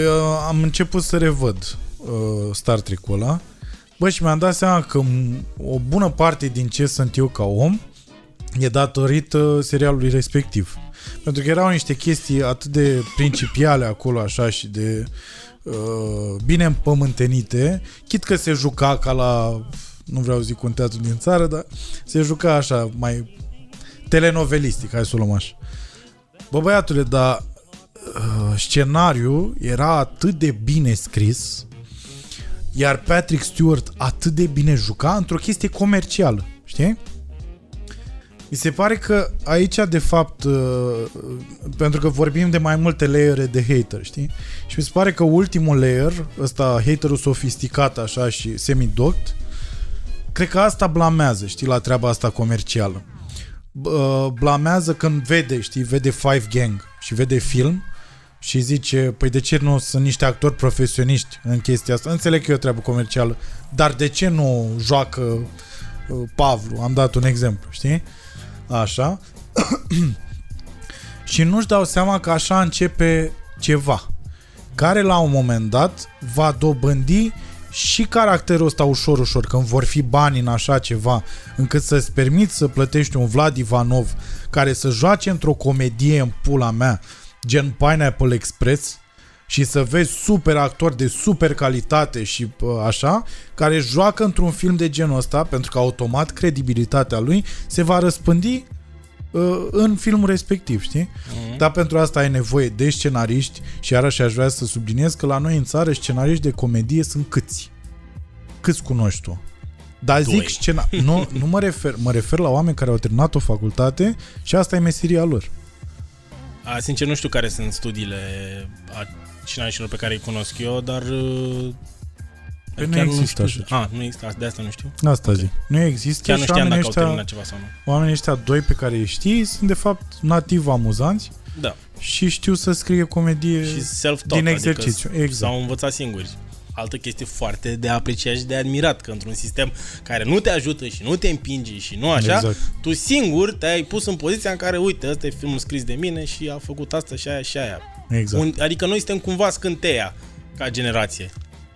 am început să revăd uh, Star Trek-ul ăla Bă, și mi-am dat seama că m- o bună parte din ce sunt eu ca om e datorită serialului respectiv. Pentru că erau niște chestii atât de principiale acolo așa și de uh, bine împământenite, chit că se juca ca la, nu vreau să zic un teatru din țară, dar se juca așa mai telenovelistic, hai să o luăm așa. Bă, băiatule, dar uh, scenariul era atât de bine scris, iar Patrick Stewart atât de bine juca într-o chestie comercială, știi? Mi se pare că aici, de fapt, uh, pentru că vorbim de mai multe layere de hater, știi? Și mi se pare că ultimul layer, ăsta, haterul sofisticat așa și semidoct, cred că asta blamează, știi, la treaba asta comercială. B- uh, blamează când vede, știi, vede Five Gang și vede film și zice, păi de ce nu sunt niște actori profesioniști în chestia asta? Înțeleg că e o treabă comercială, dar de ce nu joacă uh, Pavlu? Am dat un exemplu, știi? Așa. și nu-și dau seama că așa începe ceva care la un moment dat va dobândi și caracterul ăsta ușor, ușor, când vor fi bani în așa ceva, încât să-ți permiți să plătești un Vlad Ivanov care să joace într-o comedie în pula mea, gen Pineapple Express, și să vezi super actori de super calitate și uh, așa, care joacă într-un film de genul ăsta, pentru că automat credibilitatea lui se va răspândi uh, în filmul respectiv, știi? Mm-hmm. Dar pentru asta ai nevoie de scenariști și iarăși aș vrea să subliniez că la noi în țară scenariști de comedie sunt câți? Câți cunoști tu? Dar Doi. zic scena... nu, nu mă refer, mă refer la oameni care au terminat o facultate și asta e meseria lor. A, sincer, nu știu care sunt studiile a scenariștilor pe care îi cunosc eu, dar... uh, Păi nu chiar există știu. așa A, nu există, de asta nu știu. Asta zic. Nu există Chiar nu și știam oamenii dacă au ăștia, terminat ceva sau nu. oamenii ăștia doi pe care îi știi sunt de fapt nativ amuzanți Da. și știu să scrie comedie Și self-taught, din exercițiu. Adică exact. S-au învățat singuri. Altă chestie foarte de apreciat și de admirat, că într-un sistem care nu te ajută și nu te împinge și nu așa, Exact. tu singur te-ai pus în poziția în care, uite, ăsta e filmul scris de mine și a făcut asta și aia și aia. Exact. Un, adică noi suntem cumva scânteia ca generație.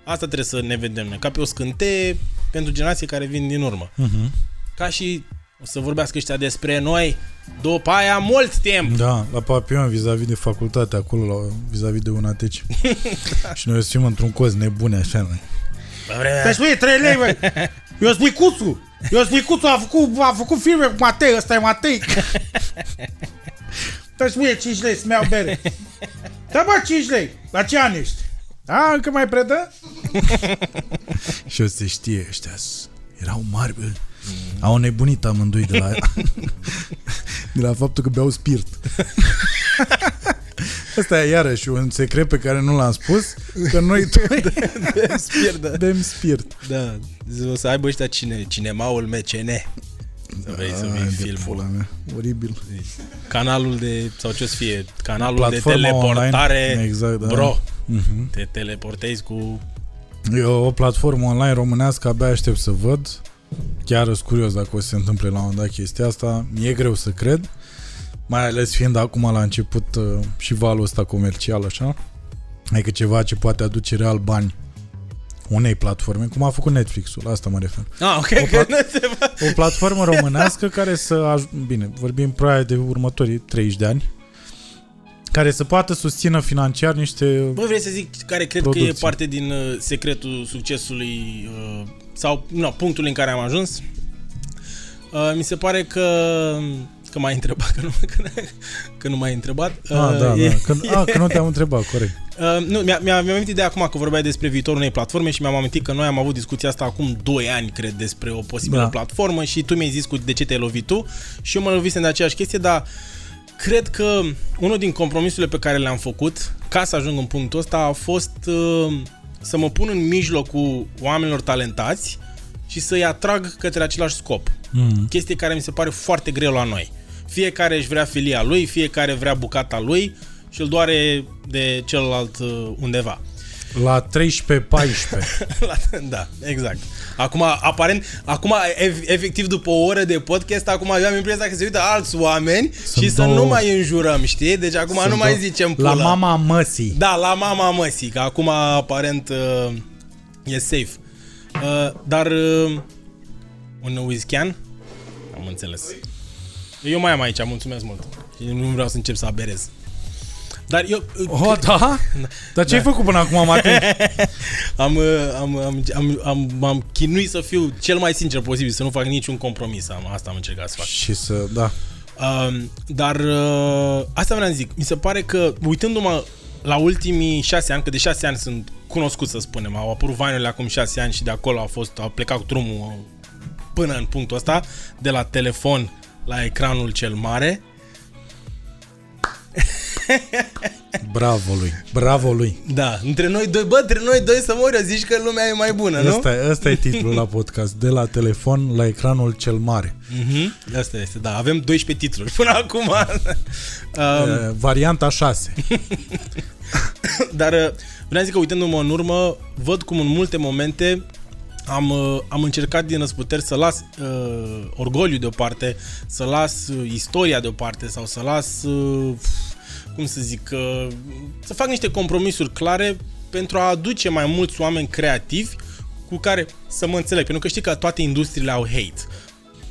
Asta trebuie să ne vedem noi, ca pe o scânteie pentru generații care vin din urmă. Mhm. Ca și o să vorbească ăștia despre noi după aia mult timp. Da, la Papion, vis-a-vis de facultate, acolo, la, vis-a-vis de UNATC. și noi o să fim într-un coz nebune, așa, noi. La vremea Deci, măi, 3 lei, măi. Eu sunt Micuțu. Eu sunt Micuțu, a făcut, a făcut filme cu Matei, ăsta e Matei. Deci, mie 5 lei să-mi iau bere. Da, bă, 5 lei. La ce ani ești? A, încă mai predă? Și o să se știe ăștia. Erau mari, bă. Au nebunit amândoi de la, de la faptul că beau spirit. Asta e iarăși un secret pe care nu l-am spus, că noi doi spirit, da. bem spirit. Da, o să aibă ăștia cine, cinemaul MCN. Să vrei să Ai, vii de filmul. pula mea. Oribil. Canalul de, sau ce o să fie, canalul Platforma de teleportare. online. Exact, da. Bro, Mhm. te teleportezi cu... E o platformă online românească, abia aștept să văd. Chiar sunt curios dacă o să se întâmple la un moment dat chestia asta. Mi-e greu să cred. Mai ales fiind acum la început uh, și valul ăsta comercial, așa. Adică ceva ce poate aduce real bani unei platforme, cum a făcut Netflix-ul, la asta mă refer. Ah, ok, O că plat- nu se va... O platformă românească care să, aj- bine, vorbim probabil de următorii 30 de ani, care să poată susțină financiar niște... Bă, vrei să zic care cred că Producție. e parte din uh, secretul succesului uh, sau nu, punctul în care am ajuns? Uh, mi se pare că că m-ai întrebat, că nu, că, că nu m-ai întrebat. Ah, da, e- da. Că, a, că nu te-am întrebat, corect. Uh, nu, mi-a, mi-a, mi-am amintit de acum că vorbeai despre viitorul unei platforme și mi-am amintit că noi am avut discuția asta acum 2 ani, cred, despre o posibilă Da. platformă și tu mi-ai zis cu de ce te-ai lovit tu și eu mă lovisem de aceeași chestie, dar cred că unul din compromisurile pe care le-am făcut ca să ajung în punctul ăsta a fost uh, să mă pun în mijlocul oamenilor talentați și să-i atrag către același scop. Mm. Chestie care mi se pare foarte greu la noi. Fiecare își vrea filia lui, fiecare vrea bucata lui și îl doare de celălalt uh, undeva. La 13-14. La- da, exact. Acum, aparent, acum, ev- efectiv, după o oră de podcast, acum eu am impresia că se uită alți oameni Sunt și să două- nu mai înjurăm, știi? Deci acum Sunt nu mai o- zicem La pulă. mama măsii. Da, la mama măsii, că acum aparent uh, e safe. Uh, dar uh, un whiskean? Am înțeles. Eu mai am aici, mulțumesc mult. Și nu vreau să încep să aberez. Dar eu uh, Oh, da? Dar ce ai făcut până acum, Matei? am, uh, am, am, am, am, m-am chinuit să fiu cel mai sincer posibil, să nu fac niciun compromis. Am, asta am încercat să fac. și să, da. Um, dar uh, asta vreau să zic. Mi se pare că, uitându-mă la ultimii șase ani, că de șase ani sunt cunoscut să spunem, au apărut vine acum șase ani și de acolo a fost, a plecat cu drumul până în punctul ăsta, de la telefon la ecranul cel mare. Bravo lui, bravo lui. Da, între noi doi, bă, între noi doi să mori, zici că lumea e mai bună, nu? Ăsta, ăsta e titlul la podcast, de la telefon la ecranul cel mare. Mhm, Asta este, da, avem 12 titluri până acum. um, Uh, varianta 6. Dar uh, vreau să zic că uitându-mă în urmă, văd cum în multe momente am, uh, am încercat din răsputeri să las uh, orgoliu deoparte, să las uh, istoria deoparte sau să las, uh, cum să zic, uh, să fac niște compromisuri clare pentru a aduce mai mulți oameni creativi cu care să mă înțeleg. Pentru că știi că toate industriile au hate.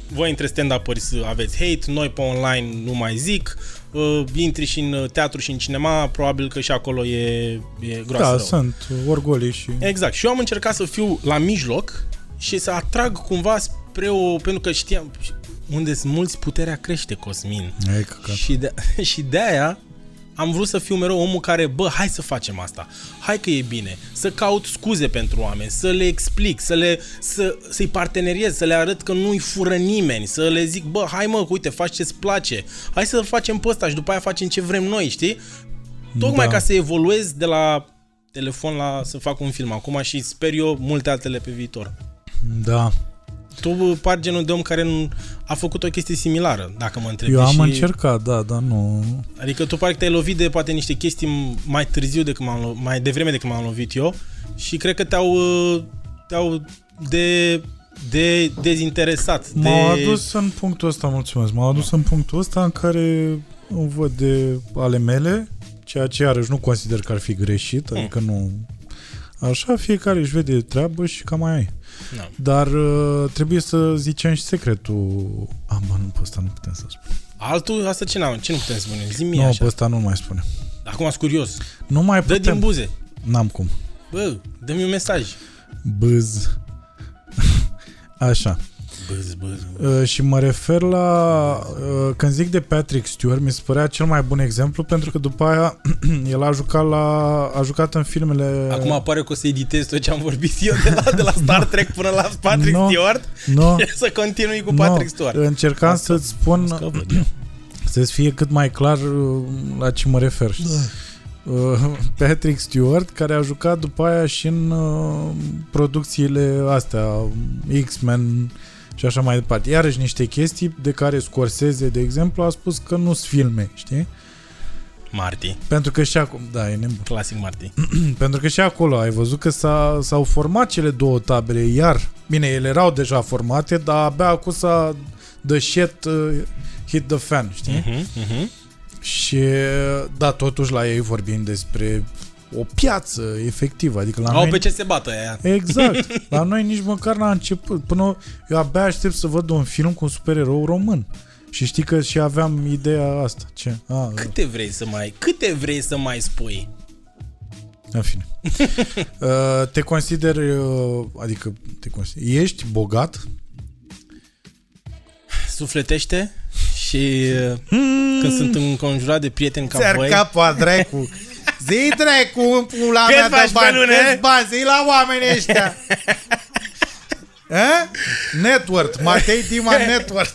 Voi între stand-up-uri aveți hate, noi pe online nu mai zic, uh, intri și în teatru și în cinema, probabil că și acolo e, e groasă Da, rău. sunt orgolii și... Exact. Și eu am încercat să fiu la mijloc și să atrag cumva spre o... Pentru că știam... Unde sunt mulți, puterea crește, Cosmin. E căcat. Și de, și de aia am vrut să fiu mereu omul care, bă, hai să facem asta. Hai că e bine. Să caut scuze pentru oameni, să le explic, să le, să, să-i parteneriez, să le arăt că nu-i fură nimeni, să le zic, bă, hai mă, uite, faci ce-ți place. Hai să facem pe ăsta și după aia facem ce vrem noi, știi? Tocmai Da. ca să evoluez de la telefon la să fac un film acum și sper eu multe altele pe viitor. Da. Tu bă, pari genul de om care nu- a făcut o chestie similară, dacă mă întrebi. Eu am și... încercat, da, dar nu... Adică tu pare că te-ai lovit de poate niște chestii mai târziu decât m-am lo- mai devreme decât m-am lovit eu și cred că te-au uh, te-au de de dezinteresat. De... M-au adus în punctul ăsta, mulțumesc, m-au adus în punctul ăsta în care o văd de ale mele, ceea ce iarăși nu consider că ar fi greșit, adică nu... Așa, fiecare își vede treabă și cam mai ai. Da. Dar uh, trebuie să zicem și secretul... A, bă, nu, pe ăsta nu putem să spun. Altul, asta ce, n-am, ce nu putem spune? Zi-mi Nu, așa. pe ăsta nu mai spune. Acum sunt curios. Nu mai Dă din putem. buze. N-am cum. Bă, dă-mi un mesaj. Bâz. Așa. Băz, băz, băz. Uh, și mă refer la uh, când zic de Patrick Stewart, mi se părea cel mai bun exemplu pentru că după aia el a jucat la a jucat în filmele Acum apare că o să editez tot ce am vorbit eu de la, de la Star Trek până la Patrick No. Stewart. no, să continui cu no, Patrick Stewart. încercam Asta- să-ți spun Că văd eu. să-ți fie cât mai clar uh, la ce mă refer. știi? Uh, Patrick Stewart care a jucat după aia și în uh, producțiile astea X-Men și așa mai departe. Iarăși niște chestii de care Scorsese, de exemplu, a spus că nu sunt filme, știi? Marty. Pentru că și acum, da, e nebun. Clasic Marty. Pentru că și acolo ai văzut că s-a, s-au format cele două tabere, iar, bine, ele erau deja formate, dar abia acum s-a the shit uh, hit the fan, știi? Uh-huh, uh-huh. Și, da, totuși la ei vorbim despre o piață efectivă, adică la Au noi... pe ce se bată aia. Exact. La noi nici măcar n-a început. Până eu abia aștept să văd un film cu un supererou român. Și știi că și aveam ideea asta. Ce? A, Câte vrei să mai, câte vrei să mai spui? În fine. Uh, te consideri, uh, adică te consideri, ești bogat? Sufletește și uh, când sunt înconjurat de prieteni ca voi, capul dracu. Zi dracu, pula Cât mea faci de pe bani. lună? Câți bani? Zi la oamenii ăștia. Ha? Network. Matei Dima Network.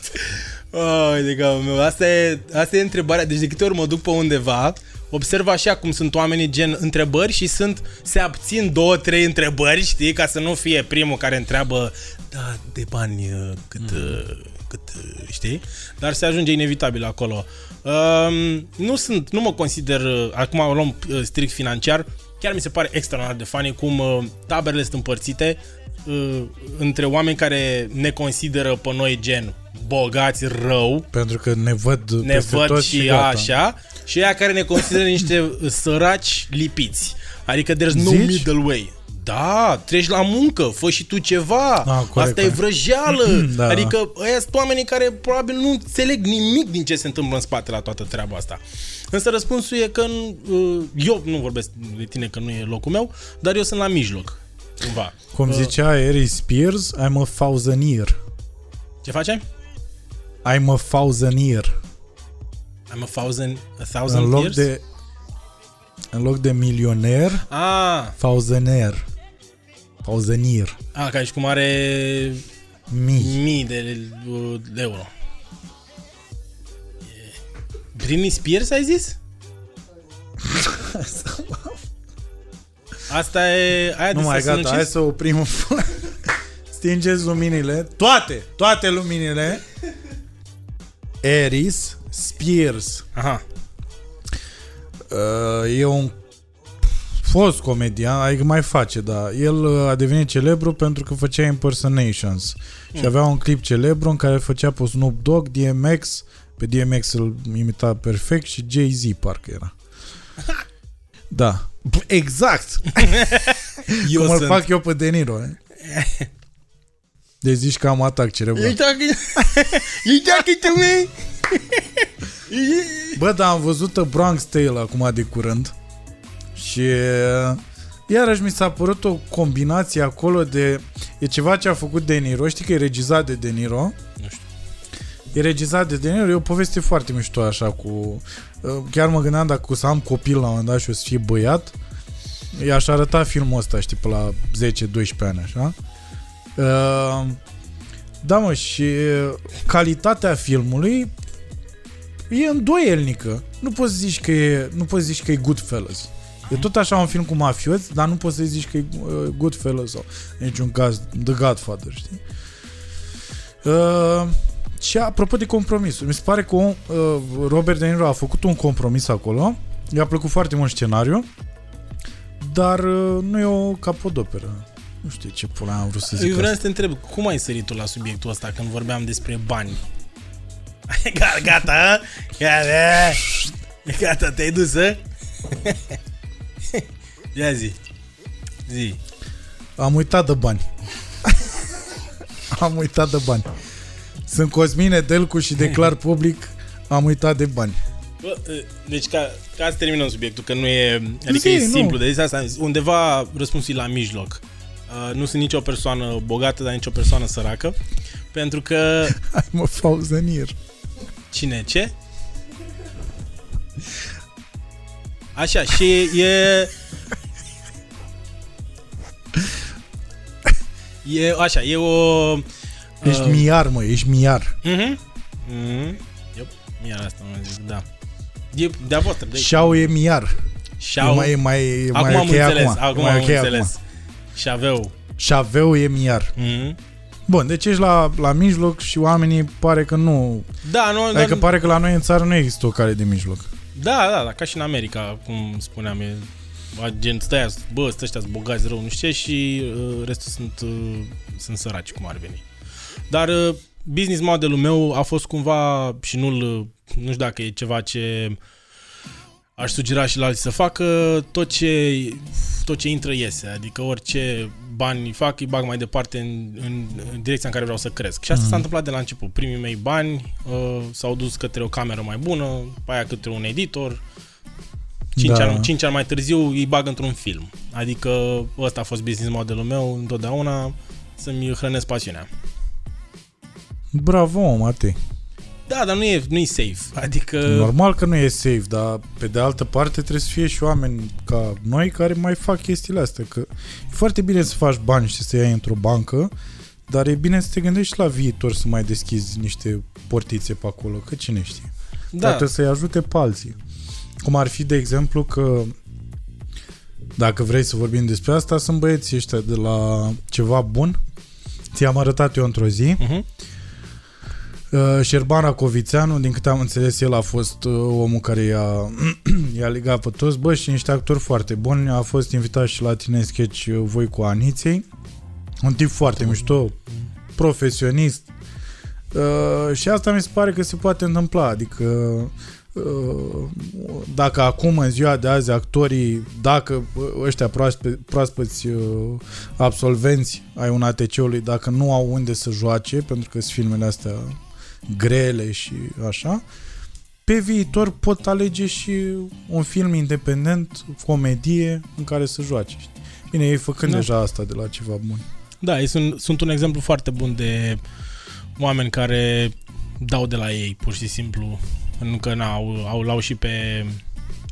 Oh, de capul meu. Asta e, asta e întrebarea. Deci de câte ori mă duc pe undeva, observ așa cum sunt oamenii gen întrebări și sunt, se abțin două, trei întrebări, știi, ca să nu fie primul care întreabă, da, de bani uh, cât, mm. cât uh, știi? Dar se ajunge inevitabil acolo. Um, nu sunt, nu mă consider, uh, acum o luăm uh, strict financiar, chiar mi se pare extraordinar de funny cum uh, taberele sunt împărțite uh, între oameni care ne consideră pe noi gen bogați rău, Pentru că ne văd ne peste văd tot și, gata. așa, și aia care ne consideră niște săraci lipiți. Adică there's no Zici? middle way. Da, treci la muncă, fă și tu ceva. Ah, corect, Asta e corect. vrăjeală. Da. Adică ăia sunt oamenii care probabil nu înțeleg nimic din ce se întâmplă în spate la toată treaba asta. Însă răspunsul e că uh, eu nu vorbesc de tine că nu e locul meu, dar eu sunt la mijloc. Cumva. Cum Uh, zicea Harry Spears, I'm a thousandeer. Ce face? I'm a thousandeer. I'm a thousand, a thousand În loc years? de în loc de milioner, Ah, thousandeer. Thousandeer. ah, ca și cum are Mii. mii de uh, de euro. Britney Spears ai zis? Asta e... Aia Nu de mai să gata, sinucizi? hai să oprim. Stingeți luminile. Toate, toate luminile. Eris Spears. Aha. Uh, e un fost comedian, adică mai face, da. El uh, a devenit celebru pentru că făcea impersonations. Și avea un clip celebru în care făcea pe Snoop Dogg, DMX, pe DMX îl imita perfect și Jay-Z parcă era. Da. B- Exact! Eu Cum îl sunt. fac eu pe De Niro. eh? Deci zici că am atac cerebral. You talking, you talking to me? Bă, dar am văzut The Bronx Tale acum de curând și uh, iarăși mi s-a părut o combinație acolo de... E ceva ce a făcut De Niro, știi că e regizat de De Niro? Nu știu. E regizat de De Niro, e o poveste foarte mișto așa cu... uh, Chiar mă gândeam dacă o să am copil la un moment dat și o să fie băiat, i-aș arăta filmul ăsta, știi, pe la 10-12 ani, așa. Uh, da, mă, și uh, calitatea filmului e îndoielnică. Nu poți să zici că e, nu poți să zici că e Goodfellas. E tot așa un film cu mafioți, dar nu poți să zici că e uh, Goodfellas sau în niciun caz The Godfather, știi? Uh, și apropo de compromisuri, mi se pare că uh, Robert De Niro a făcut un compromis acolo, i-a plăcut foarte mult scenariu, dar uh, nu e o capodoperă. Nu știu ce pula am vrut să zic Eu vreau asta. să te întreb, cum ai sărit tu la subiectul ăsta când vorbeam despre bani? gata, gata, a? gata, gata, te-ai dus, a? Ia zi, zi. Am uitat de bani. am uitat de bani. Sunt Cosmine Delcu și declar public am uitat de bani. Bă, deci ca, ca să terminăm subiectul, că nu e, adică Zi, e nu. simplu de zis asta, undeva răspunsul e la mijloc. Uh, nu sunt nicio persoană bogată, dar nicio persoană săracă, pentru că I'm a thousand Cine? Ce? Așa, și e... E, așa, e o... Ești uh, miar, mă, ești miar. Mhm. Mhm. Yep. Mie asta mă zic, da. E de-a voastră, de Șau e miar. Șau. E mai, mai, e acum mai am ok înțeles, acum. acum mai am ok înțeles. Și aveau. Șaveu e miar. Mhm. Bun, deci ești la, la mijloc și oamenii pare că nu... Da, nu, Adică dar, pare că la noi în țară nu există o cale de mijloc. Da, da, da, ca și în America, cum spuneam, e agent, stai, bă, stă ăștia bogați rău, nu știu ce, și uh, restul sunt, uh, sunt săraci, cum ar veni. Dar uh, business modelul meu a fost cumva, și nu-l, uh, nu știu dacă e ceva ce aș sugera și la alții să facă, tot ce, tot ce intră iese, adică orice bani fac, îi bag mai departe în, în, în direcția în care vreau să cresc. Și asta Mhm. s-a întâmplat de la început. Primii mei bani uh, s-au dus către o cameră mai bună, pe aia către un editor, 5, Da. ani, 5 ani mai târziu îi bag într-un film. Adică ăsta a fost business modelul meu întotdeauna, să-mi hrănesc pasiunea. Bravo, mă, Matei. Da, dar nu e, nu e safe. Adică... Normal că nu e safe, dar pe de altă parte trebuie să fie și oameni ca noi care mai fac chestiile astea. Că e foarte bine să faci bani și să iei într-o bancă, dar e bine să te gândești la viitor să mai deschizi niște portițe pe acolo, că cine știe. Da. Da, Trebuie să-i ajute pe alții. Cum ar fi, de exemplu, că dacă vrei să vorbim despre asta, sunt băieții ăștia de la ceva bun. Ți-am arătat eu într-o zi. uh-huh. Uh, Șerban Racovițeanu, din câte am înțeles, el a fost uh, omul care i-a, i-a legat pe toți, bă, și niște actori foarte buni. A fost invitat și la tine în sketch uh, Voi cu Aniței. Un tip foarte mișto, profesionist. Uh, și asta mi se pare că se poate întâmpla, adică uh, dacă acum în ziua de azi actorii, dacă uh, ăștia proaspe, proaspăți uh, absolvenți ai un ATC-ului, dacă nu au unde să joace, pentru că sunt filmele astea grele și așa, pe viitor pot alege și un film independent, comedie, în care să joace. știi? Bine, ei făcând Da. deja asta de la ceva bun. Da, ei sunt, sunt un exemplu foarte bun de oameni care dau de la ei, pur și simplu. Nu că n-au, au, l-au și pe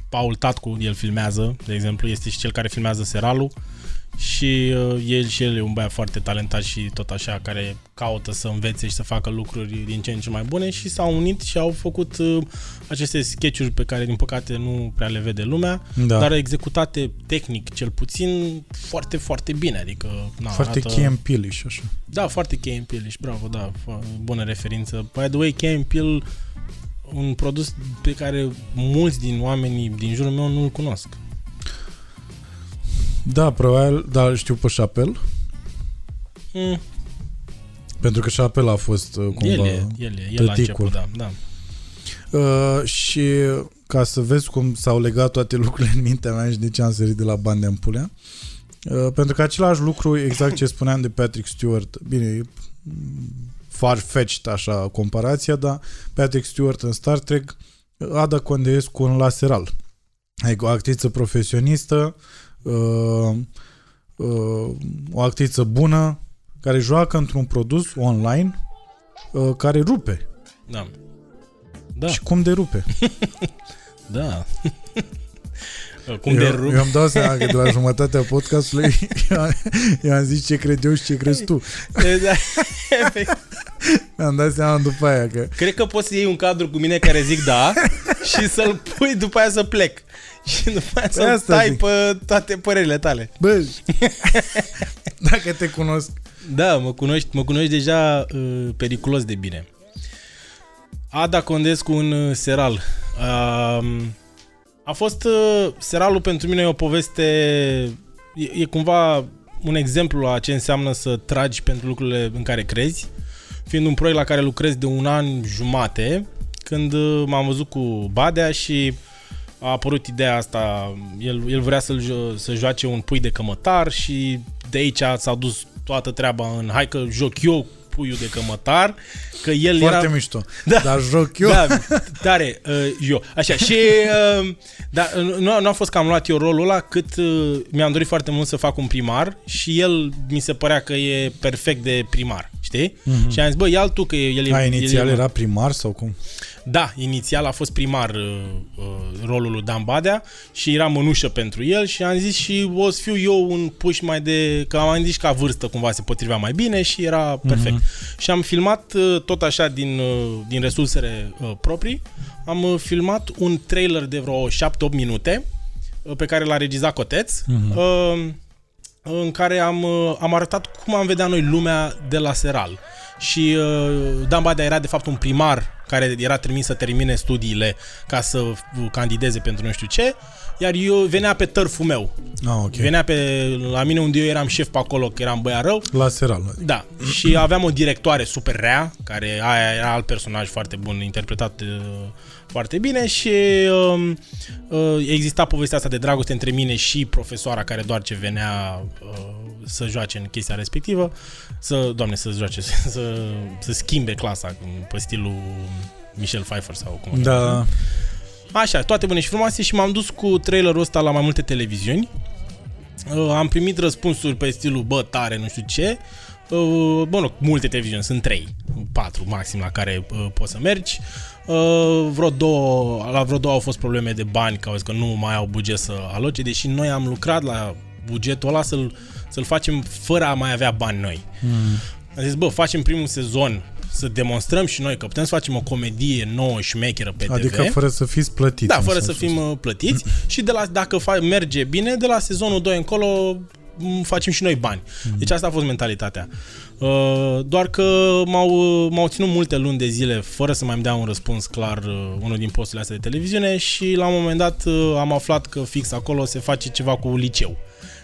Paul Tatcu, el filmează, de exemplu, este și cel care filmează Seralul și uh, el și el e un băiat foarte talentat și tot așa care caută să învețe și să facă lucruri din ce în ce mai bune și s-au unit și au făcut uh, aceste sketchuri pe care din păcate nu prea le vede lumea, Da. dar executate tehnic cel puțin foarte, foarte bine, adică na, Foarte arată- Key and Peele și așa. Da, foarte Key Peele și bravo, da, fo- bună referință. By the way, Key Peele un produs pe care mulți din oamenii din jurul meu nu-l cunosc. Da, probabil, da, știu pe Chappelle, Mm, pentru că Chappelle a fost uh, cumva... el e, el e, el a tăticul. început, da, da. Uh, și ca să vezi cum s-au legat toate lucrurile în mintea mea și de ce am sărit de la bani de ampulea, uh, pentru că același lucru, exact ce spuneam de Patrick Stewart, bine, e far-fetched așa comparația, dar Patrick Stewart în Star Trek, Ada Condeescu în Laseral. Adică o actriță profesionistă, uh, uh, o actriță bună, care joacă într-un produs online uh, care rupe. Da. Da, Și cum de rupe? da. Cum de eu, rup. eu îmi dau seama că de la jumătatea podcastului eu, eu am zis ce cred eu și ce crezi tu. Da, efect. Mi-am dat seama după aia că... Cred că poți să iei un cadru cu mine care zic da și să-l pui după aia să plec. Și după aia să Asta tai zic. pe toate părerile tale. Bă, dacă te cunosc... Da, mă cunoști, mă cunoști deja uh, periculos de bine. Ada Condescu în uh, Seral. Uh, a fost uh, Seralul pentru mine e o poveste e, e cumva un exemplu la ce înseamnă să tragi pentru lucrurile în care crezi, fiind un proiect la care lucrez de un an jumate, când uh, m-am văzut cu Badea și a apărut ideea asta, el, el vrea să-l, jo- să joace un pui de cămătar și de aici s-a dus toată treaba în hai că joc eu puiul de cămătar, că el Foarte era... mișto. Da. Dar joc eu. Da, tare, uh, eu. Așa, și uh, da, nu, nu a fost că am luat eu rolul ăla, cât uh, mi-am dorit foarte mult să fac un primar și el mi se părea că e perfect de primar, știi? Mm-hmm. Și am zis, bă, ia tu că el e... A, el inițial e, era primar sau cum? Da, inițial a fost primar uh, uh, rolul lui Dan Badea și era mănușă pentru el și am zis și o să fiu eu un puș mai de... că am zis ca vârstă cumva se potrivea mai bine și era perfect. Mm-hmm. Și am filmat uh, tot așa din, uh, din resursele uh, proprii, am uh, filmat un trailer de vreo 7-8 minute uh, pe care l-a regizat Coteț. Mm-hmm. Uh, în care am, uh, am arătat cum am vedea noi lumea de la Seral. Și uh, Dan Badea era de fapt un primar care era trimis să termine studiile ca să uh, candideze pentru nu știu ce, iar eu venea pe tărful meu. Ah, ok. Venea pe, la mine unde eu eram șef pe acolo, că eram băiat rău, La Seral. da, și aveam o directoare super rea, care aia era alt personaj foarte bun, interpretat uh, foarte bine și uh, uh, exista povestea asta de dragoste între mine și profesoara care doar ce venea uh, să joace în chestia respectivă, să, doamne, să joace, să, să schimbe clasa pe stilul Michel Pfeiffer sau cum o cheamă. Da. Așa, toate bune și frumoase și m-am dus cu trailerul ăsta la mai multe televiziuni. Uh, am primit răspunsuri pe stilul, bă, tare, nu știu ce. Uh, bă, nu, multe televiziuni, sunt trei, patru maxim la care uh, poți să mergi. Uh, vreo două, la vreo două au fost probleme de bani, că au zis că nu mai au buget să aloce, deși noi am lucrat la bugetul ăla să-l, să-l facem fără a mai avea bani noi. Mm. Am zis, bă, facem primul sezon să demonstrăm și noi că putem să facem o comedie nouă și șmecheră pe Adică TV. fără să fiți plătiți. Da, în fără să sensul fim uh, plătiți și de la, dacă fa- merge bine, de la sezonul 2 încolo m, facem și noi bani. Deci asta a fost mentalitatea. Uh, Doar că m-au, uh, m-au ținut multe luni de zile fără să mai îmi dea un răspuns clar uh, unul din posturile astea de televiziune și la un moment dat uh, am aflat că fix acolo se face ceva cu liceu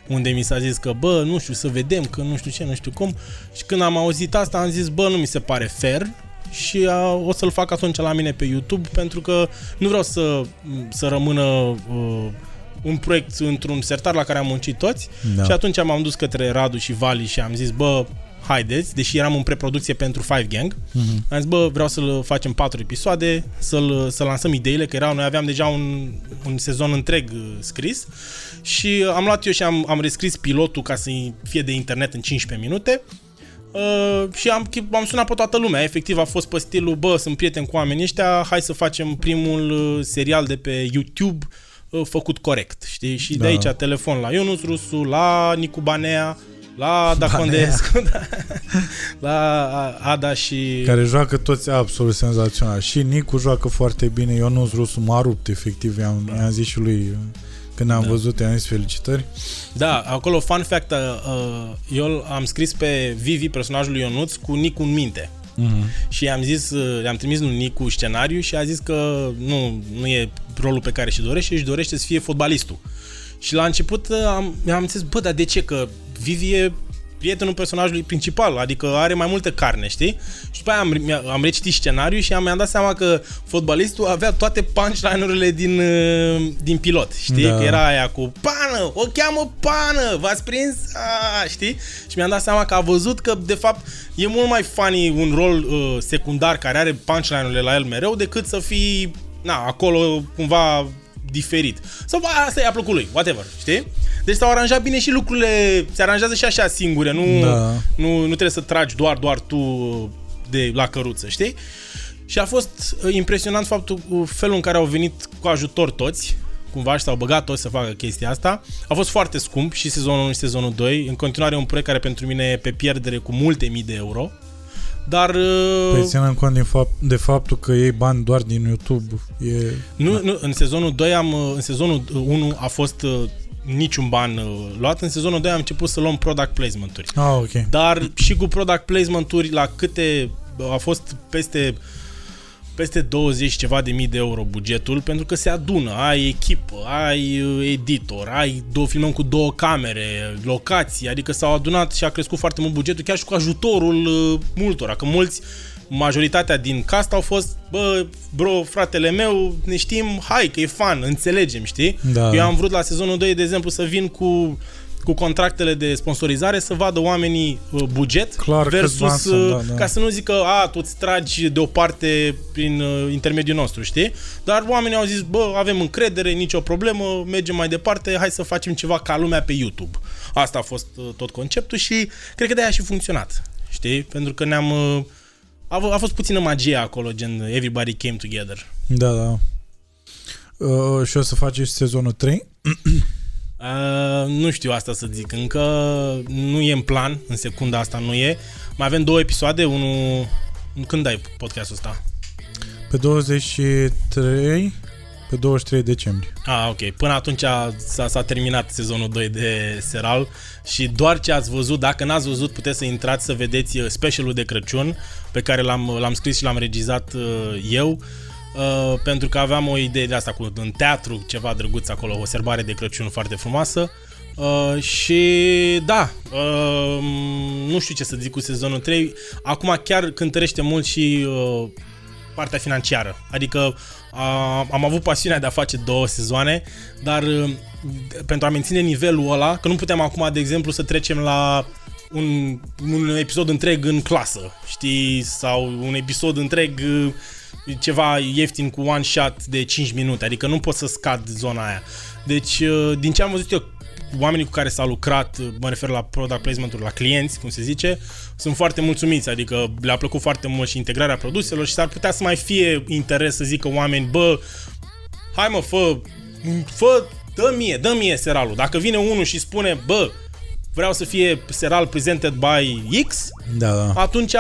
unde mi s-a zis că, bă, nu știu, să vedem, că nu știu ce, nu știu cum. Și când am auzit asta, am zis, bă, nu mi se pare fair și a, o să-l fac atunci la mine pe YouTube, pentru că nu vreau să, să rămână uh, un proiect într-un sertar la care am muncit toți. Da. Și atunci m-am dus către Radu și Vali și am zis, bă, haideți, deși eram în preproducție pentru Five Gang, Mhm. am zis, bă, vreau să-l facem patru episoade, să-l, să lansăm ideile, că erau, noi aveam deja un, un sezon întreg uh, scris și am luat eu și am, am rescris pilotul ca să fie de internet în 15 minute Uh, și am, am sunat pe toată lumea. Efectiv a fost pe stilul, bă, sunt prieten cu oamenii ăștia, hai să facem primul uh, serial de pe YouTube uh, făcut corect, știi? Și Da. de aici telefon la Ionus Rusu, la Nicu Banea, la Dacondescu, da, la Ada și... Care joacă toți absolut senzațional. Și Nicu joacă foarte bine, Ionuț Rusu m-a rupt, efectiv, i-am, Da. i-am zis și lui uh, când am Da. văzut, i-am zis felicitări. Da, acolo, fun fact, uh, uh, eu am scris pe Vivi, personajul lui Ionuț, cu Nicu în minte. Mm-hmm. Și i-am zis, uh, le-am trimis lui Nicu scenariu și a zis că nu, nu e rolul pe care și dorește, își dorește să fie fotbalistul. Și la început uh, am, am zis, bă, dar de ce? Că Vivi e prietenul personajului principal, adică are mai multă carne, știi? Și după aia am, mi- am recitit scenariu și am, mi-am dat seama că fotbalistul avea toate punchline-urile din, uh, din pilot, știi? Da. Că era aia cu pană, o cheamă pană, v-ați prins? A, știi? Și mi-am dat seama că a văzut că, de fapt, e mult mai funny un rol uh, secundar care are punchline-urile la el mereu decât să fii, na, acolo cumva diferit. Sau bă, asta i-a plăcut lui, whatever, știi? Deci s-au aranjat bine și lucrurile, se aranjează și așa singure, nu, Da. nu, nu trebuie să tragi doar, doar tu de la căruță, știi? Și a fost uh, impresionant faptul cu felul în care au venit cu ajutor toți, cumva și s-au băgat toți să facă chestia asta. A fost foarte scump și sezonul 1 și sezonul 2. În continuare e un proiect care pentru mine e pe pierdere cu multe mii de euro. Dar uh, Păi ținând cont din fapt, de faptul că iei bani doar din YouTube, e... nu, nu, în sezonul 2 am, uh, în sezonul 1 a fost uh, niciun ban uh, luat, în sezonul 2 am început să luăm product placement-uri. Ah, ok. Dar și cu product placement-uri la câte a fost peste peste 20 ceva de mii de euro bugetul pentru că se adună, ai echipă, ai uh, editor, ai două filmăm cu două camere, locații, adică s-au adunat și a crescut foarte mult bugetul chiar și cu ajutorul uh, multora, că mulți majoritatea din cast au fost, bă, bro, fratele meu, ne știm, hai că e fan, înțelegem, știi? Da. Eu am vrut la sezonul 2, de exemplu, să vin cu cu contractele de sponsorizare să vadă oamenii uh, buget Clar, câți versus bani sunt, uh, da, da. ca să nu zică a, tu îți tragi deoparte prin uh, intermediul nostru, știi? Dar oamenii au zis, bă, avem încredere, nicio problemă, mergem mai departe, hai să facem ceva ca lumea pe YouTube. Asta a fost uh, tot conceptul și cred că de-aia a și funcționat, știi? Pentru că ne-am... Uh, a, a fost puțină magie acolo, gen everybody came together. Da, da. Uh, și o să faci și sezonul 3? Uh, nu știu asta să zic, încă nu e în plan, în secunda asta nu e. Mai avem două episoade, unul... Când ai podcastul ăsta? Pe 23, pe 23 decembrie. Ah, ok. Până atunci a- s-a, s-a terminat sezonul 2 de Seral și doar ce ați văzut, dacă n-ați văzut, puteți să intrați să vedeți uh, specialul de Crăciun pe care l-am, l-am scris și l-am regizat uh, eu. Uh, pentru că aveam o idee de asta cu în teatru, ceva drăguț acolo, o serbare de Crăciun foarte frumoasă. Uh, și da, uh, nu știu ce să zic cu sezonul 3. Acum chiar cântărește mult și uh, partea financiară. Adică a, am avut pasiunea de a face două sezoane, dar uh, pentru a menține nivelul ăla, că nu puteam acum, de exemplu, să trecem la un, un episod întreg în clasă, știi, sau un episod întreg uh, ceva ieftin cu one shot de 5 minute, adică nu pot să scad zona aia. Deci, uh, din ce am văzut eu, oamenii cu care s-a lucrat, uh, mă refer la product placement-uri, la clienți, cum se zice, sunt foarte mulțumiți, adică le-a plăcut foarte mult și integrarea produselor și s-ar putea să mai fie interes să zică oameni, bă, hai mă, fă, fă, dă mie, dă mie seralul. Dacă vine unul și spune, bă, vreau să fie seral presented by X, Da, da. atunci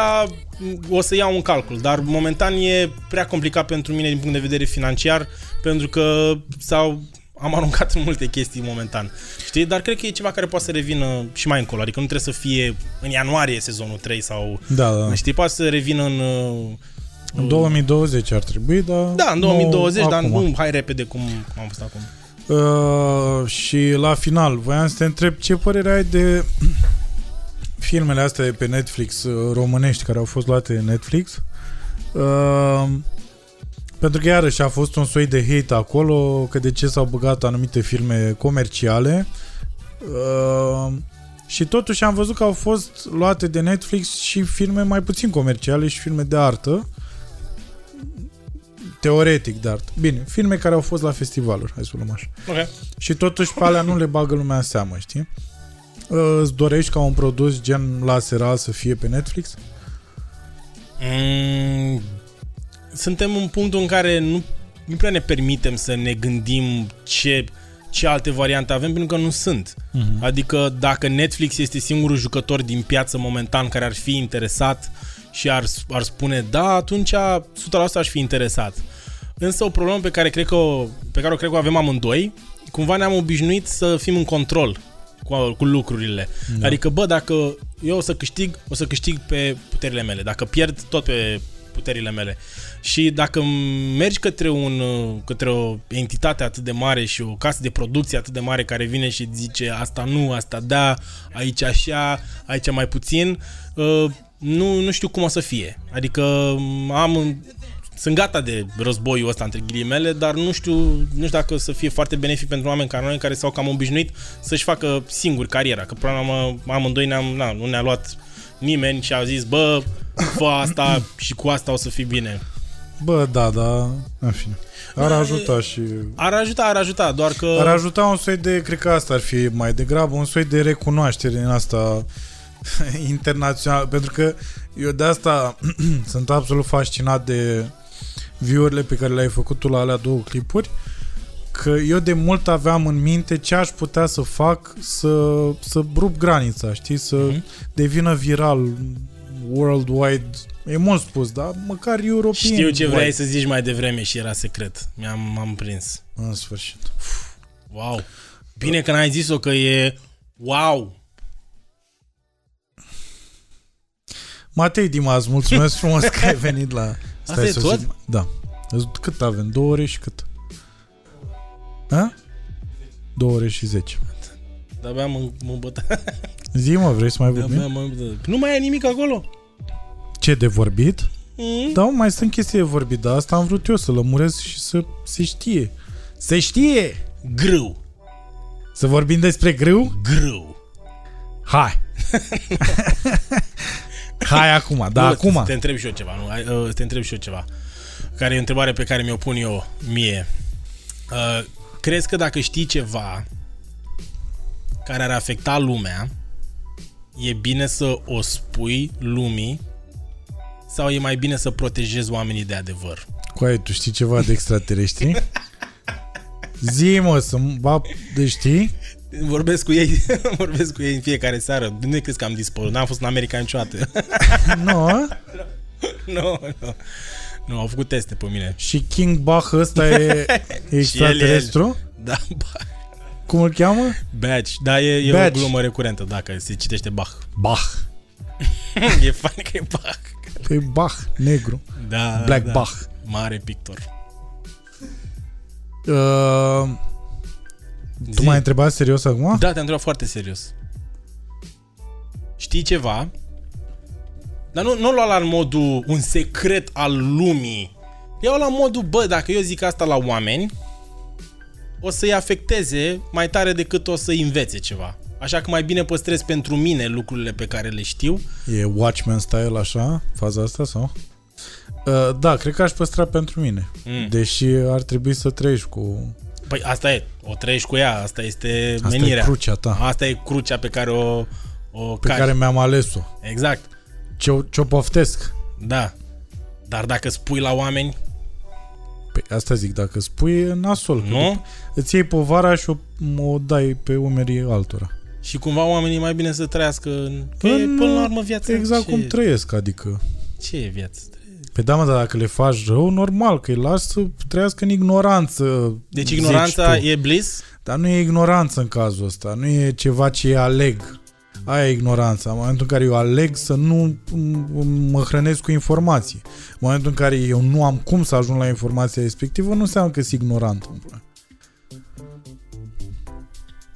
o să iau un calcul, dar momentan e prea complicat pentru mine din punct de vedere financiar, pentru că sau am aruncat în multe chestii momentan. Știi? Dar cred că e ceva care poate să revină și mai încolo, adică nu trebuie să fie în ianuarie sezonul 3 sau Da, da. știi, poate să revină în uh, În 2020 ar trebui, dar... da, în 2020, nu dar acum. nu hai repede cum, cum am fost acum. Uh, și la final, voiam să te întreb ce părere ai de filmele astea de pe Netflix uh, românești care au fost luate în Netflix. Uh, pentru că iarăși a fost un soi de hate acolo, că de ce s-au băgat anumite filme comerciale. Uh, și totuși am văzut că au fost luate de Netflix și filme mai puțin comerciale și filme de artă. Teoretic de artă. Bine, filme care au fost la festivaluri, hai să o luăm așa. Ok. Și totuși pe alea nu le bagă lumea în seamă, știi? Uh, Îți dorești ca un produs gen la Seral să fie pe Netflix? Mm, suntem în punctul în care nu nu prea ne permitem să ne gândim ce, ce alte variante avem, pentru că nu sunt. Mhm. Adică dacă Netflix este singurul jucător din piață momentan care ar fi interesat și ar, ar spune da, atunci 100% aș fi interesat. Însă o problemă pe care cred că o, pe care o cred că o avem amândoi, cumva ne-am obișnuit să fim în control cu, cu lucrurile. Da. Adică, bă, dacă eu o să câștig, o să câștig pe puterile mele. Dacă pierd, tot pe puterile mele. Și dacă mergi către, un, către o entitate atât de mare și o casă de producție atât de mare care vine și zice asta nu, asta da, aici așa, aici mai puțin, uh, nu, nu știu cum o să fie. Adică am sunt gata de războiul ăsta între ghilimele, dar nu știu, nu știu dacă o să fie foarte benefic pentru oameni ca noi care s-au cam obișnuit să-și facă singuri cariera. Că până la urmă amândoi ne-am, na, nu ne-a luat nimeni și a zis, bă, fă asta și cu asta o să fii bine. Bă, da, da, în fine. Ar Da, ajuta și... Ar ajuta, ar ajuta, doar că... Ar ajuta un soi de, cred că asta ar fi mai degrabă, un soi de recunoaștere din asta internațional, pentru că eu de asta sunt absolut fascinat de view-urile pe care le-ai făcut tu la alea două clipuri, că eu de mult aveam în minte ce aș putea să fac să, să rup granița, știi, să Mhm. devină viral worldwide, e mult spus, dar măcar european. Știu ce wide. vrei să zici mai devreme și era secret. Mi-am m-am prins. În sfârșit. Wow. Bine că n-ai zis-o că e wow. Matei Dimas, mulțumesc frumos că ai venit la... Asta e să tot? zic- Da. Cât avem? Două ore și cât? Ha? Două ore și zece. De-abia mă, mă băta. Zi mă, vrei să mai vorbim? De-abia mă băta. Nu mai e nimic acolo. Ce de vorbit? Mm? Da, mai sunt chestii de vorbit, dar asta am vrut eu, să lămuresc și să se știe. Se știe! Grâu. Să vorbim despre grâu? Grâu. Hai! Hai acum, da, Nu, acum. Să te întreb și eu ceva, nu? Hai, uh, Să te întreb și eu ceva. Care e o întrebare pe care mi-o pun eu mie. Uh, crezi că dacă știi ceva care ar afecta lumea, e bine să o spui lumii sau e mai bine să protejezi oamenii de adevăr? Coaie, tu știi ceva de extraterestri? Zi, mă, să va... De știi? Vorbesc cu ei, vorbesc cu ei în fiecare seară. Nu crezi că am dispărut. N-am fost în America niciodată. Nu, nu, nu. Nu, au făcut teste pe mine. Și King Bach ăsta e extraterestru? Da, ba- Cum îl cheamă? Badge. Da, e, e Badge. o glumă recurentă dacă se citește Bach. Bach. e fain că e Bach. Că e Bach, negru. Da, Black da. Bach. Mare pictor. Uh, tu Zi. m-ai întrebat serios acum? Da, te-am întrebat foarte serios. Știi ceva? Dar nu, nu lua la modul un secret al lumii. Iau la modul, bă, dacă eu zic asta la oameni, o să-i afecteze mai tare decât o să-i învețe ceva. Așa că mai bine păstrez pentru mine lucrurile pe care le știu. E Watchmen style așa, faza asta sau? Uh, da, cred că aș păstra pentru mine. Mm. Deși ar trebui să trăiești cu... Păi asta e, o trăiești cu ea, asta este Asta menirea. e crucea ta, Asta e crucea pe care o, o pe cari. care mi-am ales-o. Exact, Ce-o, ce-o poftesc. da. Dar dacă spui la oameni, Păi asta zic, dacă spui e nasol. că nu? Îți iei povara și o, o dai pe umerii altora. Și cumva oamenii mai bine să trăiască în... Că e În- până la urmă viața. Exact ce, cum trăiesc, adică... Ce e viața? Pe da, mă, dar dacă le faci rău, normal, că îi lași să trăiască în ignoranță. Deci zici ignoranța tu. e bliss? Dar nu e ignoranță în cazul ăsta, nu e ceva ce aleg. Aia e ignoranța. În momentul în care eu aleg să nu m- mă hrănesc cu informații. În momentul în care eu nu am cum să ajung la informația respectivă, nu înseamnă că sunt ignorant.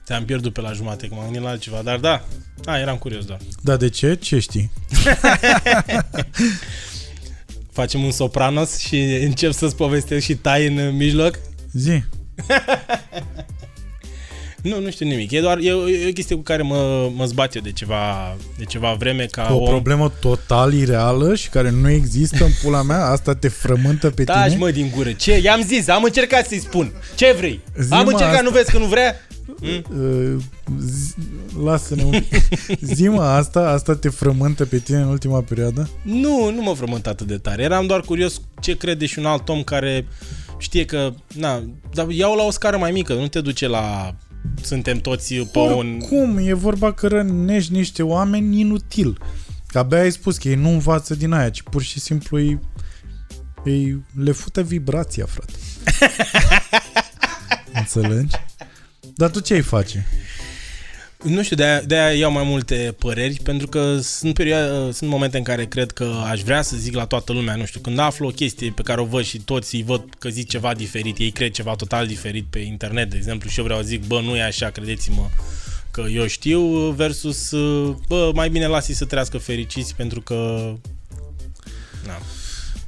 Te-am pierdut pe la jumate, că m-am gândit la altceva, dar da. A, eram curios doar. Da, de ce? Ce știi? Facem un sopranos și încep să-ți povestesc și tai în mijloc? Zi. Nu, nu știu nimic. E doar e, o- e o chestie cu care mă, mă zbat eu de ceva, de ceva vreme ca O om. problemă total ireală și care nu există în pula mea, asta te frământă pe Taci, tine? mă, din gură. Ce? I-am zis, am încercat să-i spun. Ce vrei? Zi, am mă, încercat, asta. nu vezi că nu vrea? Uh, zi, lasă-ne un pic. Zi mă, asta, asta te frământă pe tine în ultima perioadă? Nu, nu mă frământ atât de tare. Eram doar curios ce crede și un alt om care știe că, na, dar iau la o scară mai mică, nu te duce la suntem toți pe un... Cum? E vorba că rănești niște oameni inutil. Că abia ai spus că ei nu învață din aia, ci pur și simplu îi, îi le fută vibrația, frate. Înțelegi? Dar tu ce ai face? Nu știu, de-aia, de-aia iau mai multe păreri, pentru că sunt, perioade, sunt momente în care cred că aș vrea să zic la toată lumea, nu știu, când aflu o chestie pe care o văd și toți îi văd că zic ceva diferit, ei cred ceva total diferit pe internet, de exemplu, și eu vreau să zic, bă, nu e așa, credeți-mă că eu știu, versus, bă, mai bine lasi să trăiască fericiți, pentru că... Na.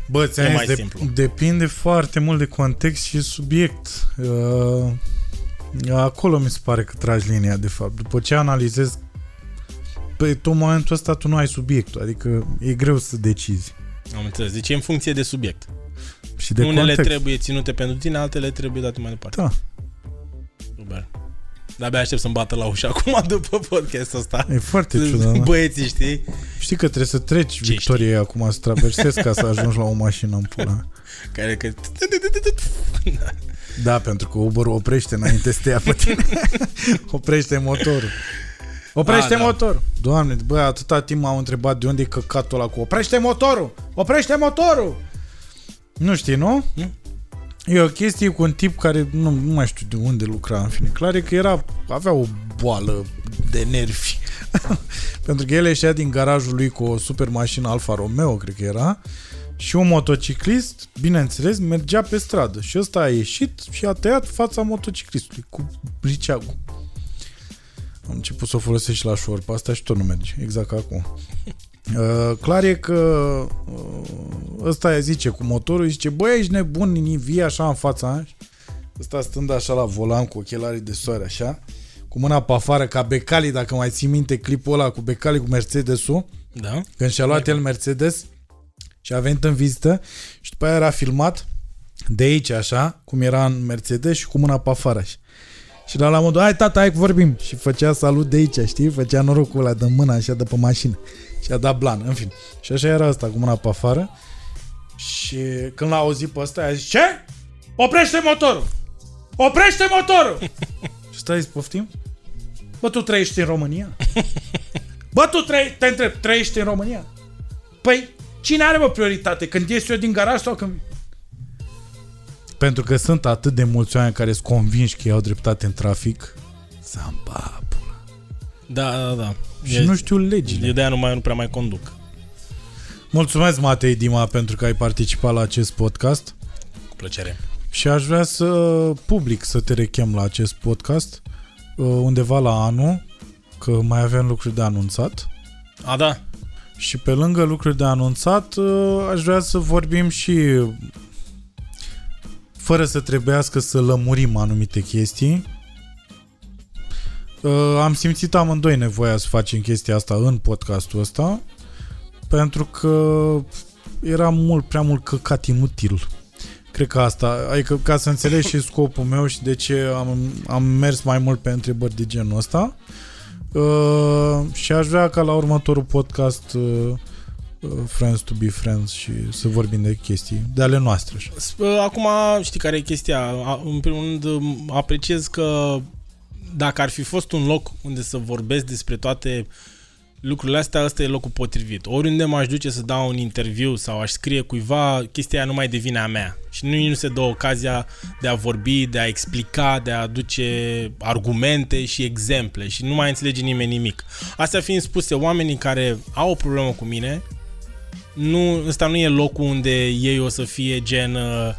Bă, ți E mai de, simplu. depinde foarte mult de context și subiect. Uh, acolo mi se pare că tragi linia, de fapt. După ce analizezi, pe tot momentul ăsta tu nu ai subiectul, adică e greu să decizi. Am înțeles. Deci e în funcție de subiect. Și de Unele context. trebuie ținute pentru tine, altele trebuie date mai departe. Da, Super. De-abia aștept să-mi bată la ușă acum după podcastul ăsta. e foarte ciudat. da? Băieții, știi? Știi că trebuie să treci Ce Victoriei acum, să traversezi ca să ajungi la o mașină în pula. Care că... Da, pentru că Uber oprește înainte să te ia pe tine. oprește motorul. Oprește A, da. motorul. Doamne, bă, atâta timp m-au întrebat de unde e căcatul ăla cu oprește motorul! Oprește motorul! Nu știi, nu? Nu. E o chestie cu un tip care nu, nu mai știu de unde lucra, în fine. Clar e că era, avea o boală de nervi. Pentru că el ieșea din garajul lui cu o super mașină Alfa Romeo, cred că era, și un motociclist, bineînțeles, mergea pe stradă. Și ăsta a ieșit și a tăiat fața motociclistului cu briceagul. Am început să o folosesc și la șor, pe asta și tot nu merge, exact ca acum. Uh, clar e că uh, ăsta îi zice cu motorul, îi zice, băi, ești nebun, vii așa în fața mea?" Ăsta stând așa la volan cu ochelarii de soare așa, cu mâna pe afară ca Becali, dacă mai ții minte clipul ăla cu Becali cu Mercedes-ul, Da? când și-a luat el Mercedes și a venit în vizită și după aia era filmat de aici așa, cum era în Mercedes și cu mâna pe afară așa. Și la la modul, hai tata, hai că vorbim. Și făcea salut de aici, știi? Făcea norocul ăla de mână așa de pe mașină. Și a dat blan, în fin. Și așa era asta, cu mâna pe afară. Și când l-a auzit pe ăsta, a zis, ce? Oprește motorul! Oprește motorul! și stai, îți poftim? Bă, tu trăiești în România? Bă, tu trăi, te întreb, trăiești în România? Păi, cine are, bă, prioritate? Când ies eu din garaj sau când... Pentru că sunt atât de mulți oameni care sunt convinși că iau dreptate în trafic. Zamba, pula. Da, da, da. Și E- nu știu legile. Eu de-aia nu, mai, nu prea mai conduc. Mulțumesc, Matei Dima, pentru că ai participat la acest podcast. Cu plăcere. Și aș vrea să public să te rechem la acest podcast uh, undeva la anul, că mai avem lucruri de anunțat. A, da. Și pe lângă lucruri de anunțat, uh, aș vrea să vorbim și fără să trebuiască să lămurim anumite chestii. Uh, Am simțit amândoi nevoia să facem chestia asta în podcastul ăsta pentru că era mult, prea mult căcat inutil. Cred că asta, adică ca să înțelegi și scopul meu și de ce am, am mers mai mult pe întrebări de genul ăsta. Uh, și aș vrea ca la următorul podcast uh, uh, Friends to be Friends și să vorbim de chestii de ale noastre. Așa. S- Acum, știi care e chestia? A- În primul rând, m- apreciez că dacă ar fi fost un loc unde să vorbesc despre toate lucrurile astea, ăsta e locul potrivit. Oriunde m-aș duce să dau un interviu sau aș scrie cuiva, chestia aia nu mai devine a mea. Și nu, nu se dă ocazia de a vorbi, de a explica, de a aduce argumente și exemple și nu mai înțelege nimeni nimic. Astea fiind spuse, oamenii care au o problemă cu mine, nu, ăsta nu e locul unde ei o să fie gen uh,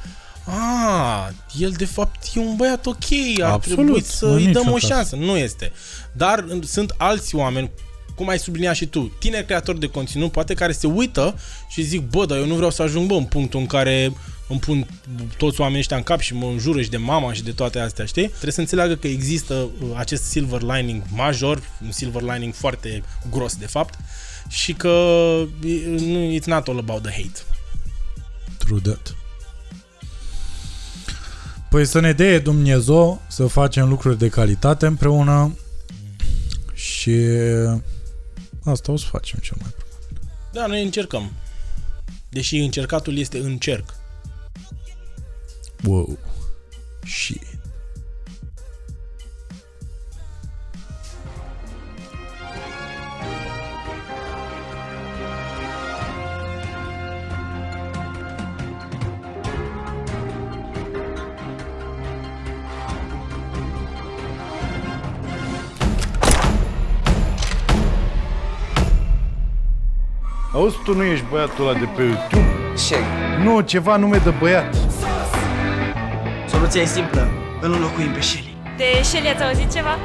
a, el de fapt e un băiat ok, ar Absolut, trebui să în îi niciun dăm o caz. șansă. Nu este. Dar uh, sunt alți oameni, cum ai subliniat și tu, tineri creatori de conținut, poate care se uită și zic, bă, dar eu nu vreau să ajung, bă, în punctul în care îmi pun toți oamenii ăștia în cap și mă înjură și de mama și de toate astea, știi? Trebuie să înțeleagă că există uh, acest silver lining major, un silver lining foarte gros, de fapt, și că e- nu, it's not all about the hate. True that. Păi să ne dea Dumnezeu să facem lucruri de calitate împreună și asta o să facem cel mai probabil. Da, noi încercăm. Deși încercatul este încerc. Wow. Shit. Auzi, tu nu ești băiatul ăla de pe YouTube? Shag. Nu, ceva nume de băiat. Soluția e simplă. Îl înlocuim pe Shelly. De Shelly ați auzit ceva?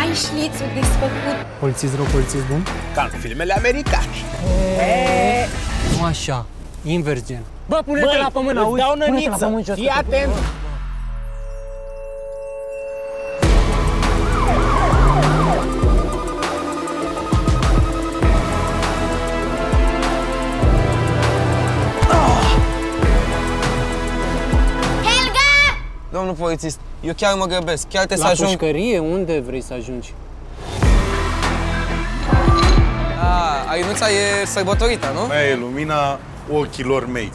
Ai șnițul desfăcut. Polițist rău, polițist bun? Ca în filmele americane. Nu așa, invers gen. Bă, pune-te la pământ, auzi? dau Pune-te la năniță. pământ jos. Fii atent. Helga! Domnul polițist, eu chiar mă grăbesc. Chiar trebuie La să ajung. pușcărie, unde vrei să ajungi? Ah, Ainuța e sărbătorită, nu? Aia e lumina ochilor mei.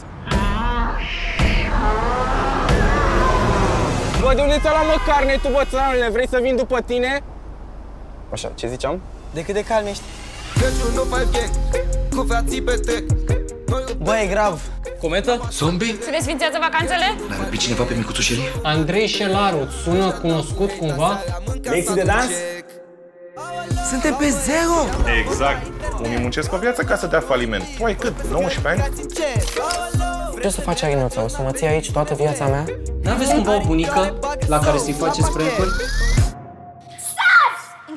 Bă, de unde ți-a luat mă carne, tu bățăranule? Vrei să vin după tine? Așa, ce ziceam? De cât de calm ești? Bă, e grav. Cometă? Se desfințează vacanțele? Pe cineva pe micuțul Shelly? Andrei Șelaru, îți sună cunoscut cumva? Lecții de dans? Suntem pe zero! Exact. Unii muncesc o viață ca să dea faliment. Tu ai cât? 19 ani? Ce o să faci, Arinuța? O să mă ții aici toată viața mea? N-aveți cumva o bunică la care să-i faceți prank-uri?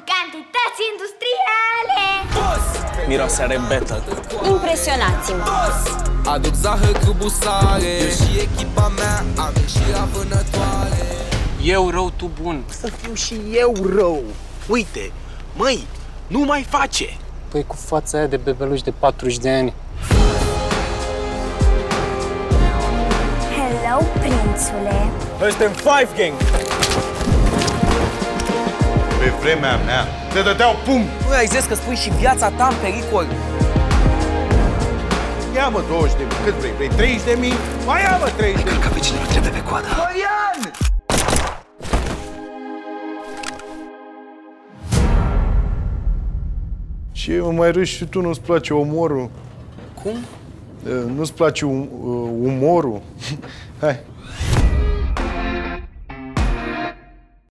În cantități industriale! Miroase a rebetă. Impresionați-mă! Aduc zahăr cu busare Eu și echipa mea am și la vânătoare Eu rău, tu bun. Să fiu și eu rău. Uite, măi, nu mai face. Păi cu fața aia de bebeluș de 40 de ani. Hello, prințule! Noi suntem Five Gang Pe vremea mea te dădeau pum! Nu ai zis că spui și viața ta în pericol Ia mă 20 de mii, cât vrei? Vrei 30 de mii? Mai ia mă 30 de mii! Ca pe cine nu trebuie pe coadă. Și mă mai râși și tu, nu-ți place umorul? Cum? Uh, Nu-ți place um, uh, umorul? Hai,